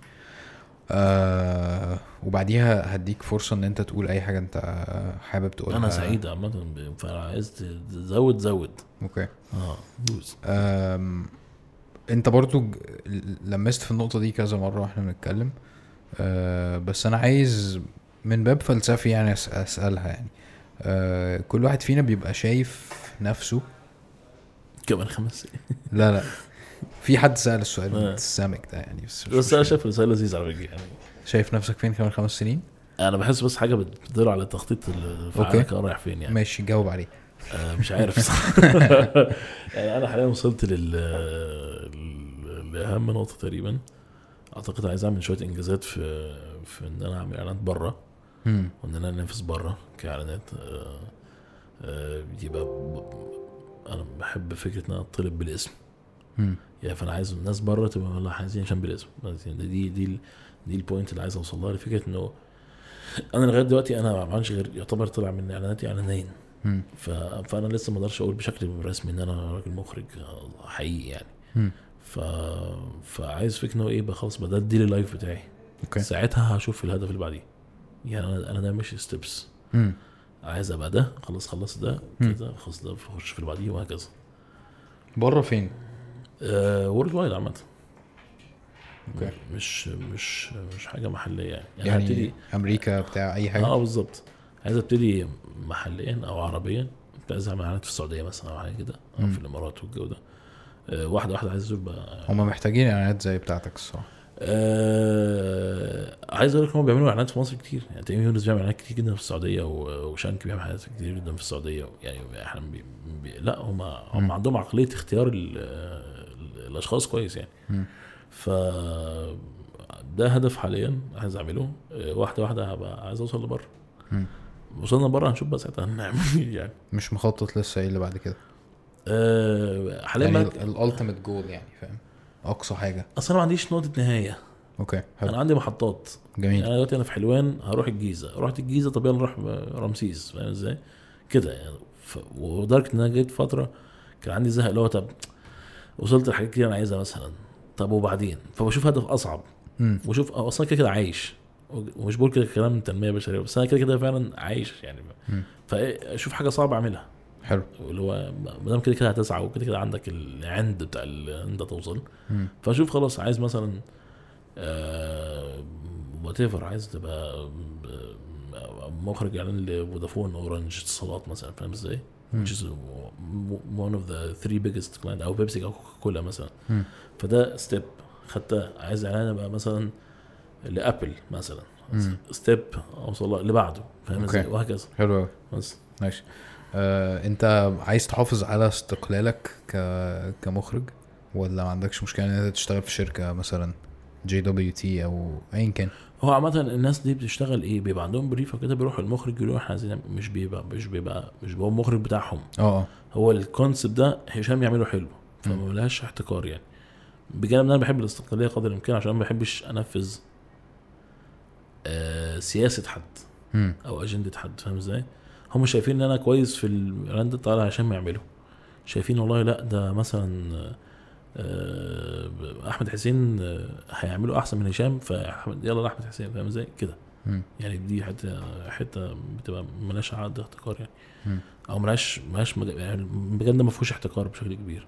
آه وبعديها هديك فرصة إن أنت تقول أي حاجة أنت حابب تقولها. أنا سعيد عامة فعايز تزود زود okay. آه دوس. أنت برضو لمست في النقطة دي كذا مرة وإحنا بنتكلم. آه، بس أنا عايز من باب فلسفي يعني أسألها يعني. آه، كل واحد فينا بيبقى شايف نفسه. كمان خمس سنين. لا لا. في حد سأل السؤال آه. السامك ده يعني بس, بس أنا. شايف الرساله لذيذه على فكرة يعني. شايف نفسك فين كمان خمس سنين؟ أنا بحس بس حاجة بتدل على تخطيط أوكي. الفعالة كان رايح فين يعني. ماشي جاوب عليه. آه مش عارف صح. يعني أنا حاليا وصلت لل لأهم نقطة تقريبا. أعتقد عايز أعمل شوية إنجازات في في إن أنا أعمل اعلانات بره. وإن أنا أنافس بره كإعلانات آه، آه، يبقى أنا بحب فكرة إن أنا أطلب بالاسم. يعني فأنا عايز الناس بره تبقى والله عايزين عشان بالاسم. عايزين- دي دي دي, ال- دي البوينت اللي عايز أوصل لها لفكرة إنه أنا لغاية دلوقتي أنا ما بعملش غير يعتبر طلع من إعلاناتي إعلانين. فأنا لسه ما أقدرش أقول بشكل رسمي إن أنا راجل مخرج آه، حقيقي يعني. ف... فعايز فكرة انه إيه بقى خلاص بقى ده ال daily life بتاعي. okay. ساعتها هشوف الهدف اللي بعديه. يعني أنا ده ماشي steps. عايز أبقى ده خلاص خلصت ده. كده خلاص ده أخش في اللي بعديه وهكذا. بره فين؟ worldwide عامة. okay. مش مش مش حاجة محلية يعني. يعني, يعني هبتدي أمريكا بتاع أي حاجة؟ آه بالظبط. عايز أبتدي محليا أو عربيا. كنت عايز أعمل اعلانات في السعودية مثلا أو حاجة كده أو. في الإمارات والجو ده. آه، واحدة واحدة عايز أزور بقى. هما محتاجين إعلانات زي بتاعتك الصراحة. آه عايز أقول لك هم بيعملوا إعلانات في مصر كتير. يعني تيمي يونس بيعمل إعلانات كتير جدا في السعودية وشانك بيعمل إعلانات كتير جدا في السعودية. يعني إحنا بي بي لا هم هم. عندهم عقلية اختيار ال- ال- الأشخاص كويس يعني. ف ده هدف حاليا عايز أعمله. آه، واحدة واحدة هبقى عايز أوصل لبره. وصلنا بره هنشوف بقى ساعتها هنعمل إيه يعني. مش مخطط لسه إيه اللي بعد كده؟ آه حاليا يعني ال ultimate goal يعني فاهم؟ أقصى حاجة. أصل أنا ما عنديش نقطة نهاية. okay حلو. أنا عندي محطات. يعني جميل أنا دلوقتي أنا في حلوان هروح الجيزة. رحت الجيزة طب يلا نروح رمسيس. فاهم إزاي؟ كده يعني. ف... ولدرجه إن أنا جيت فترة كان عندي زهق اللي هو طب وصلت لحاجات كتير أنا عايزها مثلا. طب وبعدين؟ فبشوف هدف أصعب. أه، أصلا كده كده عايش. ومش بقول كده كلام تنمية بشرية بس أنا كده كده فعلا عايش يعني. فاشوف حاجة صعبة أعملها. حلو. اللي هو ما دام كده كده هتسعى وكده كده عندك العند بتاع ال- إن انت توصل. مم. فاشوف خلاص عايز مثلا whatever عايز تبقى آه، مخرج إعلان لفودافون أورنج اتصالات مثلا فاهم إزاي؟ which is one of the three biggest client أو بيبسي أو كوكا كولا مثلا. مم. فده step خدتها عايز إعلان ابقى مثلا ل Apple مثلا. step أوصل اللي بعده فاهم إزاي؟ وهكذا. حلو قوي بس. ماشي. آه، انت عايز تحافظ على استقلالك ك... كمخرج ولا ما عندكش مشكلة إن انت تشتغل في شركة مثلا JWT أو ايا كان هو عامة الناس دي بتشتغل إيه؟ بيبقى عندهم brief وكده بيروحوا المخرج يقولوا إحنا عايزين مش بيبقى مش بيبقى مش بيبقى هو المخرج بتاعهم آه آه هو الكونسيبت ده هشام يعمله حلو فما لهاش احتكار يعني بجانب إن أنا بحب الاستقلالية قدر الإمكان عشان ما بحبش أنفذ آه سياسة حد مم. أو أجندة حد فاهم إزاي؟ هم شايفين إن أنا كويس في الاعلان ده تعالى هشام يعمله شايفين والله لا ده مثلا آه، أحمد حسين آه، هيعمله أحسن من هشام فاحمد يلا لأحمد حسين فاهم إزاي؟ كده. يعني دي حتة حتة بتبقى ملهاش عقد احتكار يعني مم. أو ملهاش ملهاش مج... يعني المجال ده ما فيهوش احتكار بشكل كبير.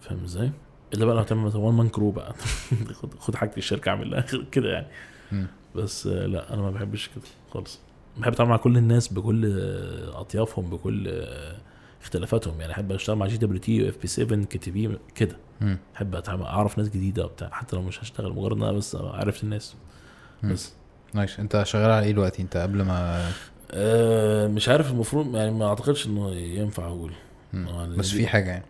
فاهم إزاي؟ إلا بقى لو هتعمل مثلا one man crew بقى خد حاجة الشركة اعمل لها كده يعني مم. بس آه، لا أنا ما بحبش كده خالص بحب أتعامل مع كل الناس بكل آه، أطيافهم بكل آه، اختلافاتهم. يعني أحب أشتغل مع جي دبليو تي اف بي 7 كي تي في كده. أحب أتعامل أعرف ناس جديدة وبتاع. حتى لو مش هشتغل مجرد إن أنا بس عرفت الناس. مم. بس. نايس. أنت شغال على إيه دلوقتي؟ أنت قبل ما أه مش عارف. المفروض يعني ما أعتقدش إنه ينفع أقول. آه، بس دي- في حاجة يعني.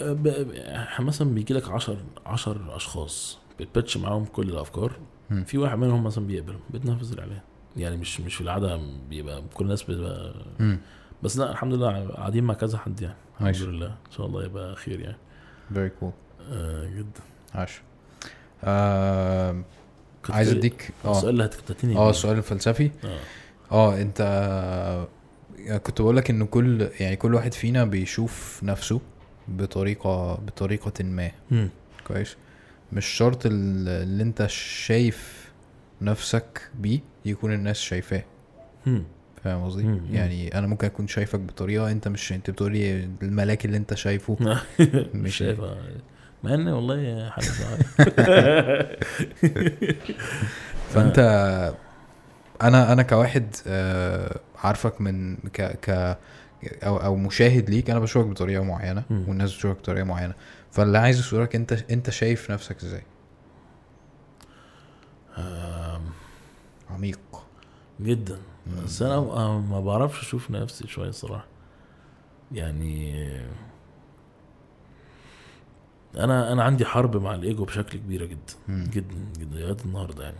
ب- مثلا بيجي لك 10 10 أشخاص. بتبتش معاهم كل الأفكار. مم. في واحد منهم مثلا بيقبل بتنفذ الإعلان. يعني مش مش في العادة بيبقى كل الناس بتبقى مم. بس لا الحمد لله قاعدين مع كذا حد يعني الحمد ماشي. لله. إن شاء الله يبقى خير يعني. Very cool. آه جدا. عاش. آه عايز اديك آه. السؤال اللي هتكتتني آه السؤال الفلسفي. آه. آه أنت كنت بقول لك إن كل يعني كل واحد فينا بيشوف نفسه بطريقه بطريقة ما. مم. كويس. مش شرط ال- اللي أنت شايف نفسك بيه يكون الناس شايفاه. فاهم قصدي. يعني أنا ممكن أكون شايفك بطريقة أنت مش أنت بتقولي الملاك اللي أنت شايفه. مش مش- شايفها مع إن والله حاجة فأنت أنا أنا كواحد آه، عارفك من ك ك أو أو مشاهد ليك أنا بشوفك بطريقة معينة. والناس بتشوفك بطريقة معينة. فاللي عايز اسالك أنت أنت شايف نفسك إزاي؟ عميق. جدا. بس أنا ما- بعرفش أشوف نفسي شوية الصراحه يعني أنا أنا عندي حرب مع الإيجو بشكل كبيره جدا مم. جدا جدا لغاية النهارده يعني.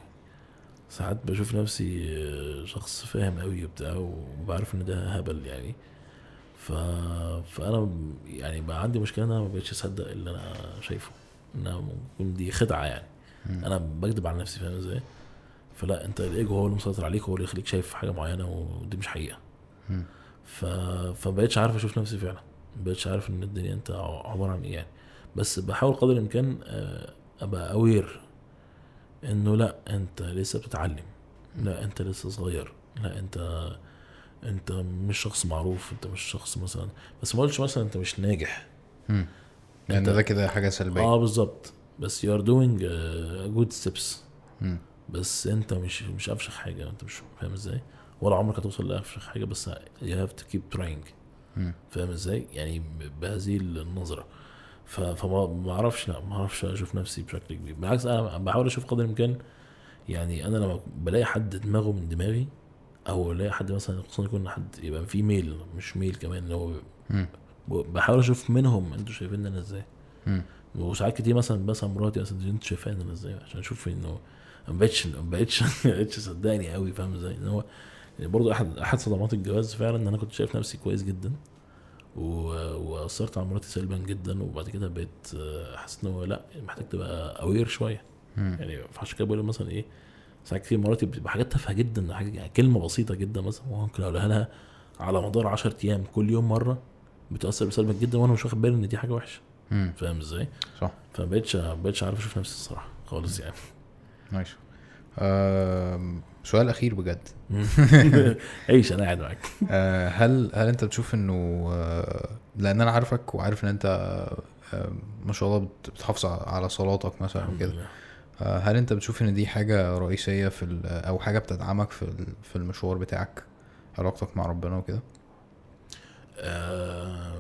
ساعات بشوف نفسي شخص فاهم قوي وبتاع وبعرف إن ده هبل يعني. ف... فأنا يعني بقى عندي مشكلة إن أنا ما بقتش أصدق اللي أنا شايفه ممكن دي خدعة يعني. مم. أنا بكذب على نفسي فاهم إزاي؟ فلا انت الايجو هو اللي مسيطر عليك هو اللي يخليك شايف حاجة معينة ودي مش حقيقة. ف... فبقيتش عارف أشوف نفسي فعلا. مبقتش عارف إن الدنيا أنت عبارة عن إيه يعني. بس بحاول قدر الإمكان آه، أبقى اوير إنه لا أنت لسه بتتعلم. لا أنت لسه صغير. لا أنت أنت مش شخص معروف أنت مش شخص مثلا. بس ما قلتش مثلا أنت مش ناجح. مم. لأن أنت- ده كده حاجة سلبية. آه بالظبط. بس doing uh, good steps. مم. بس انت مش مش افشخ حاجة انت مش فاهم إزاي؟ ولا عمرك هتوصل لافشخ حاجة بس have to keep trying. مم. فاهم إزاي؟ يعني بهذه النظرة. فما ما أعرفش لا ما أعرفش أشوف نفسي بشكل كبير. بالعكس أنا بحاول أشوف قدر الامكان. يعني أنا لما بلاقي حد دماغه من دماغي أو الاقي حد مثلا خصوصا يكون حد يبقى في ميل مش ميل كمان اللي هو بحاول أشوف منهم أنتوا شايفين أنا إزاي. وساعات كتير مثلا مثلا مراتي مثلا دي انت شايفين أنا إزاي؟ عشان أشوف إنه ما بقتش ما بقتش ما بقتش صدقني قوي فاهم إزاي إن هو برضه احد أحد صدمات الجواز فعلا إن أنا كنت شايف نفسي كويس جدا وأثرت على مراتي سلبا جدا وبعد كده بقيت آه، حاسس إن هو لأ محتاج تبقى اوير شوية. يعني فعشان كده بقول مثلا إيه ساعات كتير مراتي بتبقى حاجات تافهة جدا حاجة يعني كلمة بسيطة جدا مثلا ممكن أقولها لها على مدار 10 أيام كل يوم مرة بتأثر سلبا جدا وأنا مش واخد بالي إن دي حاجة وحشة. فاهم إزاي؟ صح فما بقتش ما بقتش عارف أشوف نفسي الصراحة خالص يعني نايس آم، سؤال أخير بجد. عيش أنا قاعد معاك. آه، هل هل أنت بتشوف إنه آه، لأن أنا عارفك وعارف إن أنت آه، ما شاء الله بت- بتحافظ على صلاتك مثلا وكده. آه، هل أنت بتشوف إن دي حاجة رئيسية في أو حاجة بتدعمك في في المشوار بتاعك علاقتك مع ربنا وكده؟ آه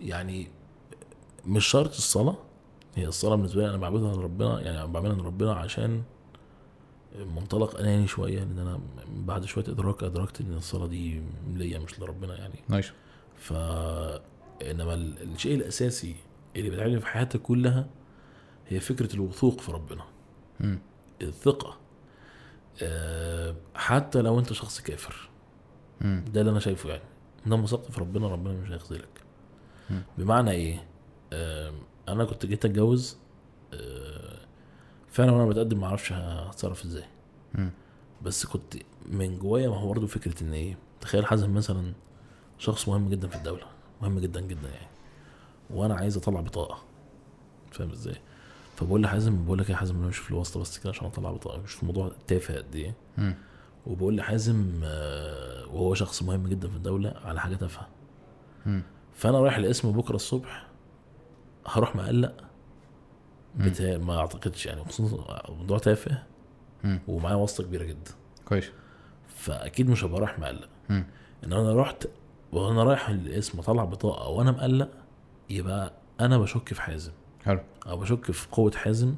يعني مش شرط الصلاة. هي الصلاة بالنسبة لي أنا بعبدها لربنا يعني بعملها لربنا عشان منطلق أناني شوية لأن أنا بعد شوية إدراك أدركت إن الصلاة دي ليا مش لربنا يعني. نايس ف إنما ال- الشيء الأساسي اللي بيتعمل في حياتك كلها هي فكرة الوثوق في ربنا. مم. الثقة. آه، حتى لو أنت شخص كافر. مم. ده اللي أنا شايفه يعني. انما وثقت في ربنا ربنا مش هيخذلك. بمعنى إيه؟ آه، أنا كنت جيت أتجوز آه، فعلا وأنا بتقدم ما أعرفش هتصرف إزاي. بس كنت من جوايا ما هو برضه فكرة إن إيه تخيل حازم مثلا شخص مهم جدا في الدولة مهم جدا جدا يعني وأنا عايز أطلع بطاقة فاهم إزاي فبقول لحازم بقول لك يا حازم أنا مش في الواسطة بس كده عشان أطلع بطاقة مش في الموضوع تافه قد إيه. وبقول لحازم آه، وهو شخص مهم جدا في الدولة على حاجة تافهة. فأنا رايح القسم بكرة الصبح هروح مقلق. بتا... ما أعتقدش يعني خصوصا موضوع تافه. ومعايا واسطة كبيرة جدا. كويس. فأكيد مش هبقى رايح مقلق. إن أنا رحت وأنا رايح القسم اطلع بطاقة وأنا مقلق يبقى أنا بشك في حازم. حلو. أو بشك في قوة حازم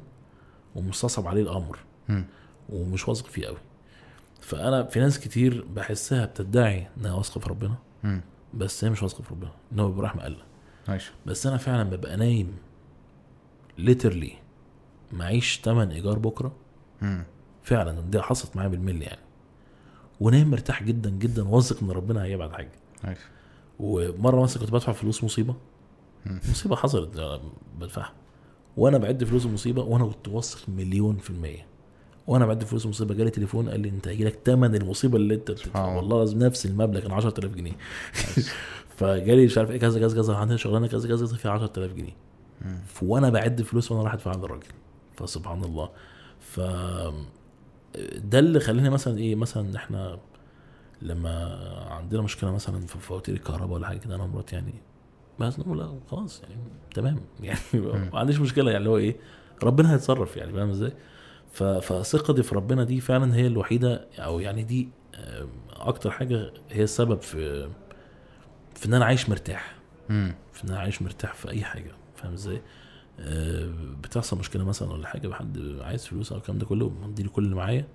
ومستصعب عليه الأمر. مم. ومش واثق فيه قوي فأنا في ناس كتير بحسها بتدعي إنها واثقة في ربنا مم. بس هي مش واثقة في ربنا إن هو بيبقى رايح مقلق. nice بس أنا فعلا ببقى نايم literally معيش تمن إيجار بكرة؟ مم. فعلا دي حصلت معايا بالملي يعني. ونايم مرتاح جدا جدا واثق إن ربنا هيبعد حاجة. ومرة مثلا كنت بدفع فلوس مصيبة. مم. مصيبة حصلت بدفعها. وأنا بعد فلوس المصيبة وأنا كنت واثق مليون في المية. وأنا بعد فلوس المصيبة جالي تليفون قال لي أنت هيجي لك ثمن المصيبة اللي أنت بتدفعها. والله لازم نفس المبلغ كان 10000 جنيه. فجالي مش عارف إيه كذا كذا كذا عندنا شغلانة كذا كذا كذا فيها 10000 جنيه. وأنا بعد فلوس وأنا رايح ادفع عند الراجل. فسبحان الله. ف ده اللي خلاني مثلا إيه مثلا إحنا لما عندنا مشكلة مثلا في فواتير الكهرباء ولا حاجة كده أنا ومراتي يعني بس نقول لا خلاص يعني تمام. يعني ما عنديش مشكلة يعني اللي هو إيه ربنا هيتصرف يعني فاهم إزاي؟ فثقتي في ربنا دي فعلا هي الوحيدة أو يعني دي آه، أكتر حاجة هي السبب في في إن أنا عايش مرتاح. في إن أنا عايش مرتاح في أي حاجة. فاهم إزاي؟ آه، بتحصل مشكلة مثلا ولا حاجة بحد عايز فلوس أو الكلام ده كله له كل اللي معايا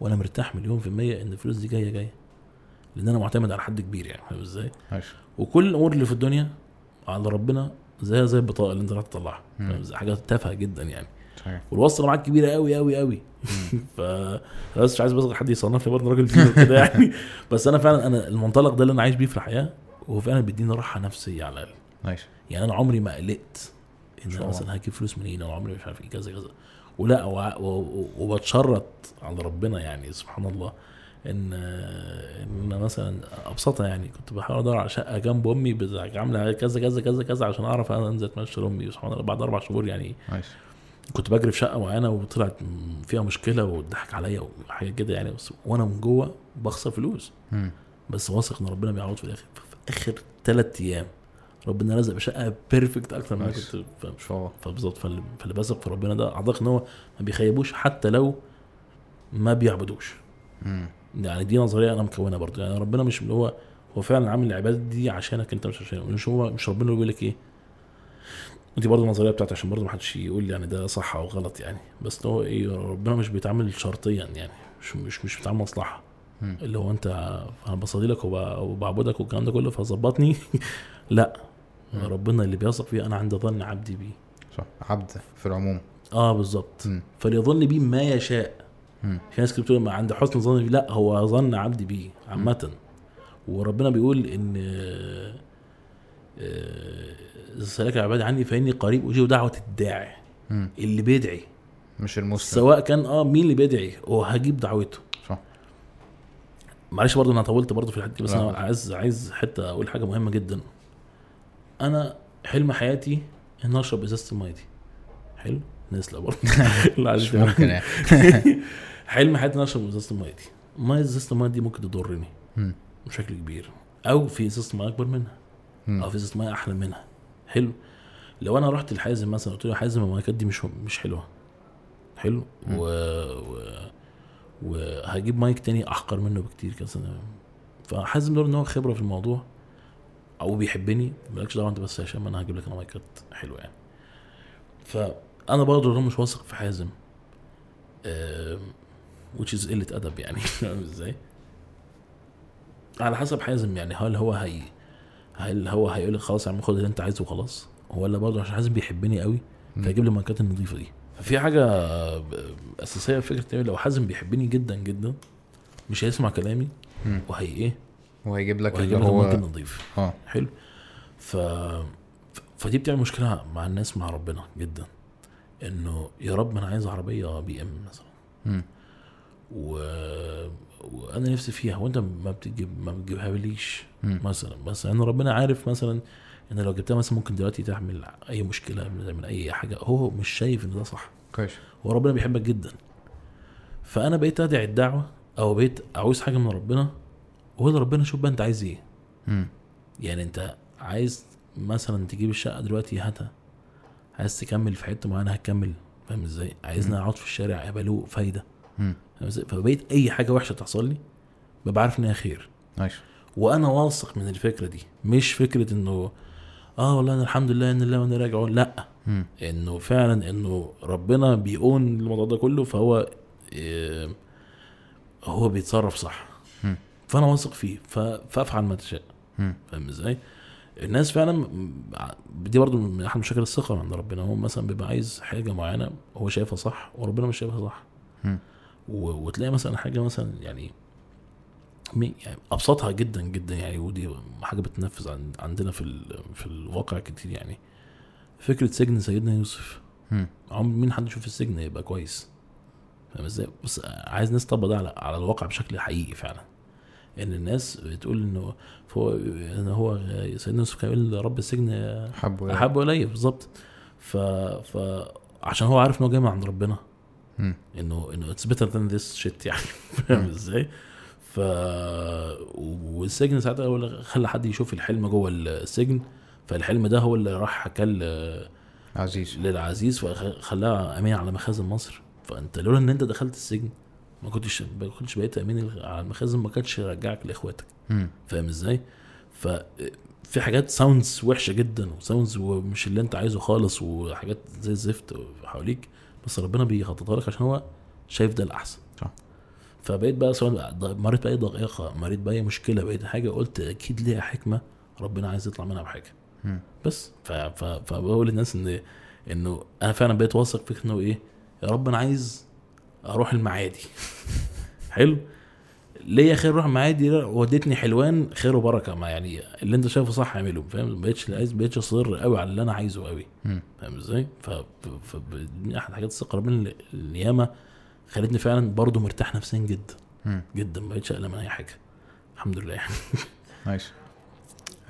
وأنا مرتاح مليون في المية إن الفلوس دي جاية جاية. لأن أنا معتمد على حد كبير يعني فاهم إزاي؟ وكل الأمور اللي في الدنيا على ربنا زيها زي البطاقة اللي أنت راح تطلعها؟ حاجة تافهة جدا يعني. صحيح. والوصله معاك كبيرة قوي قوي قوي ف بس مش عايز بس حد يصنفني برضه راجل كبير كده يعني. بس أنا فعلا أنا المنطلق ده اللي أنا عايش بيه في الحياة وهو فعلا بيديني راحة نفسية على الأقل. نايس يعني أنا عمري ما قلقت إن أنا. مثلا هجيب فلوس منين أو عمري مش عارف إيه كذا كذا. ولا وبتشرط على ربنا يعني سبحان الله إن إن مثلا أبسطها يعني. كنت بحاول أدور على شقة جنب أمي عاملة كذا كذا كذا كذا عشان أعرف أنا أنزل أتمشى لأمي. سبحان الله بعد أربع شهور يعني نايس. كنت بجري في شقة معينة وطلعت فيها مشكلة واتضحك عليا وحاجات كده يعني. بس وأنا من جوه بخسر فلوس. مم. بس واثق إن ربنا بيعوض في الآخر في آخر ثلاث أيام. ربنا رزق بشقة بيرفكت أكتر من. كنت فبالظبط فاللي بثق في ربنا ده أعتقد إن هو ما بيخيبوش حتى لو ما بيعبدوش. مم. يعني دي نظرية أنا مكونها برضه. يعني ربنا مش اللي هو هو فعلا عامل العبادة دي عشانك أنت مش عشان مش هو مش ربنا اللي بيقول لك إيه. ودي برضه النظريه بتاعتي عشان برضه ما حدش يقول لي يعني ده صح أو غلط يعني. بس هو إيه ربنا مش بيتعامل شرطيا يعني. مش مش مش بيتعامل مصلحة. اللي هو أنت أنا بصلي لك وب- وبعبدك والكلام ده كله فظبطني. لا. ربنا اللي بيثق فيه أنا عند ظن عبدي بيه. صح. عبد في العموم. آه بالظبط. فليظن بي ما يشاء. في ناس كتير بتقول ما عند حسن ظن لا هو ظن عبدي بيه عامة. وربنا بيقول إن آه، آه، سألك عبادي عني فإني قريب أجيب دعوة الداعي. اللي بيدعي. مش المسلم. سواء كان آه مين اللي بيدعي؟ وهجيب دعوته. صح. معلش برضه أنا طولت برضه في الحتة بس. أنا عايز عايز حتة أقول حاجة مهمة جدا. أنا حلم حياتي إن أشرب إزازة المية دي. حلو؟ نسلة برضه. مش ممكن يعني. حلم حياتي إن أشرب إزازة المية دي. مية إزازة المية دي ممكن تضرني. بشكل كبير. أو في إزازة ميه أكبر منها. أو في إزازة ميه أحلى منها. حلو؟ لو أنا رحت الحازم مثلا قلت له يا حازم المايكات دي مش مش حلوة. حلو. و... و... وهجيب مايك تاني أحقر منه بكتير كذا فحازم دور إن هو خبرة في الموضوع أو بيحبني مالكش دعوة أنت بس يا هشام أنا هجيب لك أنا مايكات حلوة يعني فأنا برضه مش واثق في حازم آم، which is قلة أدب يعني فاهم إزاي؟ على حسب حازم يعني هل هو هي هل هو هيقول لك خلاص يا عم خد اللي أنت عايزه وخلاص ولا برضه عشان حازم بيحبني قوي. فيجيب لي الماركات النظيفة دي ففي حاجة أساسية في فكرة؟ لو حازم بيحبني جدا جدا مش هيسمع كلامي. وهي إيه وهيجيب لك اللي وهيجيب الماركت هو النظيف. آه. حلو. ف... فدي بتعمل مشكلة مع الناس مع ربنا جدا. إنه يا رب أنا عايز عربية BM مثلا. مم. و... وأنا نفسي فيها. وأنت ما بتجيب ما بتجيبها ليش. مثلا. بس إن ربنا عارف مثلا إن لو جبتها مثلا ممكن دلوقتي تعمل أي مشكلة من أي حاجة. هو مش شايف إن ده صح. كويس. هو ربنا بيحبك جدا. فأنا بقيت أدعي الدعوة أو بقيت عاوز حاجة من ربنا وهو ربنا شوف بقى انت عايز إيه. يعني انت عايز مثلا تجيب الشقة دلوقتي هاتها. عايز تكمل في حتة معينة هتكمل. فاهم إزاي؟ عايزني أقعد في الشارع يبقى له فايدة. فبقيت أي حاجة وحشة تحصل لي ببقى عارف ان هي خير. نايس وأنا واثق من الفكرة دي. مش فكرة إنه آه والله أنا الحمد لله إن الله وأنا راجعون لأ. مم. إنه فعلا إنه ربنا بيقون الموضوع ده كله فهو إيه هو بيتصرف صح. مم. فأنا واثق فيه فأفعل ما تشاء. فاهم إزاي؟ الناس فعلا دي برضو من أحد مشاكل الثقة عند ربنا. هو مثلا بيبقى عايز حاجة معينة هو شايفها صح وربنا مش شايفها صح. وتلاقي مثلا حاجة مثلا يعني يعني أبسطها جدا جدا يعني ودي حاجة بتنفذ عن- عندنا في ال- في الواقع كتير يعني. فكرة سجن سيدنا يوسف. عمر مين حد يشوف السجن يبقى كويس؟ فاهم إزاي؟ بس عايز ناس تطبق ده على, على الواقع بشكل حقيقي فعلا. إن الناس بتقول إنه فهو إن هو سيدنا يوسف كان يقول رب السجن حبه أحب إلي بالظبط. ف ف عشان هو عارف إن هو جاي من عند ربنا. انه إنه it's better than this shit يعني. فاهم. إزاي؟ ف والسجن ساعتها هو اللي خلى حد يشوف الحلم جوه السجن. فالحلم ده هو اللي راح حكاه ل- عزيز. للعزيز فخلاها أمين على مخازن مصر. فأنت لولا إن أنت دخلت السجن ما كنتش ما كنتش بقيت أمين على المخازن ما كانش يرجعك لإخواتك. فاهم إزاي؟ ف في حاجات sounds وحشة جدا و sounds ومش اللي أنت عايزه خالص وحاجات زي الزفت حواليك بس ربنا بيخططها لك عشان هو شايف ده الأحسن صح. فبقيت بقى سواء مريت بأي ضائقة مريت بأي مشكلة بقيت حاجة قلت أكيد ليها حكمة ربنا عايز يطلع منها بحاجة. بس. فبقول للناس ان إنه أنا فعلا بقيت واثق فكره إنه إيه يا رب أنا عايز أروح المعادي. حلو؟ ليا خير أروح المعادي لا، ودتني حلوان خير وبركة. ما يعني اللي انت شايفه صح اعمله فاهم؟ ما بقتش عايز بقتش اصر قوي على اللي أنا عايزه قوي. فاهم إزاي؟ ف... من احد حاجات الثقة ربنا اللي- اللي ياما خلتني فعلا برضه مرتاح نفسيا جدا. جدا ما بقتش أقلق من أي حاجة. الحمد لله يعني. نايس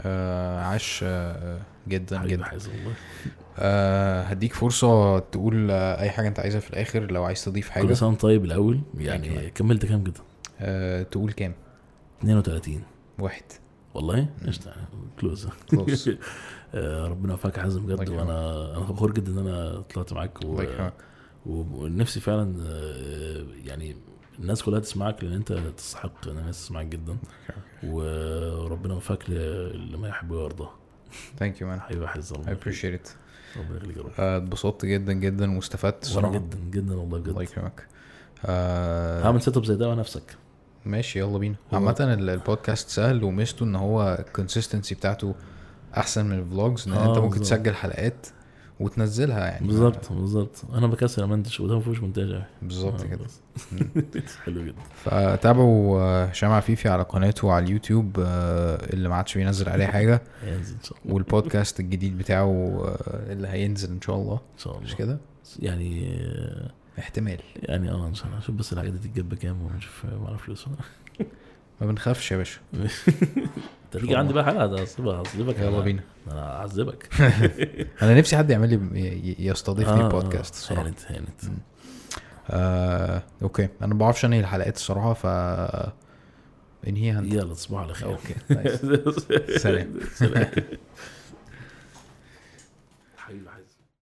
آه عاش آه جدا حبيبي جدا. حازم آه هديك فرصة تقول آه أي حاجة أنت عايزها في الآخر لو عايز تضيف حاجة. كل سنة وأنت طيب الأول Thank يعني. كملت كام كده؟ آه تقول كام؟ 32 واحد. والله؟ قشطة. كلوز. آه، ربنا يوفقك يا حازم بجد. وأنا أنا فخور جدا إن أنا طلعت معاك و... ونفسي فعلا يعني الناس كلها تسمعك لأن أنت تستحق إن الناس تسمعك جدا. وربنا يوفقك لما يحب ويرضى. thank you man حبيبي حز I appreciate it. ربنا يخليك يا رب. آه، اتبسطت جدا جدا واستفدت الصراحه جدا جدا والله الله بجد يكرمك. آه، هعمل setup زي ده مع نفسك. ماشي يلا بينا. عامة ال- البودكاست سهل وميزته إن هو ال consistency بتاعته أحسن من ال vlogs إن آه، انت ممكن. تسجل حلقات وتنزلها يعني. بالظبط بالظبط أنا بكسل امنتج وده ما فيهوش مونتاج بالظبط آه، كده. حلو جدا. فتابعوا آه، هشام عفيفي على قناته على اليوتيوب آه، اللي ما عادش بينزل عليه هينزل إن شاء الله. والبودكاست الجديد بتاعه آه، اللي هينزل إن شاء الله. إن شاء الله. مش كده؟ يعني احتمال. يعني آه إن شاء الله. شوف بس الحاجات دي تتجاب بكام ونشوف معانا فلوس. ما بنخافش يا باشا. انت تيجي عندي بقى حلقة ده هصيبك يلا بينا. أنا هعذبك أنا نفسي حد يعمل لي يستضيفني آه، البودكاست آه، الصراحة. هانت هانت. آه، أوكي. أنا ما بعرفش أنهي الحلقات الصراحة ف إنهيها أنت. يلا تصبحوا على خير. أوكي. سلام. سلام.